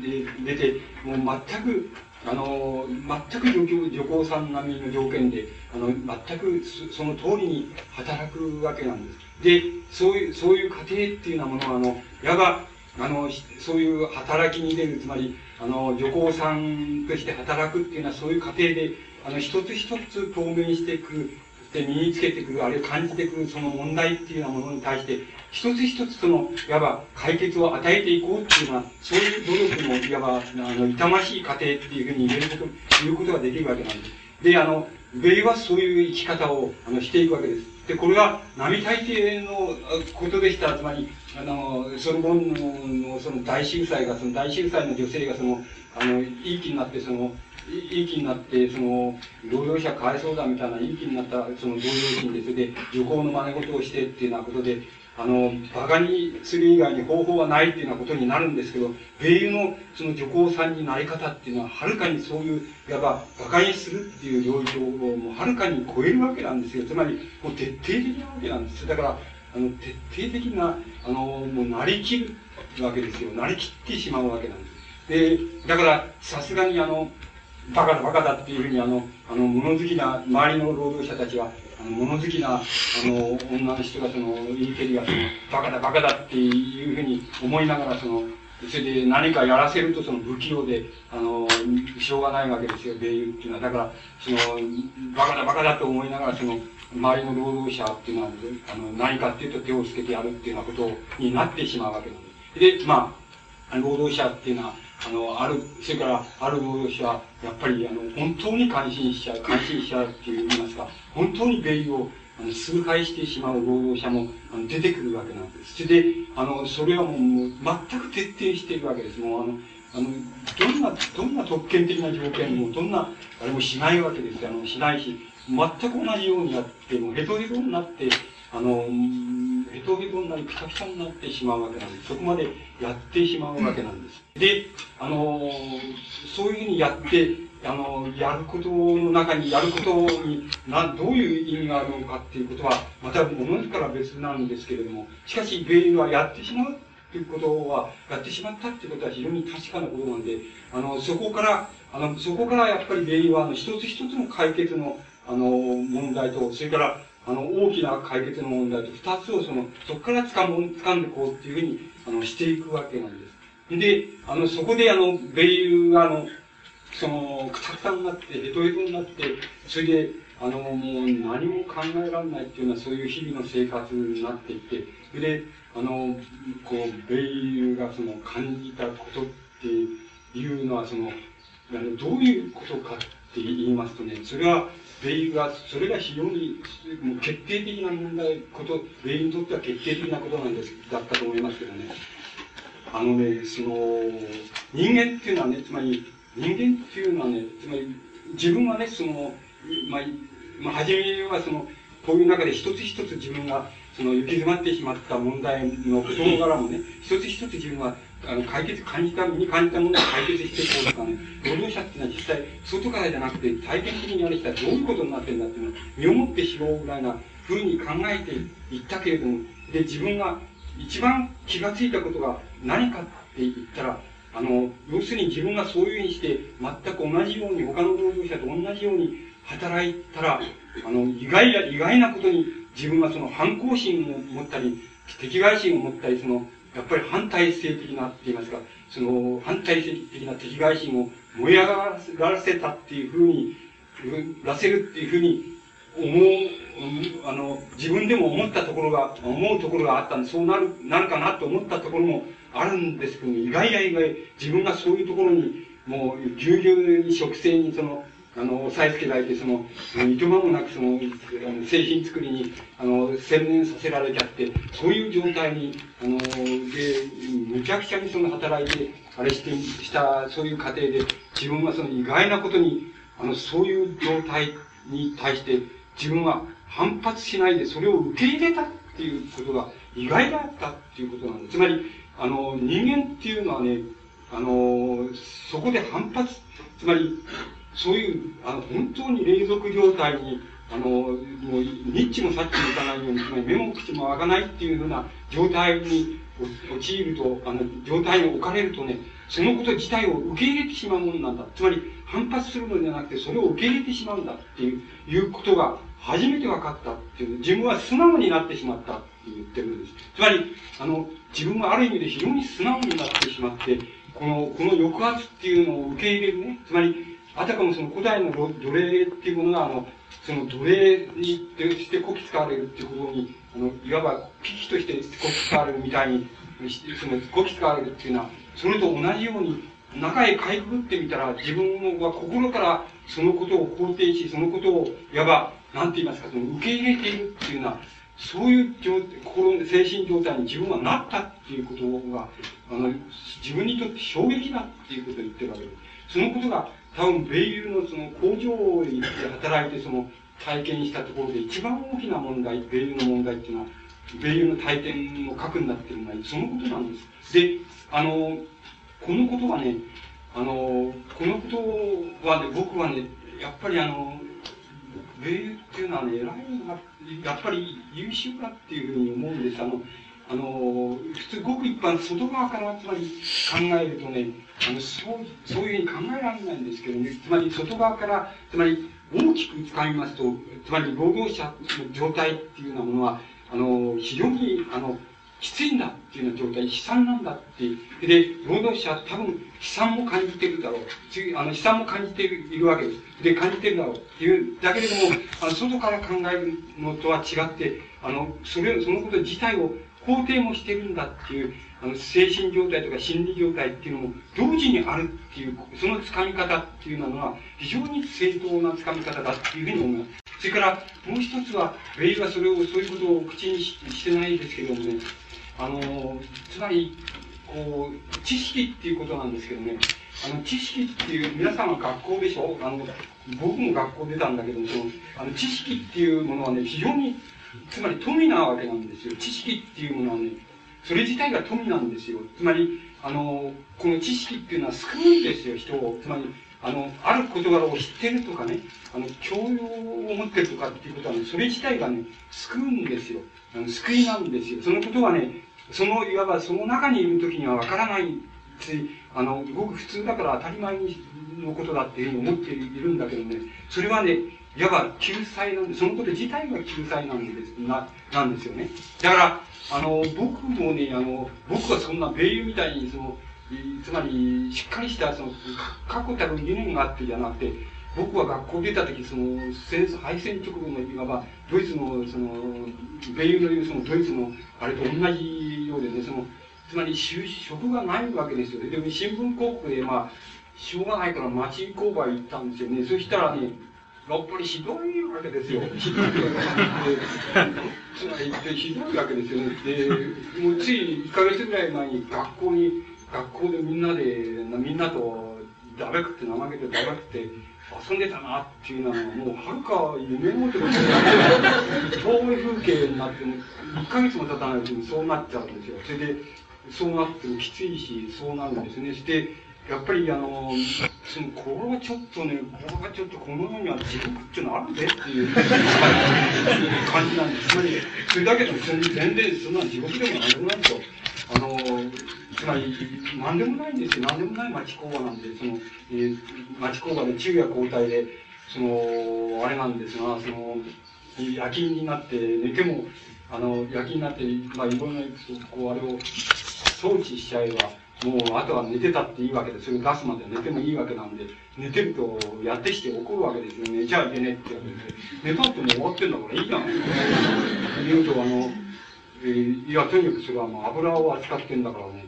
出て、もう全く、あの、全く女女工さん並みの条件で、あの、全くその通りに働くわけなんです。で、そういう、そういう過程っていうようなものは、あの、いわば、あの、そういう働きに出る、つまり、あの、女工さんとして働くっていうのは、そういう過程で、あの、一つ一つ透明していく、で身につけてくる、あるいは感じてくるその問題っていうようなものに対して、一つ一つその、いわば解決を与えていこうっていうのは、そういう努力の、いわば、あの、痛ましい過程っていうふうに言えること、言うことができるわけなんです。で、あの、米はそういう生き方を、あの、していくわけです。で、これが並大抵のことでした。つまり、あの、ソルボンのその大震災が、その大震災の女性が、その、あの、いい気になって、その、いい気になって、その、労働者かわいそうだみたいな、いい気になった、その同僚心で、それで、旅行の真似事をしてっていうようなことで、あの、馬鹿にする以外に方法はないっていうようなことになるんですけど、米友のその女工さんになり方っていうのは、はるかにそういう、いわば、馬鹿にするっていう領域をもうはるかに超えるわけなんですよ。つまり、もう徹底的なわけなんです。だから、あの、徹底的な、あの、もうなりきるわけですよ。なりきってしまうわけなんです。で、だから、さすがにあの、バカだバカだっていうふうにあの、あの、物好きな、周りの労働者たちは、あの、物好きな、あの、女の人がその、言い蹴りがその、バカだバカだっていうふうに思いながらその、それで何かやらせるとその不器用で、あの、しょうがないわけですよ、米友っていうのは。だから、その、バカだバカだと思いながらその、周りの労働者っていうのは、あの、何かっていうと手をつけてやるっていうようなことになってしまうわけなんです。で、まあ、労働者っていうのは、あの、ある、それから、ある労働者は、やっぱり、あの、本当に感心しちゃう、感心しちゃうって言いますか、本当に米を、あの、崇拝してしまう労働者も、あの、出てくるわけなんです。それで、あの、それはもう、全く徹底しているわけです。もう、あの、あの、どんな、どんな特権的な条件も、どんな、あれもしないわけです。あの、しないし、全く同じようにやって、もうヘトヘトになって、あの、ヘトヘトになり、ピタピタになってしまうわけなんです。そこまでやってしまうわけなんです。で、あの、そういうふうにやって、あの、やることの中に、やることに、な、どういう意味があるのかっていうことは、またものから別なんですけれども、しかし、米はやってしまうっていうことは、やってしまったっていうことは非常に確かなことなんで、あの、そこから、あの、そこからやっぱり米は、あの、一つ一つの解決の、あの、問題と、それから、あの、大きな解決の問題と、二つをその、そこから掴む、掴んでこうっていうふうに、あの、していくわけなんです。で、あの、そこであの、米友があの、その、くたくたになって、ヘトヘトになって、それで、あの、もう何も考えられないっていうような、そういう日々の生活になっていって、それで、あの、こう、米友がその、感じたことっていうのは、その、どういうことかって言いますとね、それは、米友が、それが非常にもう決定的な問題、こと、米友にとっては決定的なことなんです、だったと思いますけどね。あのね、その、人間っていうのはね、つまり、人間っていうのはね、つまり、自分はね、その、まあ、まあ、初めはその、こういう中で一つ一つ自分が、その、行き詰まってしまった問題の事柄もね、一つ一つ自分はあの、解決、感じた、に感じたものを解決していこうとかね、労働者っていうのは実際、外からじゃなくて、体験的にやる人はどういうことになってるんだっていうのを、身をもって知ろうぐらいな風に考えていったけれども、で、自分が一番気がついたことが何かって言ったら、あの、要するに自分がそういうふうにして、全く同じように、他の労働者と同じように働いたら、あの、意外な、意外なことに自分はその反抗心を持ったり、敵外心を持ったり、その、やっぱり反体制的なって言いますか、その反体制的な敵外心を燃え上がらせたっていうふうに、らせるっていうふうに思う、あの、自分でも思ったところが、思うところがあったんで、そうなる、なるかなと思ったところもあるんですけど、意外や意外、自分がそういうところに、もう、ぎゅうぎゅうに植生にその、あの、押さえつけられて、その、いとまもなくその、あの製品作りに、あの、専念させられちゃって、そういう状態に、あの、で、むちゃくちゃにその働いて、あれして、した、そういう過程で、自分はその意外なことに、あの、そういう状態に対して、自分は反発しないで、それを受け入れたっていうことが意外だったっていうことなんです。つまり、あの、人間っていうのはね、あの、そこで反発、つまり、そういう、あの、本当に霊俗状態に、あの、もう、ニッチもサッチもいかないように、つまり目も口も開かないっていうふうな状態に陥ると、あの、状態に置かれるとね、そのこと自体を受け入れてしまうものなんだ。つまり、反発するのではなくて、それを受け入れてしまうんだっていう、いうことが初めて分かったっていう、自分は素直になってしまったって言ってるんです。つまり、あの、自分はある意味で非常に素直になってしまって、この、この抑圧っていうのを受け入れるね、つまり、あたかもその古代の奴隷っていうものが、あの、その奴隷にしてこき使われるっていうことに、あの、いわば危機としてこき使われるみたいに、その、こき使われるっていうのは、それと同じように、中へかいくぐってみたら、自分は心からそのことを肯定し、そのことを、いわば、なんて言いますか、その受け入れているっていうのは、そういう心の精神状態に自分はなったっていうことが、あの、自分にとって衝撃だっていうことを言ってるわけです。そのことが、多分、米友のその工場に行って働いて、その、体験したところで一番大きな問題、米友の問題っていうのは、米友の体験の核になってるのは、そのことなんです。で、あの、このことはね、あの、このことはね、僕はね、やっぱりあの、米友っていうのはね、偉いな、やっぱり優秀だっていうふうに思うんです。あの、あの、普通ごく一般、外側からつまり考えるとね、あの、そう、そういうふうに考えられないんですけどね、つまり外側から、つまり大きく掴みますと、つまり労働者の状態っていうようなものは、あの、非常に、あの、きついんだっていうような状態、悲惨なんだって。で、労働者は多分悲惨も感じてるだろう。あの悲惨も感じているわけです。で、感じてるだろうっていう、だけれども、あの外から考えるのとは違って、あの、それ、そのこと自体を肯定もしてるんだっていう、あの、精神状態とか心理状態っていうのも同時にあるっていう、その掴み方っていうのは非常に正当な掴み方だっていうふうに思います。それから、もう一つは、ベイはそれを、そういうことを口にしてないですけどもね、あの、つまり、こう、知識っていうことなんですけどね、あの、知識っていう、皆さんは学校でしょ？あの、僕も学校出たんだけど、その、あの、知識っていうものはね、非常に、つまり富なわけなんですよ。知識っていうものはね、それ自体が富なんですよ。つまり、あの、この知識っていうのは救うんですよ、人を。つまり、あの、ある事柄を知ってるとかね、あの、教養を持ってるとかっていうことはね、それ自体がね、救うんですよ。あの救いなんですよ。そのことはね、その、いわばその中にいる時にはわからないし、あの、ごく普通だから当たり前のことだっていうふうに思っているんだけどね、それはね、いわば救済なんで、そのこと自体が救済なんです、な、なんですよね。だから、あの、僕もね、あの、僕はそんな米友みたいに、その、つまり、しっかりした、その、確固たる理念があってじゃなくて、僕は学校出た時、その、戦争、敗戦直後の、いわば、ドイツの、その、米友の言う、その、ドイツの、あれと同じようでね、その、つまり、就職がないわけですよね。でも、新聞広告で、まあ、しょうがないから町工場行ったんですよね。そしたらね、やっぱりひどいわけですよ。ひどいわけで、つまりひどいわけですよね。で、もうつい1ヶ月ぐらい前に学校に、学校でみんなで、みんなと、だべくって怠けてだべくって遊んでたなっていうのは、もうはるか夢のごとに、遠い風景になって、も1ヶ月も経たないうちにそうなっちゃうんですよ。それで、そうなってもきついし、そうなるんですね。して、やっぱりあの、その、これはちょっとね、これはちょっとこの世には地獄っていうのあるぜっていう 感じなんです。つまり、それだけでも全然そんな地獄でもなんでもないと。あの、つまり、なんでもないんですよ。なんでもない町工場なんで、その、えー、町工場で昼夜交代で、その、あれなんですが、その、夜勤になって寝ても、あの、夜勤になって、まあ、いろんな、こう、あれを装置しちゃえば、もう、あとは寝てたっていいわけで、それ出すまで寝てもいいわけなんで、寝てると、やってきて怒るわけですよ。寝ちゃいけねえって言われて、寝たってもう終わってんだからいいじゃん。言うと、あの、えー、いや、とにかくそれはもう油を扱ってんだからね、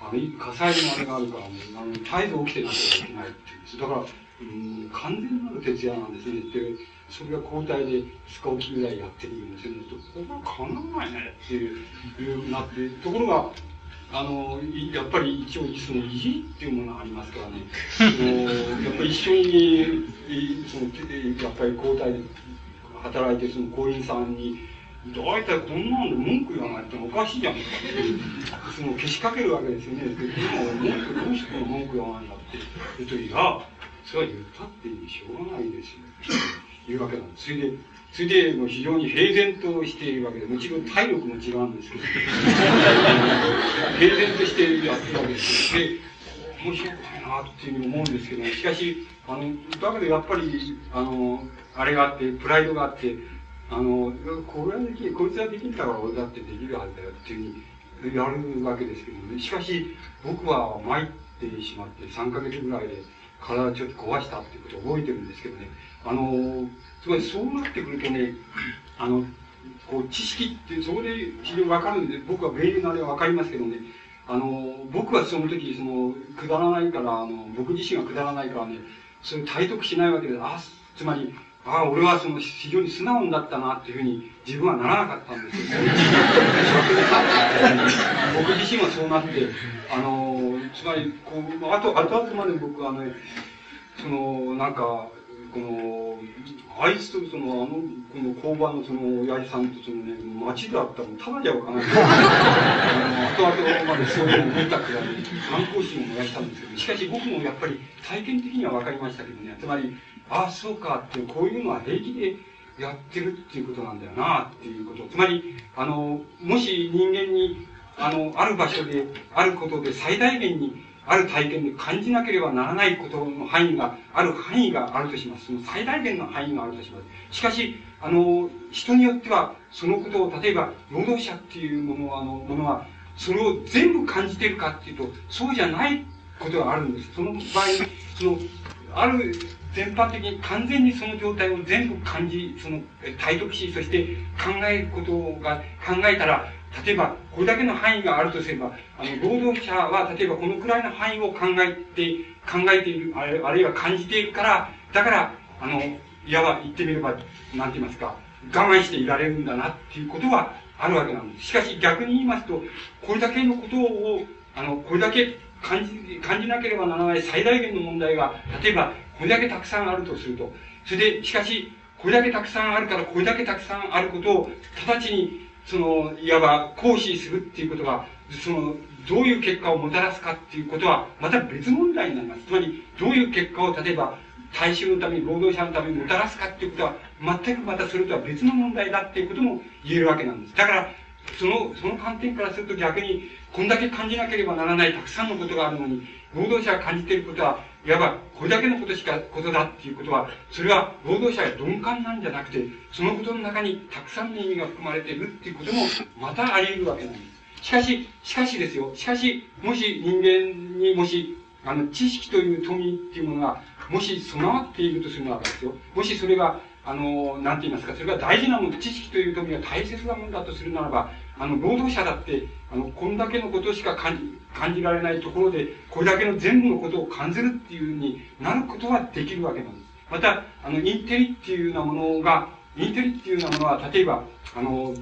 あの、火災のあれがあるからね、あの、絶えず起きてなきゃいけないっていう。だから、うん、完全なる徹夜なんですね。で、それが交代で2日起きぐらいやってるんですよね。これはかなわないねっていう、いうなって、ところが、あの、やっぱり一応、その意地っていうものがありますからね、そ のやっぱり一緒に、その、やっぱり交代で働いて、その行員さんに、大体こんなんで文句言わないっておかしいじゃんそのけしかけるわけですよね。でも、文句、どうしてこの文句言わないんだって。言うと、いや、それは言ったってしょうがないですよ。いうわけなんです。それで、それで、もう非常に平然としているわけで、もちろん体力も違うんですけど、平然としてやってるわけですで、面白いなっていうふうに思うんですけど、しかし、あの、だけどやっぱり、あの、あれがあって、プライドがあって、あの、これはでき、こいつはできんだから俺だってできるはずだよっていうふうにやるわけですけどね。しかし、僕は参ってしまって、3ヶ月ぐらいで体をちょっと壊したっていうことを覚えてるんですけどね。あの、つまりそうなってくるとね、あの、こう、知識って、そこで非常にわかるんで、僕は米のあれはわかりますけどね、あの、僕はその時、その、くだらないから、あの、僕自身がくだらないからね、それ体得しないわけで、あ、つまり、ああ、俺はその非常に素直だったなっていうふうに自分はならなかったんですよ。僕自身はそうなって、あの、つまり、こう、あと、後々まで僕はね、その、なんか、この、あいつとその、あの、この交番のその、親父さんとそのね、街であったらただじゃわからない。あの、後々までそういうのを見たくらい、反抗心を燃やしたんですけど、しかし僕もやっぱり体験的にはわかりましたけどね、つまり、ああ、そうかって、こういうのは平気でやってるっていうことなんだよな、っていうこと。つまり、あの、もし人間に、あの、ある場所で、あることで最大限にある体験で感じなければならないことの範囲が、ある範囲があるとします。その最大限の範囲があるとします。しかし、あの、人によっては、そのことを、例えば、労働者っていうもの、あの、ものは、それを全部感じているかっていうと、そうじゃないことがあるんです。その場合、その、ある全般的に完全にその状態を全部感じ、その、体得し、そして考えることが、考えたら、例えば、これだけの範囲があるとすれば、あの、労働者は、例えばこのくらいの範囲を考えて、考えている、あるいは感じているから、だから、あの、いわば言ってみれば、なんて言いますか、我慢していられるんだなっていうことはあるわけなんです。しかし逆に言いますと、これだけのことを、あの、これだけ感じ、感じなければならない最大限の問題が、例えば、これだけたくさんあるとすると、それで、しかし、これだけたくさんあるから、これだけたくさんあることを、直ちに、その、いわば、行使するっていうことが、その、どういう結果をもたらすかっていうことは、また別問題になります。つまり、どういう結果を、例えば、大衆のために、労働者のためにもたらすかっていうことは、全くまたそれとは別の問題だっていうことも言えるわけなんです。だから、その、その観点からすると逆に、こんだけ感じなければならないたくさんのことがあるのに、労働者が感じていることは、いわばこれだけのことしか、ことだっていうことは、それは労働者が鈍感なんじゃなくて、そのことの中にたくさんの意味が含まれているっていうことも、またあり得るわけなんです。しかし、しかしですよ、しかし、もし人間にもし、あの、知識という富っていうものが、もし備わっているとするならばですよ、もしそれが、あの、なんて言いますか、それが大事なもの、知識という富が大切なものだとするならば、あの、労働者だって、あの、こんだけのことしか感じ、感じられないところで、これだけの全部のことを感じるっていうふうになることはできるわけなんです。また、あの、インテリっていうようなものが、インテリっていうようなものは、例えば、あの、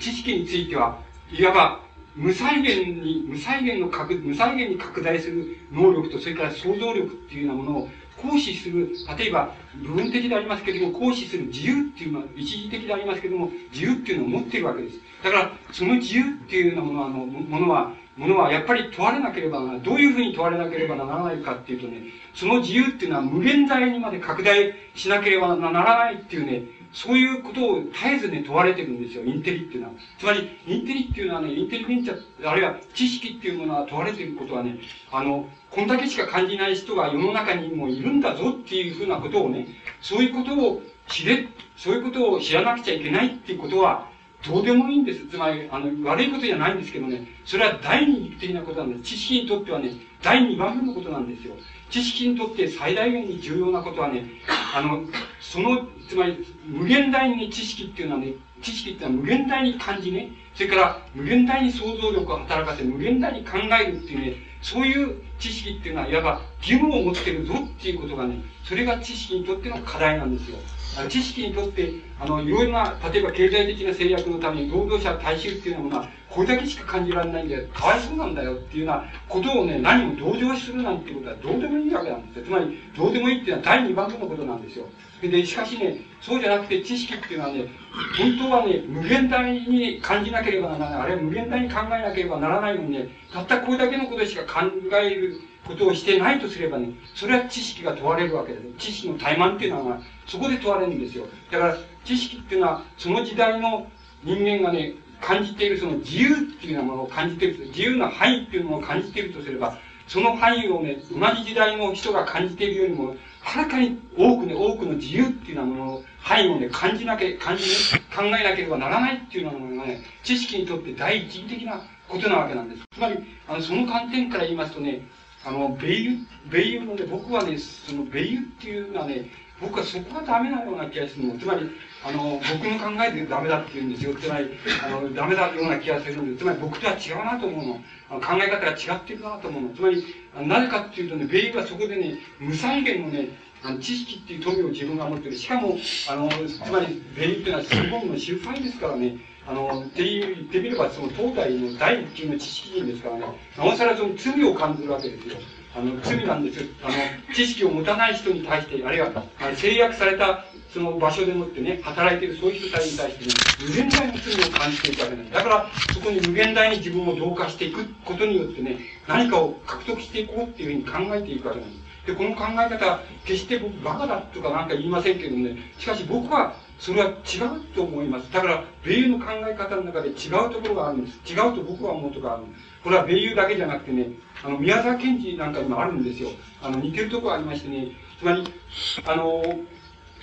知識については、いわば、無再現に、無再現の拡、無再現に拡大する能力と、それから想像力っていうようなものを行使する、例えば、部分的でありますけれども、行使する自由っていうのは、一時的でありますけれども、自由っていうのを持っているわけです。だから、その自由っていうようなものは、ものは、ものはやっぱり問われなければならない。どういうふうに問われなければならないかっていうとね、その自由っていうのは無限大にまで拡大しなければならないっていうね、そういうことを絶えずね、問われてるんですよ、インテリっていうのは。つまり、インテリっていうのはね、インテリベンチャー、あるいは知識っていうものは問われていることはね、あの、こんだけしか感じない人が世の中にもいるんだぞっていうふうなことをね、そういうことを知れ、そういうことを知らなくちゃいけないっていうことは、どうでもいいんです。つまり、あの、悪いことじゃないんですけどね、それは第二義的なことなんです。知識にとってはね、第二番目のことなんですよ。知識にとって最大限に重要なことはね、あの、その、つまり、無限大に知識っていうのはね、知識っていうのは無限大に感じね、それから無限大に想像力を働かせ、無限大に考えるっていうね、そういう知識っていうのは、いわば義務を持ってるぞっていうことがね、それが知識にとっての課題なんですよ。知識にとって、あの、いろいろな、例えば経済的な制約のために労働者大衆っていうようなものは、これだけしか感じられないんだよ、かわいそうなんだよっていうようなことをね、何も同情するなんてことはどうでもいいわけなんですよ。つまり、どうでもいいっていうのは第2番目のことなんですよ。で、しかしね、そうじゃなくて知識っていうのはね、本当はね、無限大に感じなければならない。あるいは無限大に考えなければならないのにね、たったこれだけのことしか考えることをしてないとすればね、それは知識が問われるわけです。知識の怠慢っていうのは、そこで問われるんですよ。だから、知識っていうのは、その時代の人間がね、感じているその自由っていうようなものを感じている、自由な範囲っていうものを感じているとすれば、その範囲をね、同じ時代の人が感じているよりも、はるかに多くね、多くの自由っていうようなものの範囲をね、感じなけ、感じ、ね、考えなければならないっていうようなものがね、知識にとって第一義的なことなわけなんです。つまり、あの、その観点から言いますとね、あの、米油、米油のね、僕はね、その米油っていうのはね、僕はそこがダメなような気がするの。つまり、あの、僕の考えでダメだって言うんですよ。つまり、あの、ダメだような気がするんで、つまり僕とは違うなと思うの。あの考え方が違ってるなと思うの。つまり、なぜかっていうとね、米油はそこでね、無再現のね、あの知識っていう富を自分が持ってる。しかも、あの、つまり、米油っていうのは日本の秀才ですからね、あの、っていう、言ってみれば、その東大の第一級の知識人ですからね、なおさらその罪を感じるわけですよ。あの、罪なんですよ。あの、知識を持たない人に対して、あるいは、あの制約された、その場所でもってね、働いているそういう人たちに対してね、無限大の罪を感じていくわけなんです。だから、そこに無限大に自分を同化していくことによってね、何かを獲得していこうっていうふうに考えていくわけなんです。で、この考え方、決して僕、バカだとかなんか言いませんけどね、しかし僕は、それは違うと思います。だから、米油の考え方の中で違うところがあるんです。違うと僕は思うところがあるんです。これは米油だけじゃなくてね、あの、宮沢賢治なんかにもあるんですよ。あの、似てるところがありましてね、つまり、あの、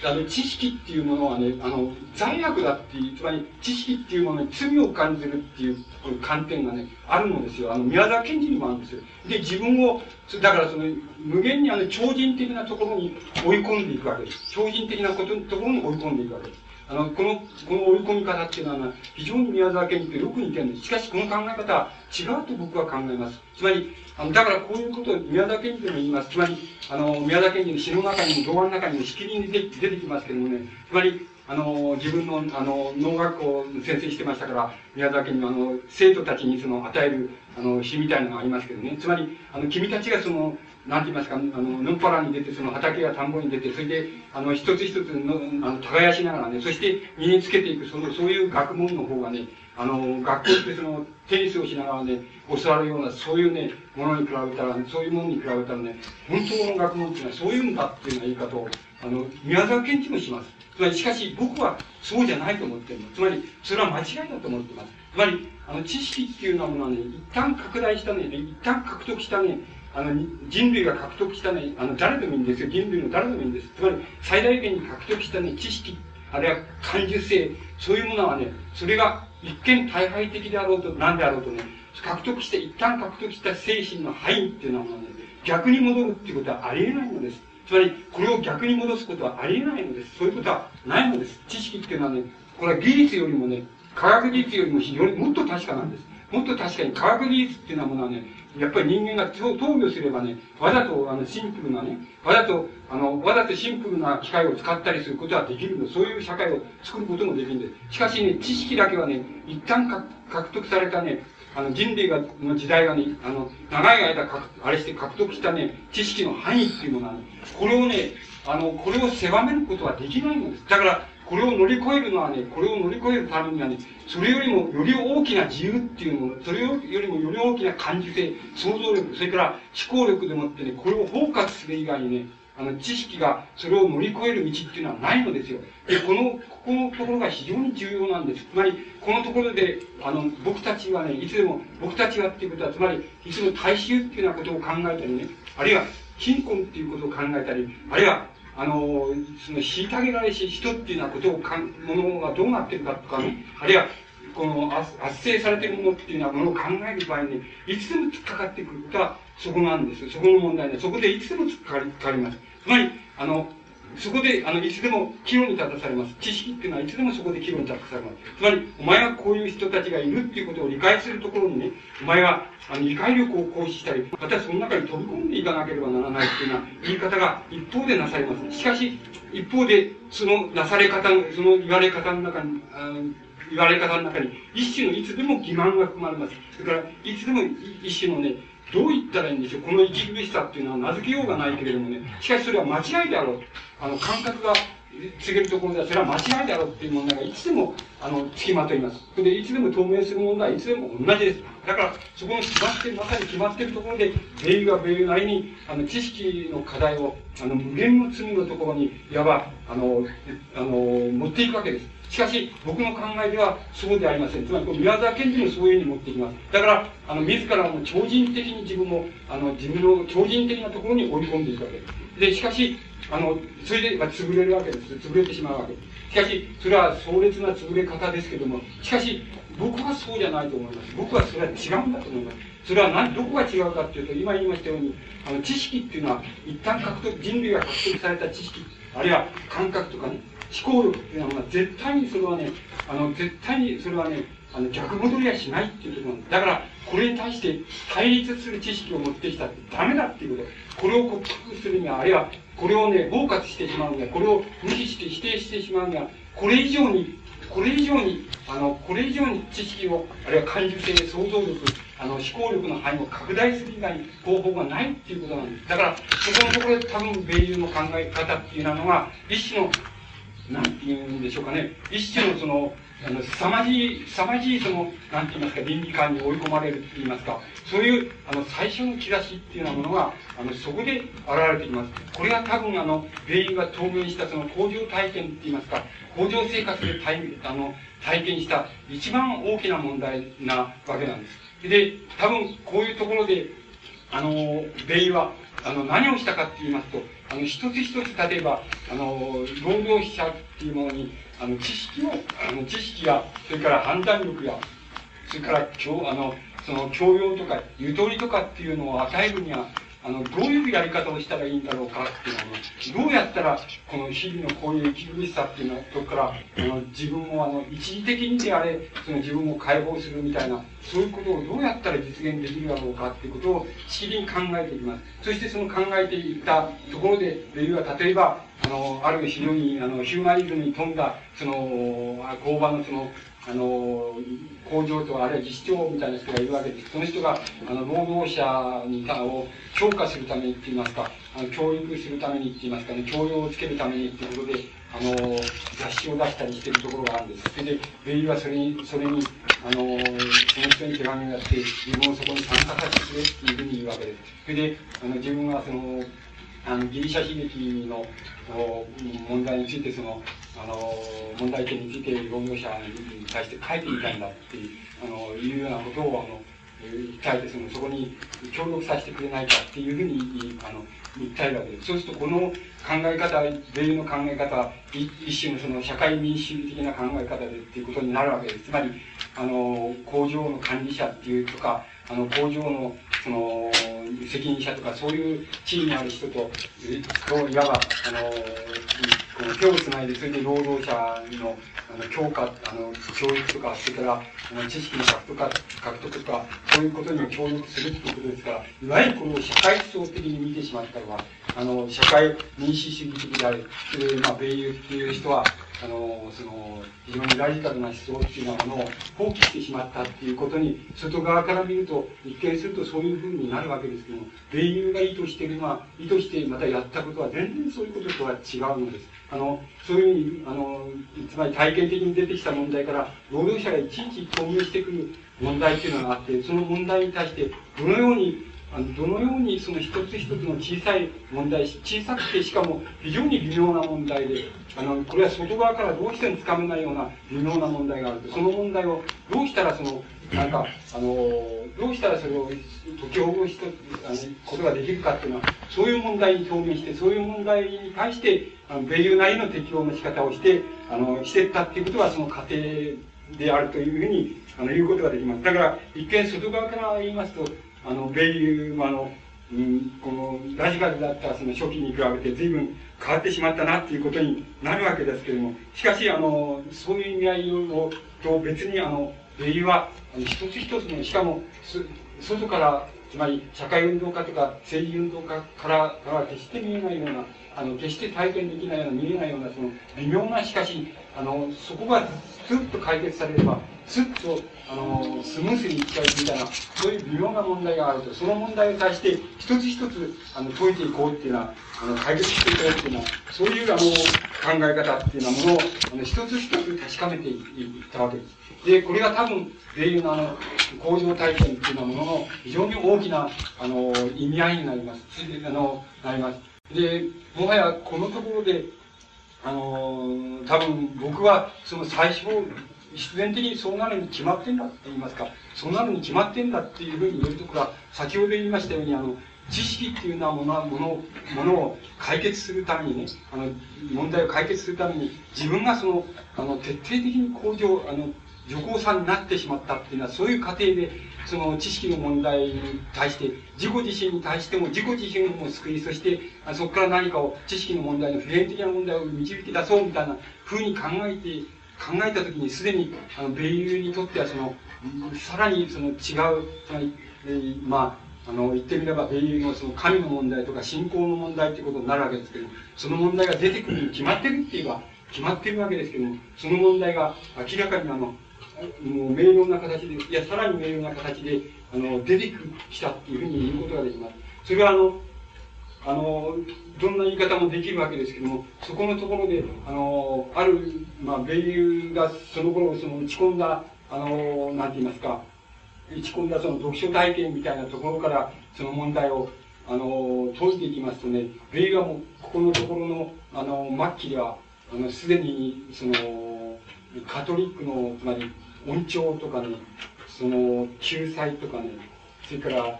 あの、知識っていうものはね、あの、罪悪だっていう、つまり、知識っていうものに罪を感じるっていう観点がね、あるのですよ。あの、宮沢賢治にもあるんですよ。で、自分を、だからその、無限にあの、超人的なところに追い込んでいくわけです。超人的なことところに追い込んでいくわけです。あの、この、この追い込み方っていうのは、非常に宮沢賢治とよく似てるんです。しかし、この考え方は違うと僕は考えます。つまり、あの、だからこういうことを宮沢賢治でも言います。つまり、あの、宮沢賢治の詩の中にも、動画の中にもしきりに出てきますけどもね、つまり、あの、自分の、あの、農学校の先生してましたから、宮崎にあの、生徒たちにその、与える、あの、詩みたいなのがありますけどね。つまり、あの、君たちがその、なんて言いますか、あの、のっぱらに出て、その畑や田んぼに出て、それで、あの、一つ一つの、あの、耕しながらね、そして身につけていく、その、そういう学問の方がね、あの、学校ってその、テニスをしながらね、教わるような、そういうね、ものに比べたら、そういうものに比べたらね、本当の学問っていうのはそういうんだっていうような言い方を、あの、宮沢賢治もします。つまり、しかし僕はそうじゃないと思ってるの。つまり、それは間違いだと思ってます。つまり、あの、知識っていうようなものはね、一旦拡大したね、一旦獲得したね、あの、人類が獲得したね、あの、誰でもいいんですよ。人類の誰でもいいんです。つまり、最大限に獲得したね、知識、あるいは感受性、そういうものはね、それが一見大敗的であろうと、何であろうとね、獲得して、一旦獲得した精神の範囲っていうのはね、逆に戻るっていうことはありえないのです。つまり、これを逆に戻すことはありえないのです。そういうことはないのです。知識っていうのはね、これは技術よりもね、科学技術よりも非常にもっと確かなんです。もっと確かに科学技術っていうのはね、やっぱり人間が投与すればね、わざとあのシンプルなね、わざと、あの、わざとシンプルな機械を使ったりすることはできるの。そういう社会を作ることもできるんです。しかしね、知識だけはね、一旦獲得されたね、あの人類がの時代がね、あの、長い間、あれして獲得したね、知識の範囲っていうものがね、これをね、あの、これを狭めることはできないのです。だから、これを乗り越えるのはね、これを乗り越えるためにはね、それよりもより大きな自由っていうもの、それよりもより大きな感受性、想像力、それから思考力でもってね、これを包括する以外にね、あの、知識がそれを乗り越える道っていうのはないのですよ。で、この、ここのところが非常に重要なんです。つまり、このところで、あの、僕たちはね、いつでも、僕たちはっていうことは、つまり、いつも大衆っていうようなことを考えたりね、あるいは、貧困っていうことを考えたり、あるいは、あの、その、虐げられし人っていうようなことをかん、ものがどうなってるかとかね、あるいは、この圧政されてるものっていうようなものを考える場合に、いつでも突っかかってくることはそこなんです。そこの問題で、そこでいつでも突っかかりかかります。つまり、あの、そこで、あの、いつでも岐路に立たされます。知識っていうのはいつでもそこで岐路に立たされます。つまり、お前はこういう人たちがいるっていうことを理解するところにね、お前は、あの、理解力を行使したり、またその中に飛び込んでいかなければならないっていうような言い方が一方でなされます。しかし、一方で、そのなされ方、その言われ方の中に、あ言われ方の中に、一種のいつでも欺瞞が含まれます。それから、いつでも一種のね、どう言ったらいいんでしょう。この息苦しさっていうのは名付けようがないけれどもね、しかしそれは間違いであろう。あの、感覚が告げるところでは、それは間違いであろうっていう問題がいつでも、あの、付きまといます。で、いつでも透明する問題はいつでも同じです。だから、そこの決まって、まさに決まっているところで、米が米なりに、あの、知識の課題を、あの、無限の罪のところに、いわば、あの、あの、持っていくわけです。しかし、僕の考えではそうではありません。つまり、宮沢賢治もそういうふうに持っていきます。だから、あの、自らも超人的に自分も、あの、自分の超人的なところに追い込んでいくわけです。で、しかし、あの、それで、まあ、潰れるわけです。潰れてしまうわけです。しかし、それは壮烈な潰れ方ですけども、しかし、僕はそうじゃないと思います。僕はそれは違うんだと思います。それは何、どこが違うかっていうと、今言いましたように、あの、知識っていうのは、一旦獲得、人類が獲得された知識、あるいは感覚とかね、思考力っていうのは、絶対にそれはね、あの、絶対にそれはね、あの、逆戻りはしないっていうところなん。だから、これに対して対立する知識を持ってきたってダメだっていうこと。これを克服するには、あるいは、これをね、包括してしまうには、これを無視して否定してしまうには、これ以上に、これ以上に、あの、これ以上に知識を、あるいは感受性、想像力、あの、思考力の範囲を拡大する以外に方法がないっていうことなんです。だから、そこのところで多分、米友の考え方っていうのは、一種のなんて言うんでしょうかね、一種のその、あの、凄まじい、凄まじいその、なんて言いますか、倫理観に追い込まれるって言いますか、そういう、あの、最初の兆しっていうようなものが、あの、そこで現れてきます。これが多分、あの、米友が透明したその工場体験って言いますか、工場生活で体、あの、体験した一番大きな問題なわけなんです。で、多分、こういうところで、あの、米友は、あの、何をしたかって言いますと、あの、一つ一つ、例えば、あの、労働者っていうものに、あの、知識を、あの、知識や、それから判断力や、それから、教、あの、その、教養とか、ゆとりとかっていうのを与えるには、あの、どういうやり方をしたらいいんだろうかっていうのは、どうやったら、この日々のこういう息苦しさっていうのとから、あの、自分をあの、一時的にであれ、その自分を解放するみたいな、そういうことをどうやったら実現できるだろうかっていうことを、しきりに考えていきます。そしてその考えていったところで、レビューは例えば、あの、ある非常に、あの、ヒューマニズムに富んだ、その、工場のその、あの、工場と、あるいは自治長みたいな人がいるわけです。その人が、あの、労働者にたを強化するためにって言いますか、あの、教育するためにって言いますかね、教養をつけるためにっていうことで、あの、雑誌を出したりしてるところがあるんです。それで、ベイはそれに、それに、あの、その人に手紙をやって、自分をそこに参加させてくれっていうふうに言うわけです。それで、あの、自分はその、あのギリシャ悲劇の問題についてそのあの問題点について労働者に対して書いてみたいんだっていうあのいうようなことをあの訴えてそのそこに協力させてくれないかっていうふうにあの訴えるわけです。そうするとこの考え方、米ユの考え方一種のその社会民主主義的な考え方でっていうことになるわけです。つまり、あの、工場の管理者っていうとか、あの、工場のその、責任者とか、そういう地位にある人と、といわば、あの、の手をつないで、それで労働者の、あの、強化、あの、教育とか、それから、あの、知識の獲得か、獲得とか、そういうことにも協力するっていうことですから、いわゆるこの社会思想的に見てしまったのは、あの、社会民主主義的である、まあ、米友っていう人は、あの、その、非常にラジカルな思想っていうようなものを放棄してしまったっていうことに、外側から見ると、一見するとそういうふうになるわけですけども、米友が意図してるのは、意図してまたやったことは全然そういうこととは違うのです。あの、そういうふうに、あの、つまり体系的に出てきた問題から、労働者がいちいち投入してくる問題っていうのがあって、その問題に対して、どのようにあのどのようにその一つ一つの小さい問題、小さくてしかも非常に微妙な問題で、あの、これは外側からどうしてもつかめないような微妙な問題があると、その問題をどうしたらその、なんか、あの、どうしたらそれを解きほぐしあのことができるかっていうのは、そういう問題に表現して、そういう問題に対して、あの、米友なりの適応の仕方をして、あの、していったっていうことは、その過程であるというふうに、あの、言うことができます。だから、一見外側から言いますと、あの、米友あの、うん、このラジカルだったその初期に比べて随分変わってしまったなっていうことになるわけですけれども、しかし、あの、そういう意味合いを、と別に、あの、米友は、一つ一つの、しかも、外から、つまり社会運動家とか政治運動家からからは決して見えないような、あの、決して体験できないような、見えないような、その、微妙な、しかし、あの、そこがスッと解決されれば、スッと、あの、スムースにいっちゃうみたいな、そういう微妙な問題があると、その問題に対して、一つ一つ、あの、解いていこうっていうのは、あの、解決していこうっていうのは、そういう、あの、考え方っていうようなものを、あの、一つ一つ確かめていったわけです。で、これが多分、米友のあの、工場体験っていうようなものの非常に大きな、あの、意味合いになります。あの、なります。で、もはやこのところで、あの、多分僕はその最初、必然的にそうなるに決まってんだって言いますか、そうなるに決まってんだっていうふうに言えるところは、先ほど言いましたように、あの、知識っていうようなものものものを解決するためにね、あの、問題を解決するために、自分がその、あの、徹底的に向上、あの、女工さんになってしまったっていうのは、そういう過程で、その知識の問題に対して、自己自身に対しても、自己自身も救い、そして、そこから何かを、知識の問題の普遍的な問題を導き出そうみたいな風に考えて、考えたときに、すでに、あの、米友にとっては、その、さらにその違う、つまり、えー、まあ、あの、言ってみれば、米友のその神の問題とか信仰の問題ということになるわけですけどその問題が出てくるに決まってるって言えば、決まってるわけですけども、その問題が明らかにあの、もう明瞭な形で、いや、さらに明瞭な形で、あの、出てきたっていうふうに言うことができます。それは、あの、あの、どんな言い方もできるわけですけども、そこのところで、あの、ある、まあ、米友がその頃、その打ち込んだ、あの、なんて言いますか、打ち込んだその読書体験みたいなところから、その問題を、あの、解いていきますとね、米友はもう、ここのところの、あの、末期では、あの、すでに、その、カトリックの、つまり、恩寵とかね、その、救済とかね、それから、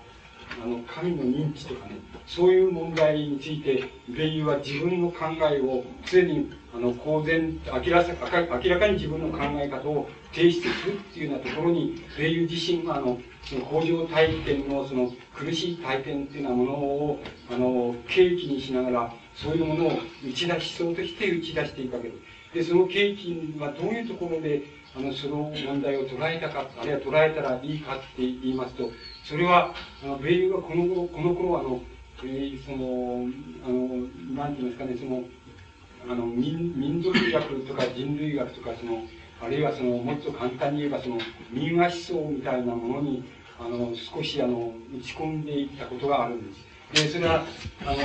あの、神の認知とかね、そういう問題について、米友は自分の考えを常に、あの、公然、明らか明らかに自分の考え方を提出するっていうようなところに、米友自身が、あの、その工場体験のその苦しい体験っていうようなものを、あの、契機にしながら、そういうものを打ち出しそうとして打ち出していくわけです。で、その契機はどういうところで、あの、その問題を捉えたか、あるいは捉えたらいいかって言いますと、それは、あの、米友がこの頃、この頃あの、えー、その、あの、なんて言いますかね、その、あの民民族学とか人類学とかそのあるいはそのもっと簡単に言えばその民話思想みたいなものにあの少しあの打ち込んでいったことがあるんです。で、それは、あの、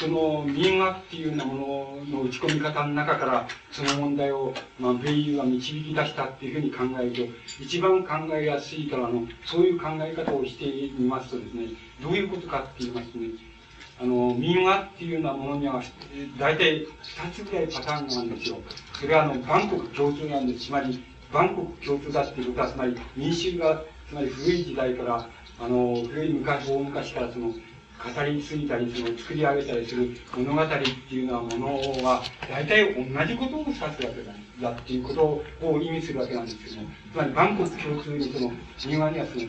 その民話っていうようなものの打ち込み方の中から、その問題を、まあ、ベイユが導き出したっていうふうに考えると、一番考えやすいから、あの、そういう考え方をしてみますとですね、どういうことかって言いますとね、あの、民話っていうようなものには、大体二つぐらいパターンがあるんですよ。それは、あの、万国共通なんです。つまり、万国共通だっていうことは、つまり、民衆が、つまり古い時代から、あの、古い昔、大昔からその、語り継いだり、その作り上げたりする物語っていうようなものは、大体同じことを指すわけだっていうことを意味するわけなんですけども、つまり万国共通にその、民話にはその、い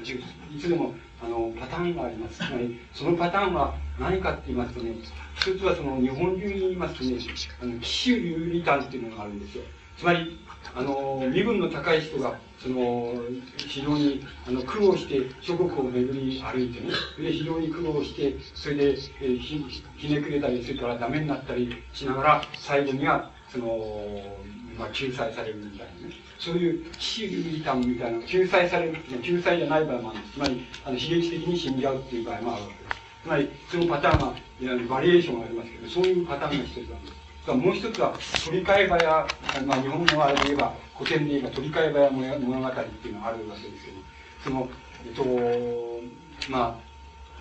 つでも、あの、パターンがあります。つまり、そのパターンは何かって言いますとね、一つはその、日本流に言いますとね、あの、奇襲有利譚っていうのがあるんですよ。つまり、あの、身分の高い人が、その、非常に、あの、苦労して、諸国を巡り歩いてね、で、非常に苦労して、それで、えー、ひ、ひねくれたり、それからダメになったりしながら、最後には、その、まあ、救済されるみたいなね。そういう死リタンみたいな、救済される、救済じゃない場合もあるんです。つまり、あの、悲劇的に死んじゃうっていう場合もあるわけです。つまり、そのパターンが、バリエーションがありますけど、そういうパターンが一つなんです。もう一つは、鳥飼場や、まあ、日本のあれで言えば、古典で言えば鳥飼場や物語っていうのがあるわけですけど、その、えっと、まあ、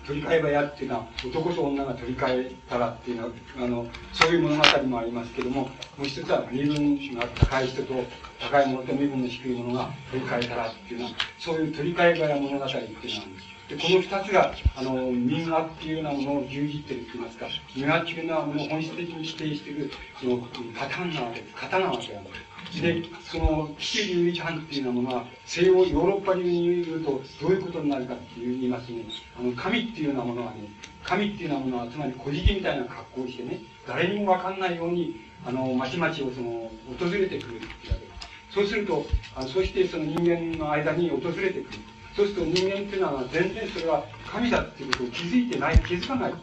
鳥飼場やっていうのは、男と女が取り替えたらっていうのは、あの、そういう物語もありますけども、もう一つは身分が高い人と高いものと身分の低いものが取り替えたらっていうのは、そういう取り替え場や物語っていうのがあるんです。で、この二つが、あの、民話っていうようなものを牛耳ってるって言いますか、民話っていうのはもう本質的に否定している、その、パターンなわけです。型なわけなんです。で、その、岸流一藩っていうようなものは、西洋ヨーロッパ流に言うと、どういうことになるかって言いますね。あの、神っていうようなものはね、神っていうようなものは、つまり古事記みたいな格好をしてね、誰にもわかんないように、あの、町々をその、訪れてくるっていうわけです。そうすると、あそしてその人間の間に訪れてくる。そうすると人間っていうのは全然それは神だっていうことを気づいてない、気づかない。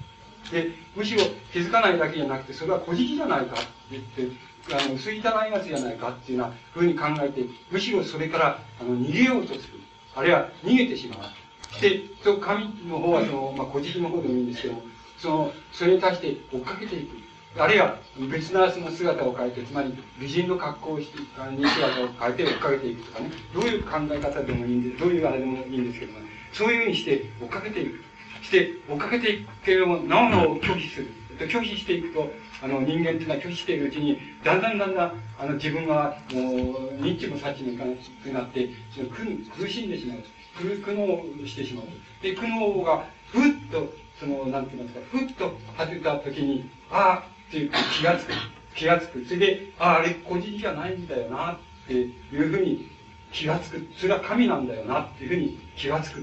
で、むしろ気づかないだけじゃなくて、それは古事記じゃないかって言って、あの、薄汚いやつじゃないかっていうようなふうに考えて、むしろそれから、あの、逃げようとする。あるいは逃げてしまう。で、その神の方はその、まあ、古事記の方でもいいんですけども、その、それに対して追っかけていく。あるいは別なその姿を変えて、つまり美人の格好をして、に姿を変えて追っかけていくとかね、どういう考え方でもいいんで、どういうあれでもいいんですけども、ね、そういうふうにして追っかけていく。して、追っかけていくけれども、なおなお拒否する。拒否していくと、あの、人間っていうのは拒否しているうちに、だんだんだんだん、あの、自分が、もう、ニッチもサッチもいかなくなって、その苦苦しんでしまう。苦苦悩してしまう。で、苦悩が、ふっと、その、なんて言いますか、ふっと外れた時に、ああ、っていう気がつく。気がつく。それで、ああ、れ個人じゃないんだよな、っていうふうに気がつく。それは神なんだよな、っていうふうに気がつくっ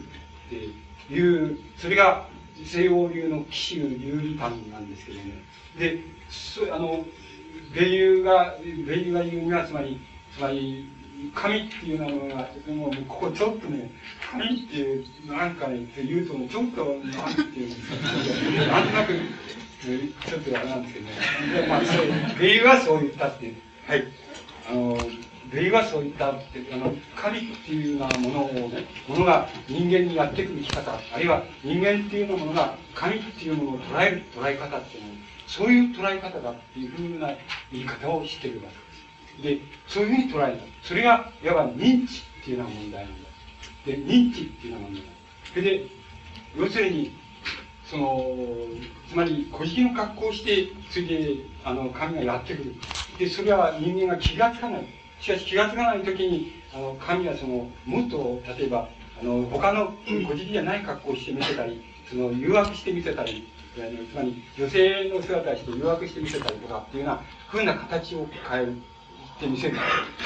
ていう、それが西洋流の騎士の有利感なんですけどね。で、そあの、米友が、米友が言うには、つまり、つまり、神っていうのがあって、もうここちょっとね、神っていう、なんかね、って言うと、ちょっと、なんていうんですか、なんとなく、ちょっとあれなんですけどね。まあ、そう、ベイはそう言ったっていう。はい。あの、ベイはそう言ったって、あの、神っていうようなものをね、ものが人間にやってくる生き方、あるいは人間っていうようなものが神っていうものを捉える捉え方っていうのそういう捉え方だっていうふうな言い方をしてるわけです。で、そういうふうに捉えた。それが、いわば認知っていうような問題なんだ。で、認知っていうような問題。それで、要するに、その、つまり、小じの格好をして、それで、あの、神がやってくる。で、それは人間が気がつかない。しかし気がつかない時に、あの、神はその、もっと、例えば、あの、他の小じじゃない格好をして見せたり、その、誘惑して見せたり、つまり、女性の姿をして誘惑して見せたりとかっていうような、ふうな形を変える。って見せる。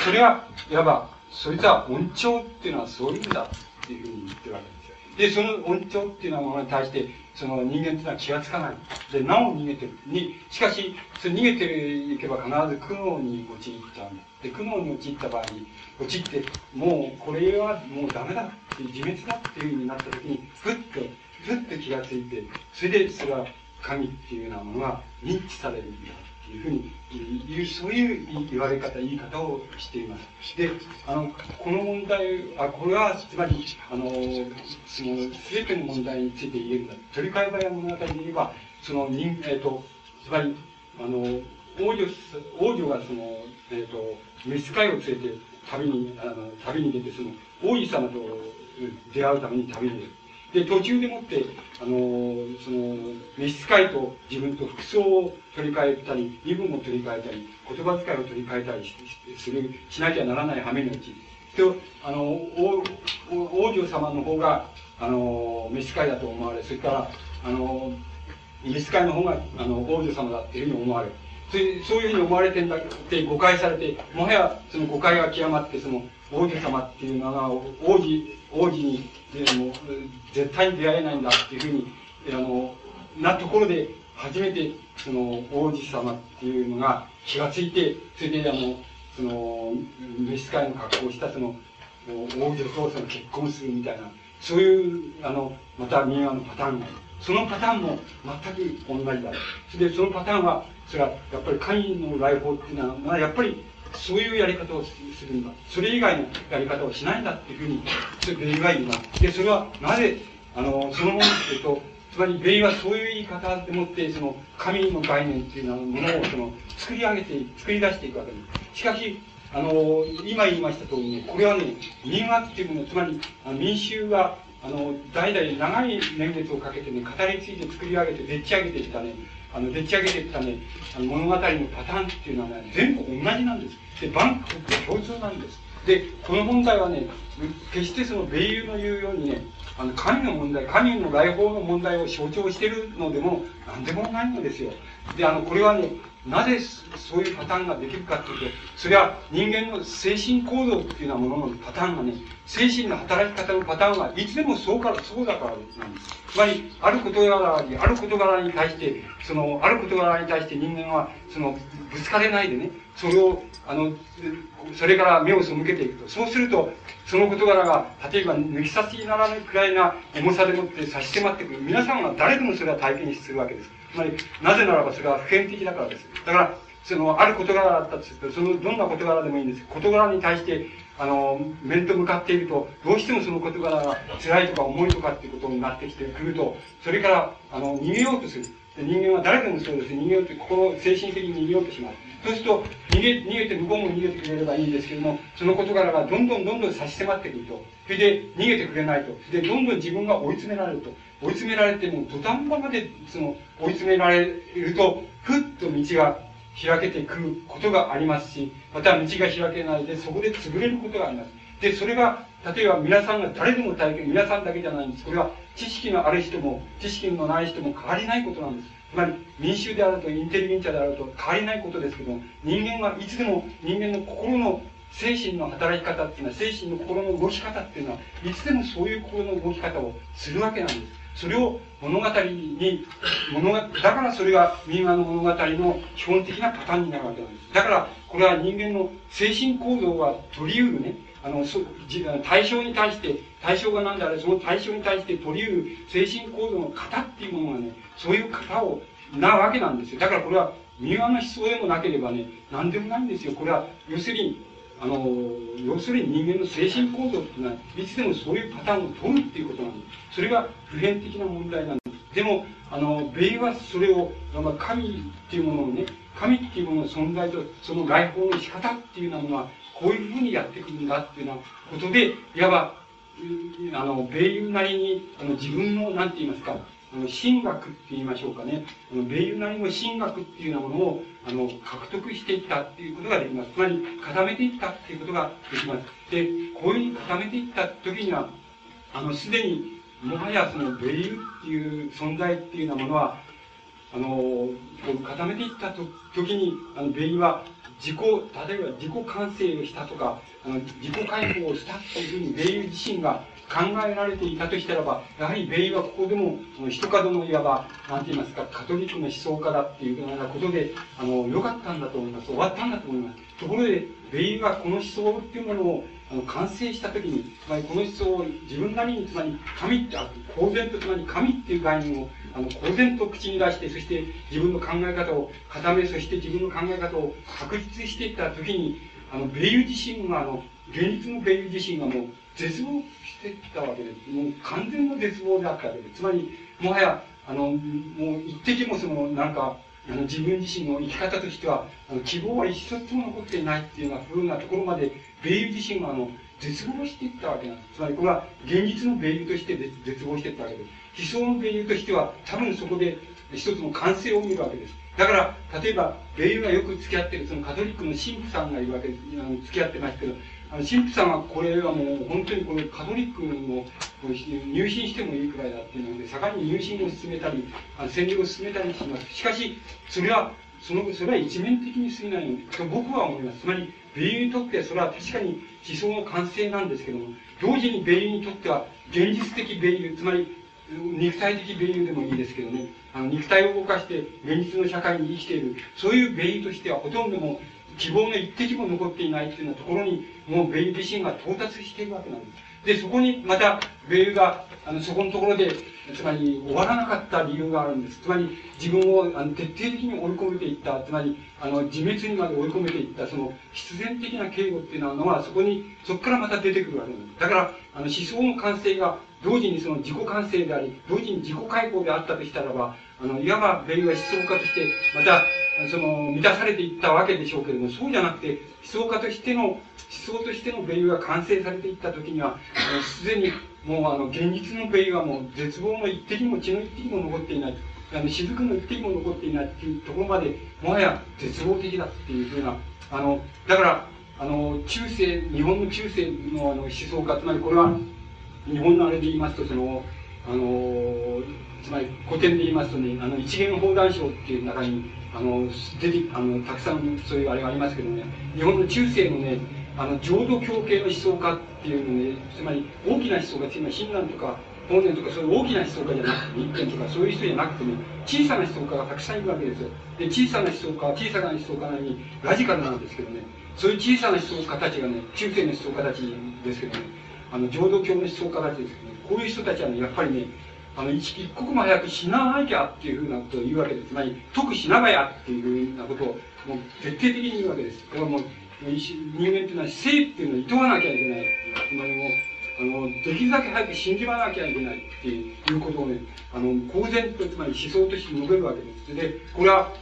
それは、いわば、そいつは音調っていうのはそういう意味だっていうふうに言ってるわけです。で、その音調っていうようなものに対して、その人間っていうのは気がつかない。で、なお逃げてる。に、しかし、そ逃げていけば必ず苦悩に陥っちゃうんだ。で、苦悩に陥った場合に、陥って、もうこれはもうダメだって自滅だっていうふうになった時に、ふっと、ふっと気がついて、それでそれは神っていうようなものが認知されるんだっていうふうにいう、そういう言われ方、言い方をしています。で、あの、この問題、あ、これは、つまり、あの、その、すべての問題について言えるんだ。取り替え早物語で言えば、その、人、えっ、ー、と、つまり、あの、王女、王女がその、えっ、ー、と、召使いを連れて旅に、あの、旅に出て、その、王子様と出会うために旅に出る。で、途中でもって、あの、その、召使いと自分と服装を取り替えたり、身分を取り替えたり、言葉遣いを取り替えたりする、しなきゃならない羽目のうち、と、あの、王王女様の方が、あの、召使いだと思われ、それから、あの、召使いの方が、あの、王女様だっていうふうに思われる。そういうふうに思われてんだって誤解されて、もはやその誤解が極まって、その王子様っていうのは王子、王子に、でも絶対に出会えないんだっていうふうに、あの、なところで初めてその王子様っていうのが気がついて、それであの、その、召使いの格好をしたその、王女とその結婚するみたいな、そういう、あの、また民話のパターンが。そのパターンも全く同じだ。それで、そのパターンは、それはやっぱり会員の来訪っていうのは、まあ、やっぱりそういうやり方をするんだ。それ以外のやり方をしないんだっていうふうに、それは。で、それはなぜ、あの、そのものっていうと、つまりベイはそういう言い方でもって、その、神の概念っていうのものを、その、作り上げて、作り出していくわけです。しかし、あの、今言いました通りね、これはね、民話っていうもの、つまり、民衆が、あの、代々長い年月をかけてね、語り継いで作り上げて、でっち上げてきたね、あの、でっち上げていったね、あの物語のパターンっていうのはね、全部同じなんです。で、バンクって共通なんです。で、この問題はね、決してその米友の言うようにね、あの、神の問題、神の来訪の問題を象徴しているのでも、何でもないのですよ。で、あの、これはね、なぜそういうパターンができるかっていうと、それは人間の精神行動っていうようなもののパターンがね、精神の働き方のパターンはいつでもそうから、そうだからなんです。つまり、ある事柄に、ある事柄に対して、その、ある事柄に対して人間は、その、ぶつかれないでね、それを、あの、それから目を背けていくと。そうすると、その事柄が、例えば抜き差しにならないくらいな重さでもって差し迫ってくる。皆さんは誰でもそれは体験するわけです。つまり、なぜならばそれは普遍的だからです。だから、その、ある事柄だったとすると、その、どんな事柄でもいいんです。事柄に対して、あの、面と向かっていると、どうしてもその事柄が辛いとか重いとかっていうことになってきてくると、それから、あの、逃げようとする。人間は誰でもそうです。逃げようと、心、精神的に逃げようとします。そうすると、逃げ、逃げて向こうも逃げてくれればいいんですけども、その事柄がどんどんどんどん差し迫ってくると。それで、逃げてくれないと。で、どんどん自分が追い詰められると。追い詰められても、土壇場まで、その、追い詰められると、ふっと道が開けてくることがありますし、また道が開けないで、そこで潰れることがあります。で、それが、例えば皆さんが誰でも体験、皆さんだけじゃないんです。これは知識のある人も、知識のない人も変わりないことなんです。つまり、民衆であると、インテリゲンチャであると変わりないことですけども、人間はいつでも人間の心の精神の働き方っていうのは、精神の心の動き方っていうのは、いつでもそういう心の動き方をするわけなんです。それを物語に、物だからそれが民話の物語の基本的なパターンになるわけなんです。だから、これは人間の精神行動は取り得るね、あの、そ対象に対して、対象が何であれ、その対象に対して取り得る精神行動の型っていうものがね、そういう型を、なわけなんですよ。だからこれは、民話の思想でもなければね、何でもないんですよ。これは、要するに、あの、要するに人間の精神構造っていうのは、いつでもそういうパターンを取るっていうことなんです。それが普遍的な問題なんです。でも、あの、米はそれを、まあ、神っていうものをね、神っていうものの存在と、その外交の仕方っていうようなものは、こういうふうにやってくるんだっていうようなことで、いわば、あの、米友なりに、あの、自分の、なんて言いますか、あの、神学って言いましょうかね。あの、米友なりの神学っていうようなものを、あの、獲得していったっていうことができます。つまり、固めていったっていうことができます。で、こういうふうに固めていった時には、あの、すでに、もはやその、米友っていう存在っていうようなものは、あの、こう固めていった時に、あの、米友は、自己、例えば自己完成をしたとか、あの、自己解放をしたっていうふうに、米友自身が考えられていたとしたらば、やはり米はここでも、その一角のいわば、なんて言いますか、カトリックの思想家だっていうようなことで、あの、良かったんだと思います。終わったんだと思います。ところで、米はこの思想っていうものを、あの、完成したときに、つまりこの思想を自分なりに、つまり神って、公然とつまり神っていう概念を、あの、公然と口に出して、そして自分の考え方を固め、そして自分の考え方を確立していったときに、あの、米友自身が、あの、現実の米自身がもう絶望してたわけです。もう完全な絶望であったわけです。つまり、もはや、あの、もう一滴もその、なんか、あの自分自身の生き方としては、あの希望は一つも残っていないっていうようなふうなところまで、米友自身があの絶望していったわけなんです。つまりこれは現実の米友として絶望していったわけです。思想の米友としては、多分そこで一つの完成を見るわけです。だから、例えば、米友がよく付き合ってる、そのカトリックの神父さんがいるわけです。付き合ってますけど、神父さんはこれはもう本当にこれカトリックの入信してもいいくらいだっていうので、盛んに入信を進めたり、あの洗礼を進めたりします。しかし、それは、その、それは一面的に過ぎないと僕は思います。つまり、米友にとってそれは確かに思想の完成なんですけども、同時に米友にとっては現実的米友、つまり、肉体的米友でもいいですけどね、あの肉体を動かして現実の社会に生きている、そういう米友としてはほとんども希望の一滴も残っていないっていうようなところに、もうベイ自身が到達しているわけなんです。で、そこにまた、ベイが、あの、そこのところで、つまり終わらなかった理由があるんです。つまり、自分をあの徹底的に追い込めていった、つまり、あの、自滅にまで追い込めていった、その、必然的な警護っていうのは、そこに、そこからまた出てくるわけなんです。だから、あの、思想の完成が、同時にその自己完成であり、同時に自己解放であったとしたらば、あの、いわばベイは思想家として、また、その、満たされていったわけでしょうけれども、そうじゃなくて、思想家としての、思想としての米友が完成されていった時には、すでに、もうあの、現実の米友はもう絶望の一滴も血の一滴も残っていない。あの、雫の一滴も残っていないっていうところまで、もはや絶望的だっていうふうな、あの、だから、あの、中世、日本の中世のあの思想家、つまりこれは、日本のあれで言いますと、その、あの、つまり古典で言いますとね、あの、一元砲弾賞っていう中に、あの、出て、あの、たくさんそういうあれがありますけどね、日本の中世のね、あの、浄土教系の思想家っていうのね、つまり大きな思想家、つまり親鸞とか、法然とかそういう大きな思想家じゃなくて、一点とかそういう人じゃなくてね、小さな思想家がたくさんいるわけですよ。で、小さな思想家小さな思想家なのにラジカルなんですけどね、そういう小さな思想家たちがね、中世の思想家たちですけどね、あの、浄土教の思想家たちですけどね、こういう人たちはね、やっぱりね、あの一刻も早く死ななきゃっていうふうなことを言うわけです。つまり、得しながやっていうふうなことを、もう徹底的に言うわけです。これはもう、人間っていうのは生っていうのを厭わなきゃいけない。つまりもう、あの、できるだけ早く死んじまなきゃいけないっていうことをね、あの、公然と、つまり思想として述べるわけです。で、これは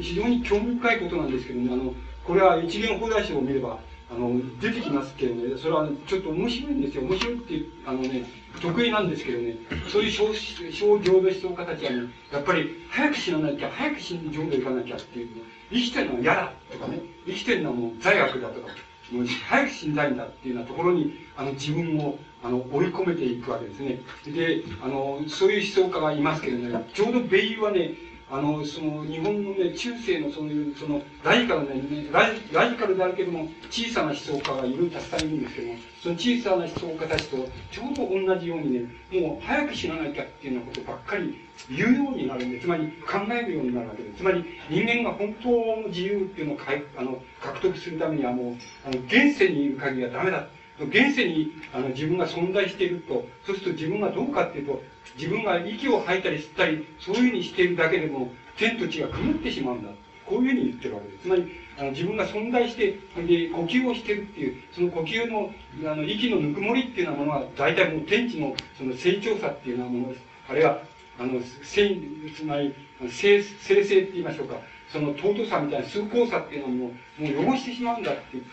非常に興味深いことなんですけどね、あの、これは一元放題書を見れば、あの、出てきますけどね、それはちょっと面白いんですよ。面白いって、あのね、得意なんですけどね、そういう小小浄土思想家たちはね、やっぱり早く死ななきゃ、早く死んで浄土行かなきゃっていう、生きてるのは嫌だとかね、生きてるのはもう罪悪だとか、もう早く死んだいんだっていうようなところに、あの、自分を、あの、追い込めていくわけですね。で、あの、そういう思想家がいますけどね、ちょうど米友はね、あの、その、日本のね、中世のそういう、その、ラジカルね、ラジラジカルであるけども、小さな思想家がいる、たくさんいるんですけども、その小さな思想家たちと、ちょうど同じようにね、もう早く死ななきゃっていうようなことばっかり言うようになるんで、つまり考えるようになるわけです。つまり、人間が本当の自由っていうのをかいあの獲得するためにはもう、あの、現世にいる限りはダメだ。現世にあの自分が存在していると、そうすると自分がどうかっていうと、自分が息を吐いたり吸ったり、そういうふうにしているだけでも、天と地が曇ってしまうんだ。こういうふうに言ってるわけです。つまり、あの自分が存在して、で、呼吸をしてるっていう、その呼吸の、あの、息のぬくもりっていうようなものは、大体もう天地の、その成長さっていうようなものです。あるいは、あの、生、つまり、生、生成って言いましょうか。その尊さみたいな崇高さっていうのをもう、もう汚してしまうんだっていう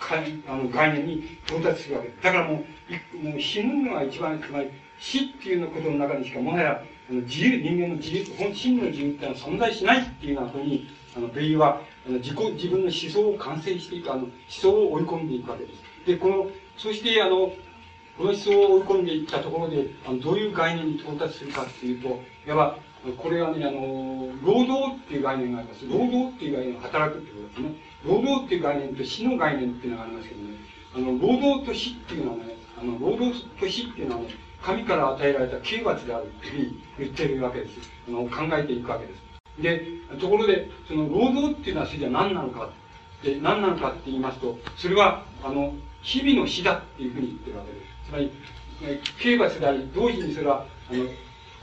あの概念に到達するわけです。だからもう、もう死ぬのが一番、つまり死っていうのことの中にしかもはやあの自由、人間の自由、本真の自由っていうのは存在しないっていうようなふうに、あの、ベイは、あの自己、自分の思想を完成していく、あの、思想を追い込んでいくわけです。で、この、そして、あの、この思想を追い込んでいったところで、あのどういう概念に到達するかっていうと、いわば、これはね、あの、労働っていう概念があります。労働っていう概念は働くってことですね。労働っていう概念と死の概念っていうのがありますけどね、あの、労働と死っていうのはね、あの、労働と死っていうのはね、神から与えられた刑罰であるっていうふうに言ってるわけです。あの、考えていくわけです。で、ところで、その労働っていうのはそれじゃ何なのか。で、何なのかって言いますと、それは、あの、日々の死だっていうふうに言ってるわけです。つまり、刑罰であり、同時にそれは、あの、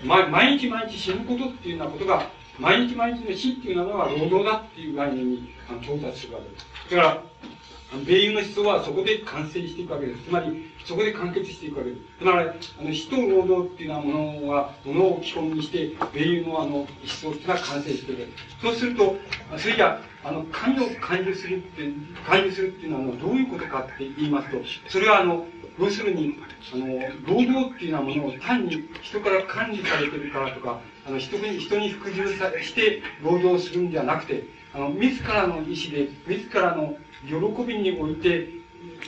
毎日毎日死ぬことっていうようなことが、毎日毎日の死っていうのは労働だっていう概念に到達するわけです。だから、米友の思想はそこで完成していくわけです。つまり、そこで完結していくわけです。つまり、あの、死と労働っていうようなものは、ものを基本にして、米友のあの、思想っていうのは完成していくわけです。そうすると、それじゃあ、の、神を感受するって、感受するっていうのは、どういうことかって言いますと、それはあの、要するに、あの、労働っていうようなものを単に人から管理されてるからとか、あの、人に、人に服従さして労働するんじゃなくて、あの、自らの意思で、自らの喜びにおいて、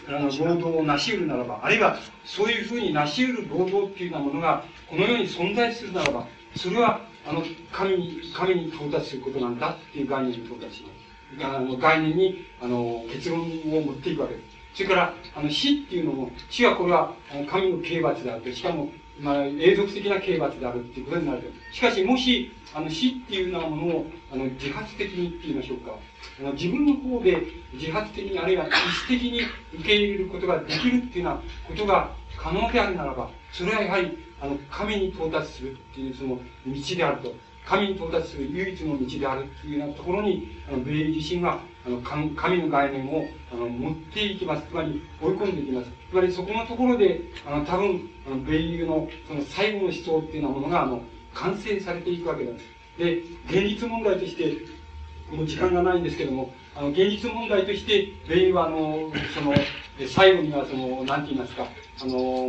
あの、労働を成し得るならば、あるいは、そういうふうに成し得る労働っていうようなものが、この世に存在するならば、それは、あの、神に、神に到達することなんだっていう概念に到達します。あの、概念に、あの、結論を持っていくわけです。それから、あの、死っていうのも、死はこれは、神の刑罰であって、しかも、まあ、永続的な刑罰であるっていうことになるしかし、もし、あの、死っていうようなものを、あの、自発的にって言いましょうか。あの、自分の方で自発的に、あるいは意思的に受け入れることができるっていうようなことが可能であるならば、それはやはり、あの、神に到達するっていう、その、道であると。神に到達する唯一の道であるっていうようなところに、あの、米自身が、あの、神の概念を、あの、持っていきます。つまり、追い込んでいきます。つまり、そこのところで、あの、多分、あの、米友の、その最後の思想っていうようなものが、あの、完成されていくわけなんです。で、現実問題として、もう時間がないんですけども、あの、現実問題として、米友は、あの、その、最後には、その、なんて言いますか、あの、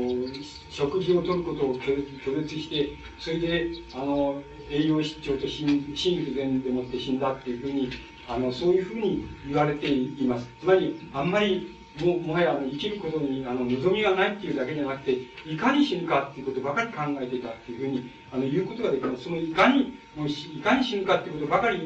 食事をとることを拒絶して、それで、あの、栄養失調と心心不全でもって死んだっていうふうに、あの、そういうふうに言われています。つまり、あんまり、ももはや生きることにあの望みがないっていうだけじゃなくて、いかに死ぬかっていうことばかり考えていたっていうふうにあの言うことができます。そのいかにも、いかに死ぬかっていうことばかり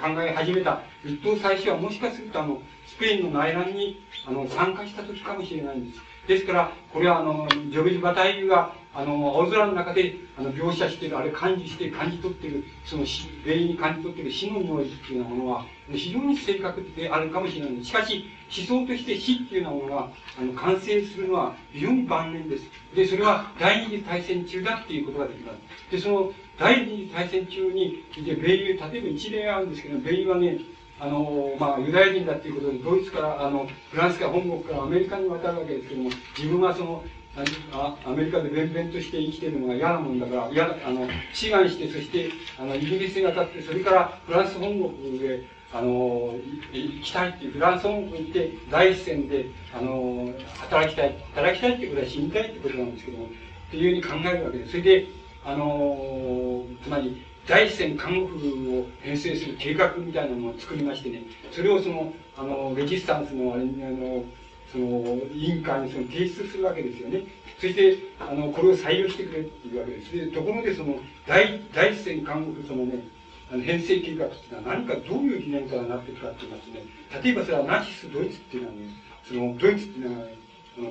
考え始めた一等最初はもしかするとあの、スペインの内乱にあの参加した時かもしれないんです。ですから、これはあの、ジョベジ・バタイユがあの、青空の中で、あの、描写している、あれ感じして、感じ取っている、その死、霊に感じ取っている死の匂いっていうようなものは、非常に正確であるかもしれないしかし、思想として死っていうようなものは、あの、完成するのは非常に晩年です。で、それは第二次大戦中だっていうことができます。で、その、第二次大戦中に、で、米友、例えば一例あるんですけど、米友はね、あの、まあ、ユダヤ人だっていうことで、ドイツから、あの、フランスから本国からアメリカに渡るわけですけども、自分はその、あアメリカで弁々として生きてるのが嫌なもんだから嫌あの志願してそしてあのイギリスに渡ってそれからフランス本国であの行きたいっていうフランス本国に行って第一線であの働きたい働きたいってことは死にたいってことなんですけどもっていうふうに考えるわけですそれであのつまり第一線看護婦を編成する計画みたいなのを作りましてねそれをそのあのレジスタンスのあれあのその委員会にその提出するわけですよね。そしてあのこれを採用してくれっていうわけです。でところでその第第一線韓国そのねあの編成計画っていうのは何かどういう理念からなっていくかって言いますね例えばそれはナチスドイツっていうのはねそのドイツっていうのは、ね、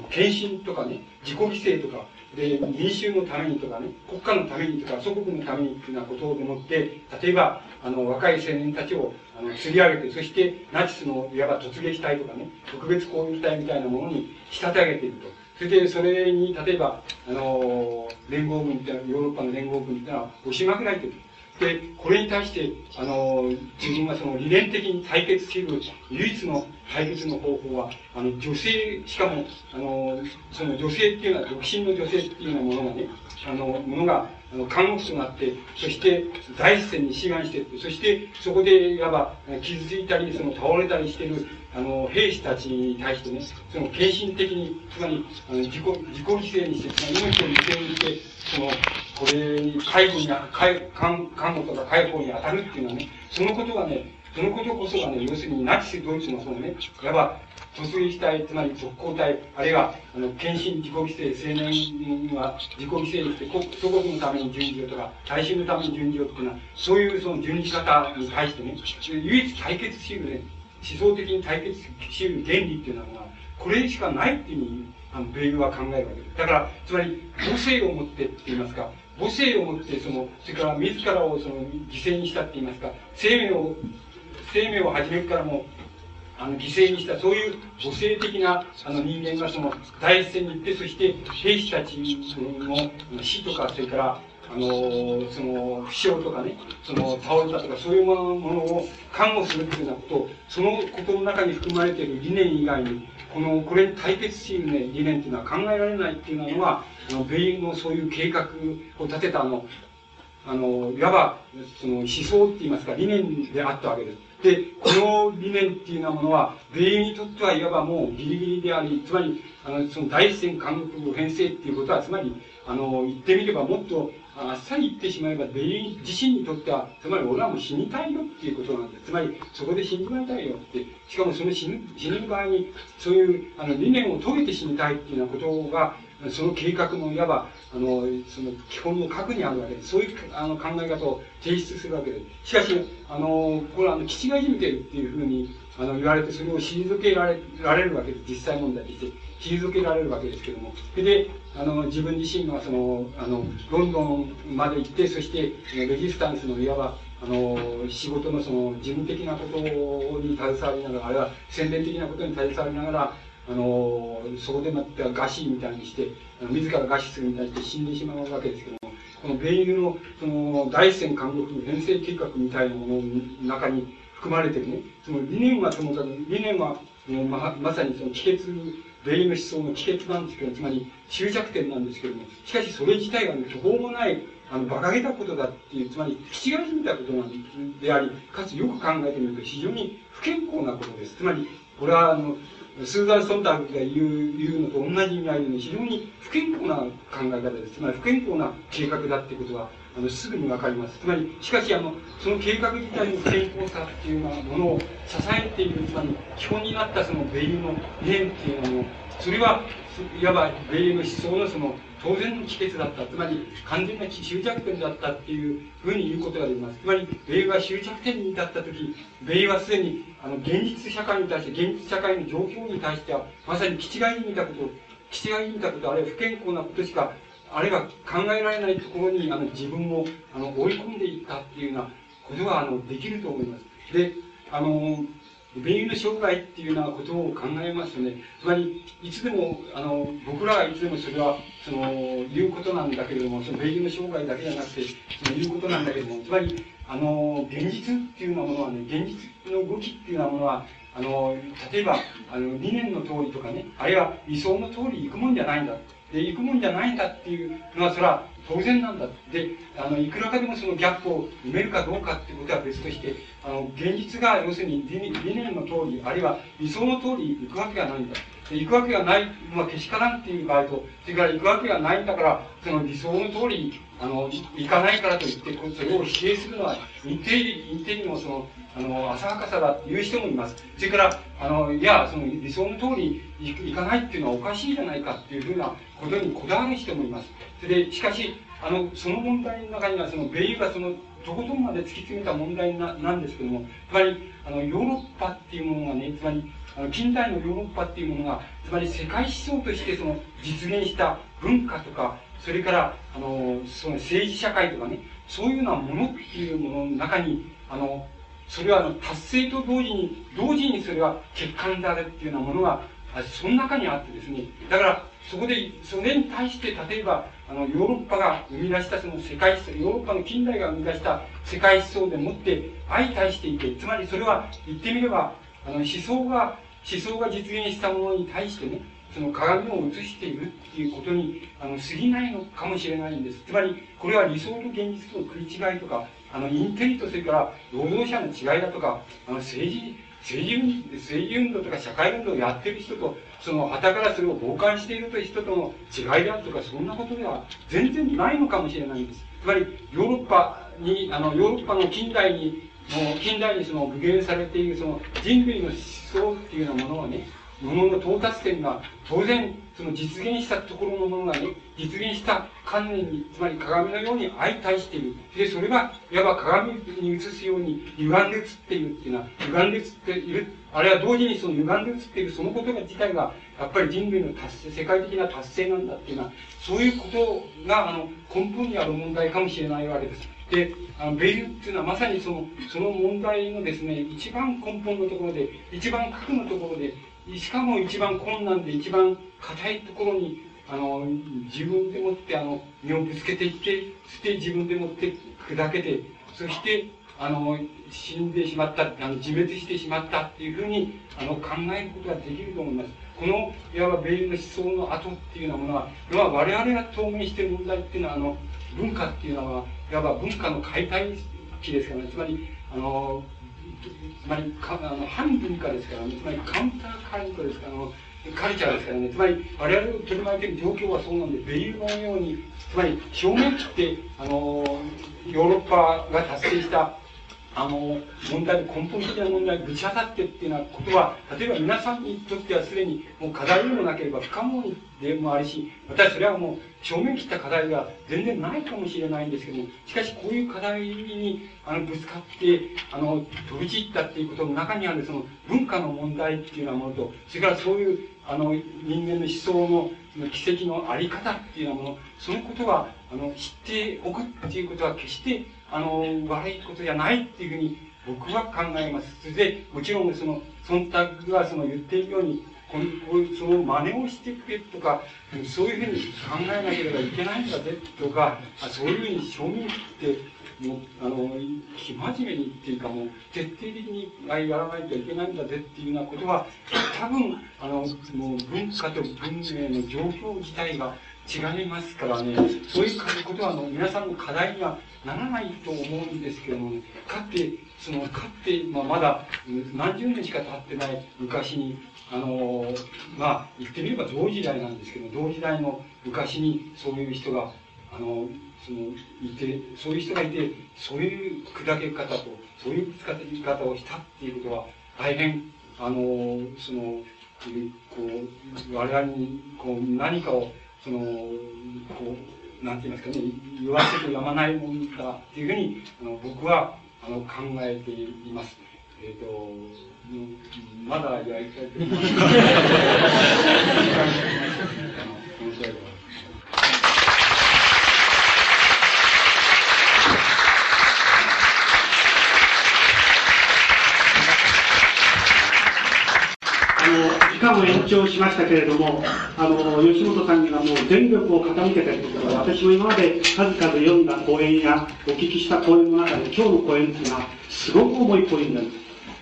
献身とかね自己犠牲とかで民衆のためにとかね国家のためにとか祖国のためにっていうようなことをもって例えばあの若い青年たちをあの釣り上げてそしてナチスのいわば突撃隊とかね特別攻撃隊みたいなものに仕立て上げていると。それでそれに例えばあの連合軍ってヨーロッパの連合軍ってのは押しまくられている。で、これに対して、あの、自分がその理念的に対決している唯一の解決の方法は、あの、女性、しかも、あの、その女性っていうのは、独身の女性っていうようなものがね、あの、ものが、あの、看護師となって、そして、第一線に志願して、そして、そこで、いわば、傷ついたり、その、倒れたりしてる、あの、兵士たちに対してね、その、献身的に、つまり、あの自己、自己犠牲にして、つまり命を犠牲にして、その、これ、介護に、介看看護とか介護に当たるっていうのはね、そのことがね、そのことこそがね、要するにナチスドイツのそのね、いわば突撃隊、つまり特攻隊、あるいは、あの、献身自己犠牲、青年には自己犠牲にして、祖国のために順次をとか、大衆のために順次をっていうのは、そういうその順次方に対してね、唯一対決しうるね、思想的に対決しうる原理っていうのが、これしかないっていうふうに、あの、米軍は考えるわけです。だから、つまり、母性を持ってって言いますか、母性を持って、その、それから自らをその、犠牲にしたって言いますか、生命を、生命を始めからも、あの、犠牲にした、そういう母性的な、あの、人間がその、第一線に行って、そして、兵士たちの死とか、それから、あの、その、負傷とかね、その、倒れたとか、そういうものを看護するっていうようなこと、そのことの中に含まれている理念以外に、この、これ対決しる、理念っていうのは考えられないっていうのは、あの、米軍のそういう計画を立てた、あの、あの、いわば、その思想って言いますか、理念であったわけです。で、この理念っていうようなものは、米軍にとってはいわばもうギリギリであり、つまり、あの、その第一線韓国編成っていうことは、つまり、あの、言ってみればもっと、あっさり言ってしまえば、米軍自身にとっては、つまり俺はもう死にたいよっていうことなんです。つまり、そこで死にまいたいよって。しかもその死ぬ、死ぬ場合に、そういう、あの、理念を遂げて死にたいっていうようなことが、その計画のいわば、あの、その基本の核にあるわけです。そういうあの考え方を提出するわけです。しかし、あの、これはあの、基地がいじめてるっていうふうに、あの、言われて、それを退けられられるわけです。実際問題として。退けられるわけですけども。で、あの、自分自身がその、あの、ロンドンまで行って、そして、レジスタンスのいわば、あの、仕事のその、事務的なことに携わりながら、あるいは宣伝的なことに携わりながら、あの、そこでまた餓死みたいにして、自ら餓死するみたいにして死んでしまうわけですけども、この米軍の、その、大戦監獄編成計画みたいなものの中に含まれてるね、その理念はともかく、理念は、ままさにその帰結、米軍の思想の帰結なんですけど、つまり終着点なんですけども、しかしそれ自体がね、途方もない、あの、馬鹿げたことだっていう、つまり、気違いじみたことなんであり、かつよく考えてみると非常に不健康なことです。つまり、これは、あの、スーザン・ソンタグが言う言うのと同じ意味合いで、非常に不健康な考え方です。つまり不健康な計画だっていうことは、あの、すぐにわかります。つまり、しかし、あの、その計画自体の健康さっていうようなものを支えている、つまり、基本になったその米軍の理念っていうのを、それは、いわば米軍の思想のその、当然の帰結だった。つまり、完全な終着点だったっていうふうに言うことができます。つまり、米が終着点に至ったとき、米はすでに、あの、現実社会に対して、現実社会の状況に対しては、まさに気違いに見たこと、気違いに見たこと、あるいは不健康なことしか、あるいは考えられないところに、あの、自分を、あの、追い込んでいったっていうようなことが、あの、できると思います。で、あの、米軍の生涯っていうようなことを考えますとね、つまり、いつでも、あの、僕らはいつでもそれは、その、言うことなんだけれども、その米軍の生涯だけじゃなくて、その言うことなんだけれども、つまり、あの、現実っていうようなものはね、現実の動きっていうようなものは、あの、例えば、あの、理念の通りとかね、あるいは理想の通り行くもんじゃないんだ。で、行くもんじゃないんだっていうのは、それは当然なんだ。で、あの、いくらかでもそのギャップを埋めるかどうかっていうことは別として、あの、現実が要するに理念の通り、あるいは理想の通り行くわけがないんだ。で行くわけがないのはけしからんっていう場合と、それから行くわけがないんだから、その理想の通り、あの、行かないからといって、それを否定するのは、一定、一定にもその、あの、浅はかさだっていう人もいます。それから、あの、いや、その理想の通り行かないっていうのはおかしいじゃないかっていうふうなことにこだわる人もいます。それで、しかし、あの、その問題の中には、その、米ユがその、とことんまで突き詰めた問題ななんですけども、つまり、あの、ヨーロッパっていうものがね、つまり、あの近代のヨーロッパっていうものが、つまり世界思想としてその実現した文化とか、それから、あの、その政治社会とかね、そういうようなものっていうものの中に、あの、それはあの達成と同時に、同時にそれは欠陥であるっていうようなものが、その中にあってですね、だから、そこで、それに対して、例えば、あの、ヨーロッパが生み出したその世界思想、ヨーロッパの近代が生み出した世界思想でもって相対していて、つまりそれは言ってみれば、あの、思想が、思想が実現したものに対してね、その鏡を映しているっていうことに、あの、過ぎないのかもしれないんです。つまり、これは理想と現実との食い違いとか、あの、インテリとそれから労働者の違いだとか、あの、政治、政治運政治運動とか社会運動をやってる人と、その、旗からそれを傍観しているという人との違いであるとか、そんなことでは全然ないのかもしれないんです。つまり、ヨーロッパに、あの、ヨーロッパの近代に、もう近代にその具現されているその人類の思想っていうようなものをね、ものの到達点が、当然、その実現したところのものがね、実現した観念に、つまり鏡のように相対している。で、それが、いわば鏡に映すように歪んで映っているっていうのは、歪んで映っている。あるいは同時にその歪んで映っているそのことが自体が、やっぱり人類の達成、世界的な達成なんだっていうのは、そういうことが、あの、根本にある問題かもしれないわけです。で、あのベイルっていうのはまさにその、その問題のですね、一番根本のところで、一番核のところで、しかも一番困難で一番硬いところに、あの、自分でもって、あの、身をぶつけていって、そして自分でもって砕けて、そして、あの、死んでしまった、あの自滅してしまったっていうふうに、あの、考えることができると思います。この、いわばベイルの思想の後っていうようなものは、いわば我々が当面している問題っていうのは、あの、文化っていうのは、いわば文化の解体期ですからね、つまり、あの、つまりかあの反文化ですからね、つまりカウンターカルトですから、カルチャーですからね、つまり我々を取り巻いている状況はそうなんで、ベイルのように、つまり正面切って、あの、ヨーロッパが達成したあの、問題、根本的な問題ぶち当たってっていうようなことは、例えば皆さんにとってはすでにもう課題でもなければ不可能でもあるし、私それはもう正面切った課題が全然ないかもしれないんですけども、しかしこういう課題にあのぶつかって、あの、飛び散ったっていうことの中にあるその文化の問題っていうようなものと、それからそういうあの人間の思想の奇跡のあり方っていうようなもの、そのことはあの知っておくっていうことは決してあの、悪いことじゃないっていうふうに僕は考えます。それで、もちろんその、忖度がその言っているように、このその真似をしてくれとか、そういうふうに考えなければいけないんだぜとか、そういうふうに承認って、もう、あの、生真面目にっていうかもう、徹底的にやらないといけないんだぜっていうようなことは、多分、あの、もう文化と文明の状況自体が違いますか？らね、そういうことはあの皆さんの課題にはならないと思うんですけども、かって、その、かって、まあ、まだ何十年しか経ってない昔に、あの、まあ、言ってみれば同時代なんですけど、同時代の昔にそういう人が、あの、その、いて、そういう人がいて、そういう砕け方と、そういう使い方をしたっていうことは、大変、あの、その、こう、我々に、こう、何かを、その、こう、なんて言いますかね、言わせてやまないもんだっていうふうに、あの僕はあの考えています。えっ、ー、と、まだやりたいと思います。間を延長しましたけれども、あの、吉本さんにはもう全力を傾けてということは、私も今まで数々読んだ講演やお聞きした講演の中で、今日の講演っていうのは、すごく重い講演なる。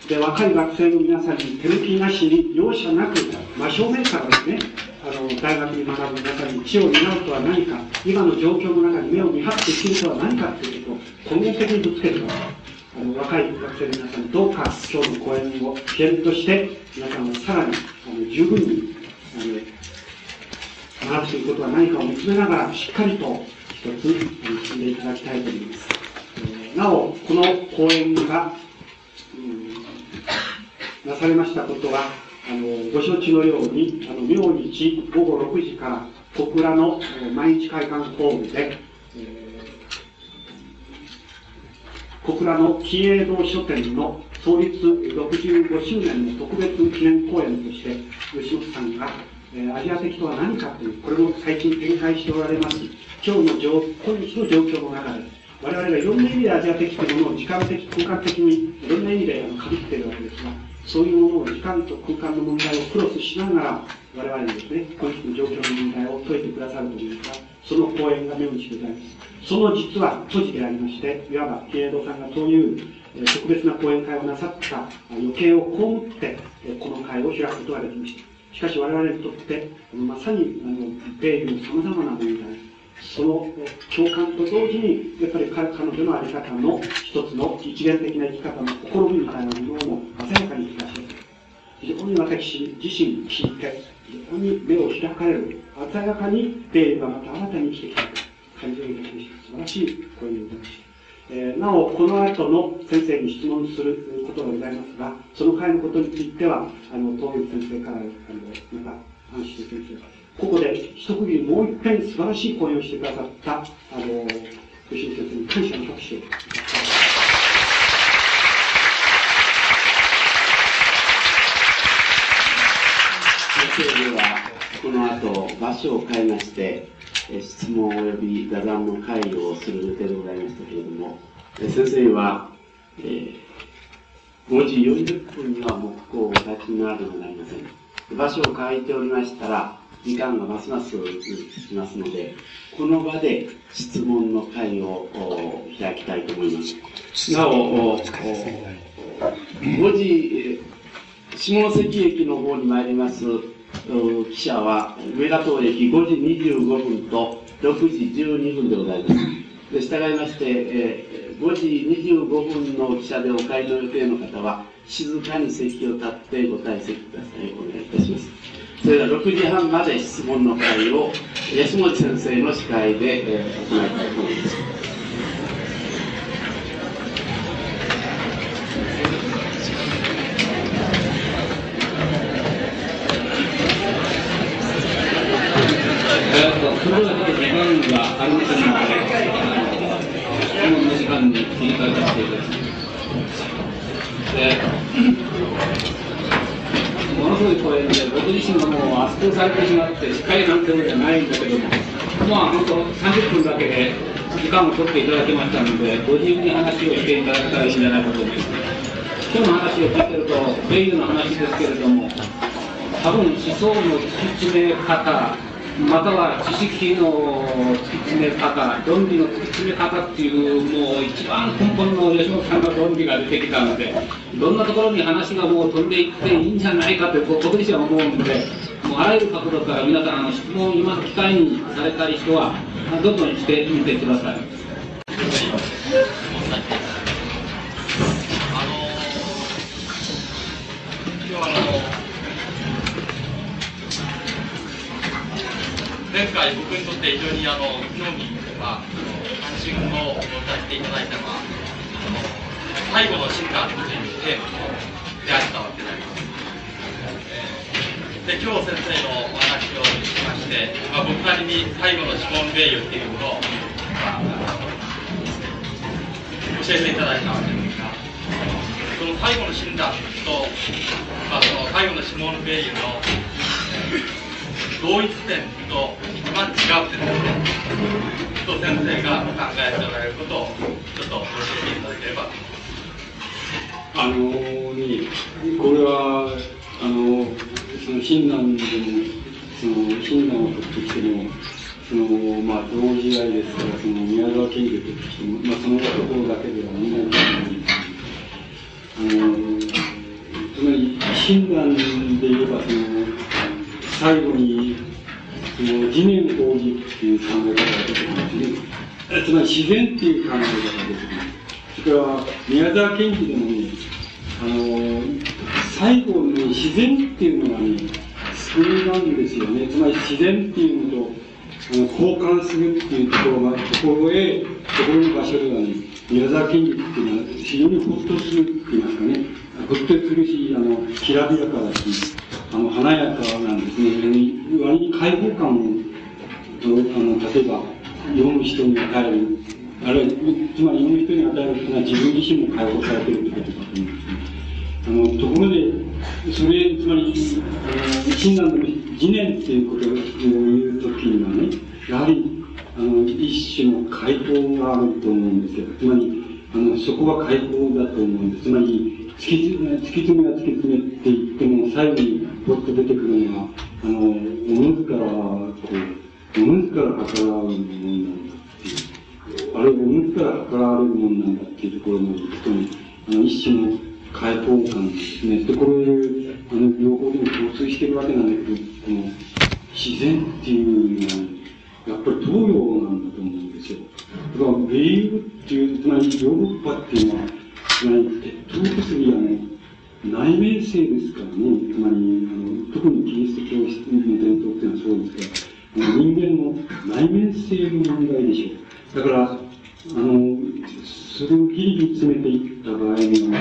で、若い学生の皆さんに手抜きなしに、容赦なく、真正面からですね、あの、大学に学ぶ皆さんに知を担うとは何か、今の状況の中に目を見張って生きるとは何かということを根源的にぶつけてください。あの若い学生の皆さんどうか今日の講演を起点として皆さんはさらにの十分にあの学ぶということは何かを見つめながらしっかりと一つ進んでいただきたいと思います、えー、なおこの講演が、うん、なされましたことはあのご承知のようにあの明日午後6時から小倉のえ毎日会館ホールで、えー小倉の紀永堂書店の創立65周年の特別記念公演として、吉本さんが、えー、アジア的とは何かという、これも最近展開しておられます。今日の状今日の状況の中で、我々がいろんな意味でアジア的というものを時間的、空間的にいろんな意味で限っているわけですが、そういうものを時間と空間の問題をクロスしながら、我々にですね、こういう状況の問題を解いてくださるというか、その講演が目を日でございます。その実は閉じでありまして、いわば慶堂さんがそういう特別な講演会をなさった余計を被って、この会を開くことができました。しかし我々にとって、まさにあの米軍の様々な問題、その共感と同時に、やっぱり彼女のあり方の一つの一元的な生き方の心みたいなものを鮮やかに聞かせて、非常に私自身聞いて、非常に目を開かれる、鮮やかに米軍がまた新たに生きてきた。感情いたしました。素晴らしい講演でございました。えー、なお、この後の先生に質問することがございますが、その回のことについては、あの、東洋先生から、あの、また話してくれて、ここで一区切りもう一遍素晴らしい講演をしてくださった、あの、吉井先生に感謝の拍手を。先生では、この後、場所を変えまして、質問及び座談の会をする予定でございましたけれども、先生は、えー、5時40分には木工をお立ちになるのではありません。場所を変えておりましたら、時間がますます続きますので、この場で質問の会を開きたいと思います。なお、5時、下関駅の方に参ります汽車は上田東駅5時25分と6時12分でございます。で従いまして、えー、5時25分の汽車でお帰りの予定の方は、静かに席を立ってご退席ください。お願いいたします。それでは6時半まで質問の会を安本先生の司会で、えー、行いたいと思います。それは時間がありませんので、質問の時間に切り替えさせていただきます。で、ものすごい声で、僕自身がもう圧倒されてしまって、司会なんてのじゃないんだけども、まあ、本当、30分だけで時間を取っていただきましたので、ご自由に話をしていただけたらいいんじゃないかと思います。今日の話を聞いてると、ベイユの話ですけれども、多分思想の突き詰め方、または知識の突き詰め方、論理の突き詰め方っていう、もう一番根本の吉本さんの論理が出てきたので、どんなところに話がもう飛んでいっていいんじゃないかと僕自身は思うんで、もうあらゆる角度から皆さん、あの質問を今の機会にされたい人は、どんどんしてみてください。て非常にあの興味とか関心を持たせていただいたのはあの最後の進化というテーマと出会ったわけでありますで今日先生のお話を聞きまして、まあ、僕なりに最後のシモン・ベイユっていうものを、まあ、教えていただいたわけですがその最後の診断と、まあ、その最後のシモン・ベイユの同一点と一番違う点ですね。と先生が考えておられることをちょっと教えていただければ。あのねこれはあのその親鸞でもその親鸞を取ってきてもそのまあ同時代ですからその宮沢賢治を取ってきても、まあ、そのところだけでは見ないあのつまり親鸞で言えばその最後に、その、次年法義っていう考え方が出てきますね。つまり自然っていう考え方が出てきます。それから、宮沢賢治でもね、あの、最後に自然っていうのがね、救いなんですよね。つまり自然っていうのと、あの交換するっていうところが、ところへ、ところの場所ではね、宮沢賢治っていうのは非常にほっとするって言いますかね、ほっとするし、あの、きらびやかだし、あの、華やかなんですね。割に開放感を、あの、例えば、読む人に与える、あるいは、つまり読む人に与えるというのは自分自身も解放されているということだと思うんですね。あの、ところで、それ、つまり、親鸞の次年っていうことを言うときにはね、やはり、あの、一種の解放があると思うんですよ。つまり、あの、そこは解放だと思うんです。つまり、突き詰め、突き詰めが突き詰めって言っても、最後にポッと出てくるのは、あの、おのずから、こう、おのずから計らうもんなんだっていう、あるいはおのずから計らわれるもんなんだっていうところの人に、あの、一種の解放感ですね。で、これ、あの、両方でも共通してるわけなんだけど、この、自然っていうのは、やっぱり東洋なんだと思うんですよ。だから、ウェーブっていう、つまりヨーロッパっていうのは、つまり、鉄塔物理はね、内面性ですからね、つまり、あの特にキリスト教の伝統っていうのはそうですから、人間の内面性の問題でしょう。だから、あの、それをギリギリ詰めていった場合には、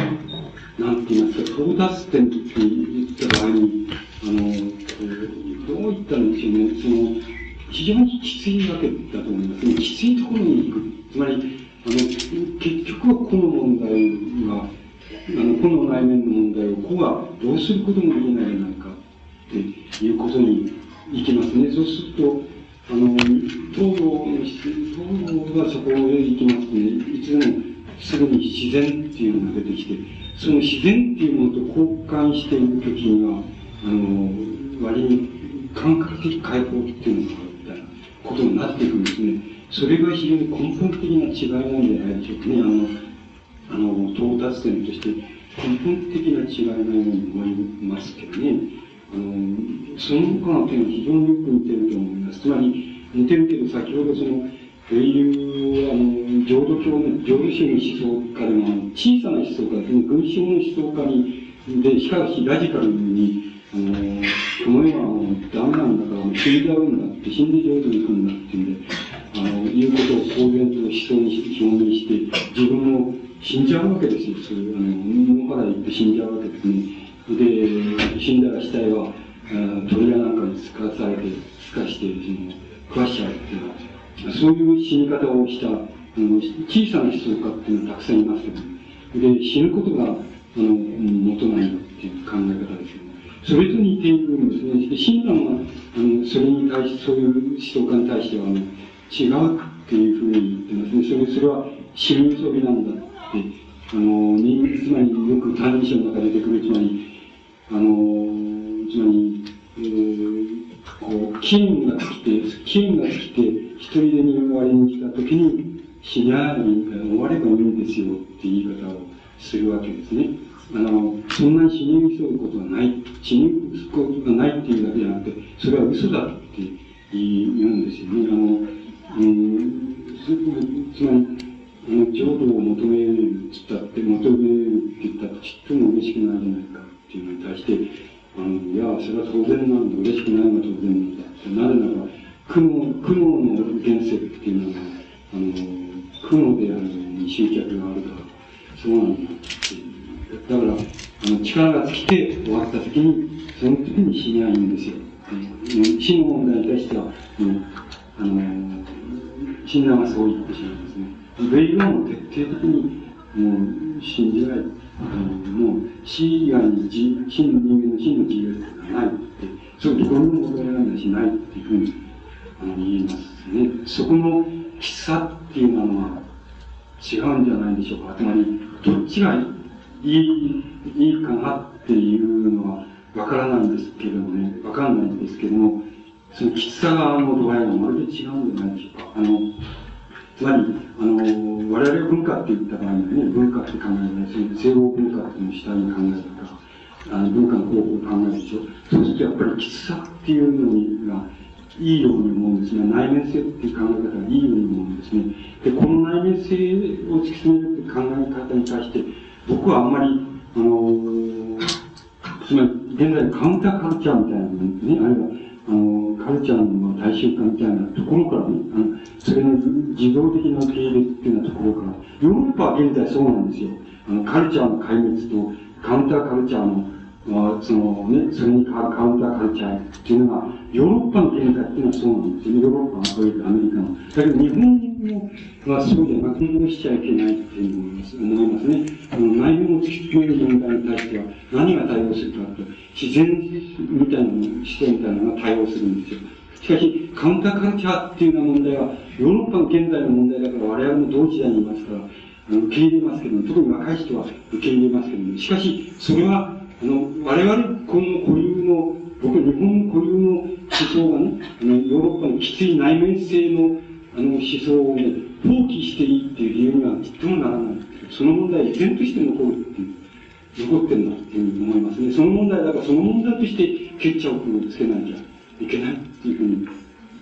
なんて言いますか、到達点って言った場合に、あの、どう言ったんでしょうね、その、非常にきついわけだと思いますね。きついところに行く。つまり、あの、結局はこの問題は、あの、この内面の問題を子がどうすることもできないじゃないかっていうことに行きますね。そうすると、あの、東洋の、東洋がそこへ行きますね。いつでもすぐに自然っていうのが出てきて、その自然っていうものと交換していくときには、あの、割に感覚的解放っていうのが、みたいなことになっていくんですね。それが非常に根本的な違いなんじゃないでしょうかね。あの、あの、到達点として根本的な違いのように思いますけどね。あの、その他の点は非常によく似てると思います。つまり、似てるけど、先ほどその、英雄、あの、浄土教の、浄土宗の思想家でも、小さな思想家ですね、群衆の思想家に、で、しかしラジカルに、あの、この世はもうダメなんだから、死んじゃうんだって、死んで浄土に行くんだっていうんで、あの、いうことを公然と思想に表明して、自分も死んじゃうわけですよ。そういう、あの、野原行って死んじゃうわけですね。で、死んだら死体は、鳥やなんかにつかされて、つかして、その、食わしちゃうっていうのは、そういう死に方をした、あの、小さな思想家っていうのはたくさんいますけど、で、死ぬことが、あの、元なんだっていう考え方ですよね。それと似ているんですね。で、親鸞は、あの、それに対し、そういう思想家に対しては、あの、違うっていうふうに言ってますね。それ、それは死ぬ遊びなんだって。あの、つまりよく単人書の中で出てくる、つまり、あの、つまり、えー、こう、機運が尽きて、機運が尽きて、一人でに終わりにしたときに、死にゃに終わればいいんですよって言い方をするわけですね。あの、そんなに死に急ぐことはない、死に急ぐことがないっていうだけじゃなくて、それは嘘だって言うんですよね。あの、うん、つまり、あの、浄土を求めるって言ったって、求めるって言ったってちっとも嬉しくないじゃないかっていうのに対して、あの、いや、それは当然なんだ、嬉しくないのは当然なんだって。なぜなら、苦悩、苦悩の現世っていうのは、あの、苦悩であるのに執着があるから、そうなんだっていう。だから、あの、力が尽きて終わった時に、その時に死にゃいいんですよ。死の問題に対しては、うん、あの、親鸞はそう言ってしまいますね。ベイも徹底的に、もう、信じない。もう死以外に真の人間の真の自由っていうのはないって、そうどこにも求められないしないっていうふうにあの言いますね。そこのきつさっていうのは違うんじゃないでしょうか。つまり、どっちがいい、いいかなっていうのはわからないんですけどもね、わかんないんですけども、そのきつさがの度合いがまるで違うんじゃないでしょうか。あの、つまり、あの、我々文化って言った場合にはね、文化って考えない、その西欧文化っていうのを主体に考えたか、あの文化の方法を考えるでしょ。そうするとやっぱりきつさっていうのにが、いいように思うんですね。内面性っていう考え方がいいように思うんですね。で、この内面性を突き詰めるって考え方に対して、僕はあんまり、あのつまり、現在カウンターカルチャーみたいなものね、あるいは、あの、カルチャーの大衆化みたいなところからね、あのそれの自動的な受け入れっていうようなところから、ヨーロッパは現在そうなんですよ。あの、カルチャーの壊滅と、カウンターカルチャーの、まあ、そのね、それにカウンターカルチャーっていうのが、ヨーロッパの現在っていうのはそうなんですよ。ヨーロッパのそういうアメリカの。だけど日本はそうじゃなくてしちゃいけないっていう思います思いますね。あの内面を突き詰める問題に対しては何が対応するかと、自然みたいな視点みたいなのが対応するんですよ。しかし、カウンターカルチャーっていうような問題は、ヨーロッパの現在の問題だから我々も同時代にいますから、あの受け入れますけども、特に若い人は受け入れますけども、しかし、それは、あの、我々、この固有の、僕、日本固有の思想がね、あの、ヨーロッパのきつい内面性の、あの、思想をね、放棄していいっていう理由にはちっともならない。その問題依然として残るっていう。残ってるんだっていうふうに思いますね。その問題だから、その問題として決着をつけないじゃいけないっていうふうに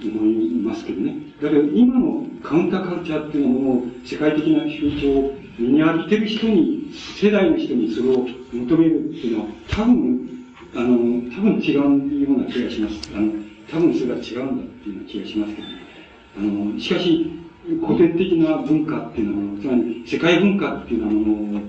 思いますけどね。だけど今のカウンターカルチャーっていうのも世界的な風潮を身に浴びてる人に、世代の人にそれを求めるっていうのは多分、あの、多分違うような気がします。あの、多分それは違うんだっていうような気がしますけどね。あの、しかし、古典的な文化っていうのは、つまり世界文化っていうのは、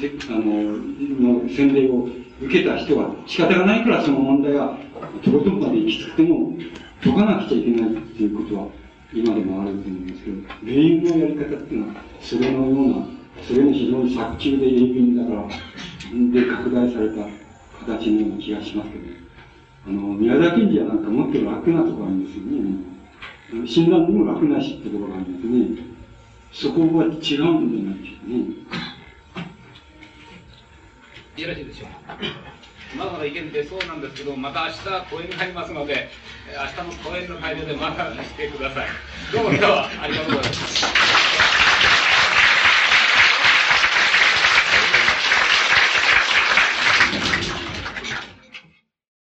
せあの、の洗礼を受けた人は仕方がないからその問題は、とことんまで行き着くても、解かなくちゃいけないっていうことは、今でもあると思うんですけど、霊園のやり方っていうのは、それのような、それの非常に早急で鋭敏だから、で拡大された形のような気がしますけど、あの、宮田賢治はなんかもっと楽なところあるんですよね。診断にも楽なしってところがあるんですね。そこは違うんじゃないでしょうね。よろしいでしょうか。まだまだ意見出そうなんですけど、また明日講演がありますので、明日の講演の会場でまたしてください。どうも今日はありがとうございます。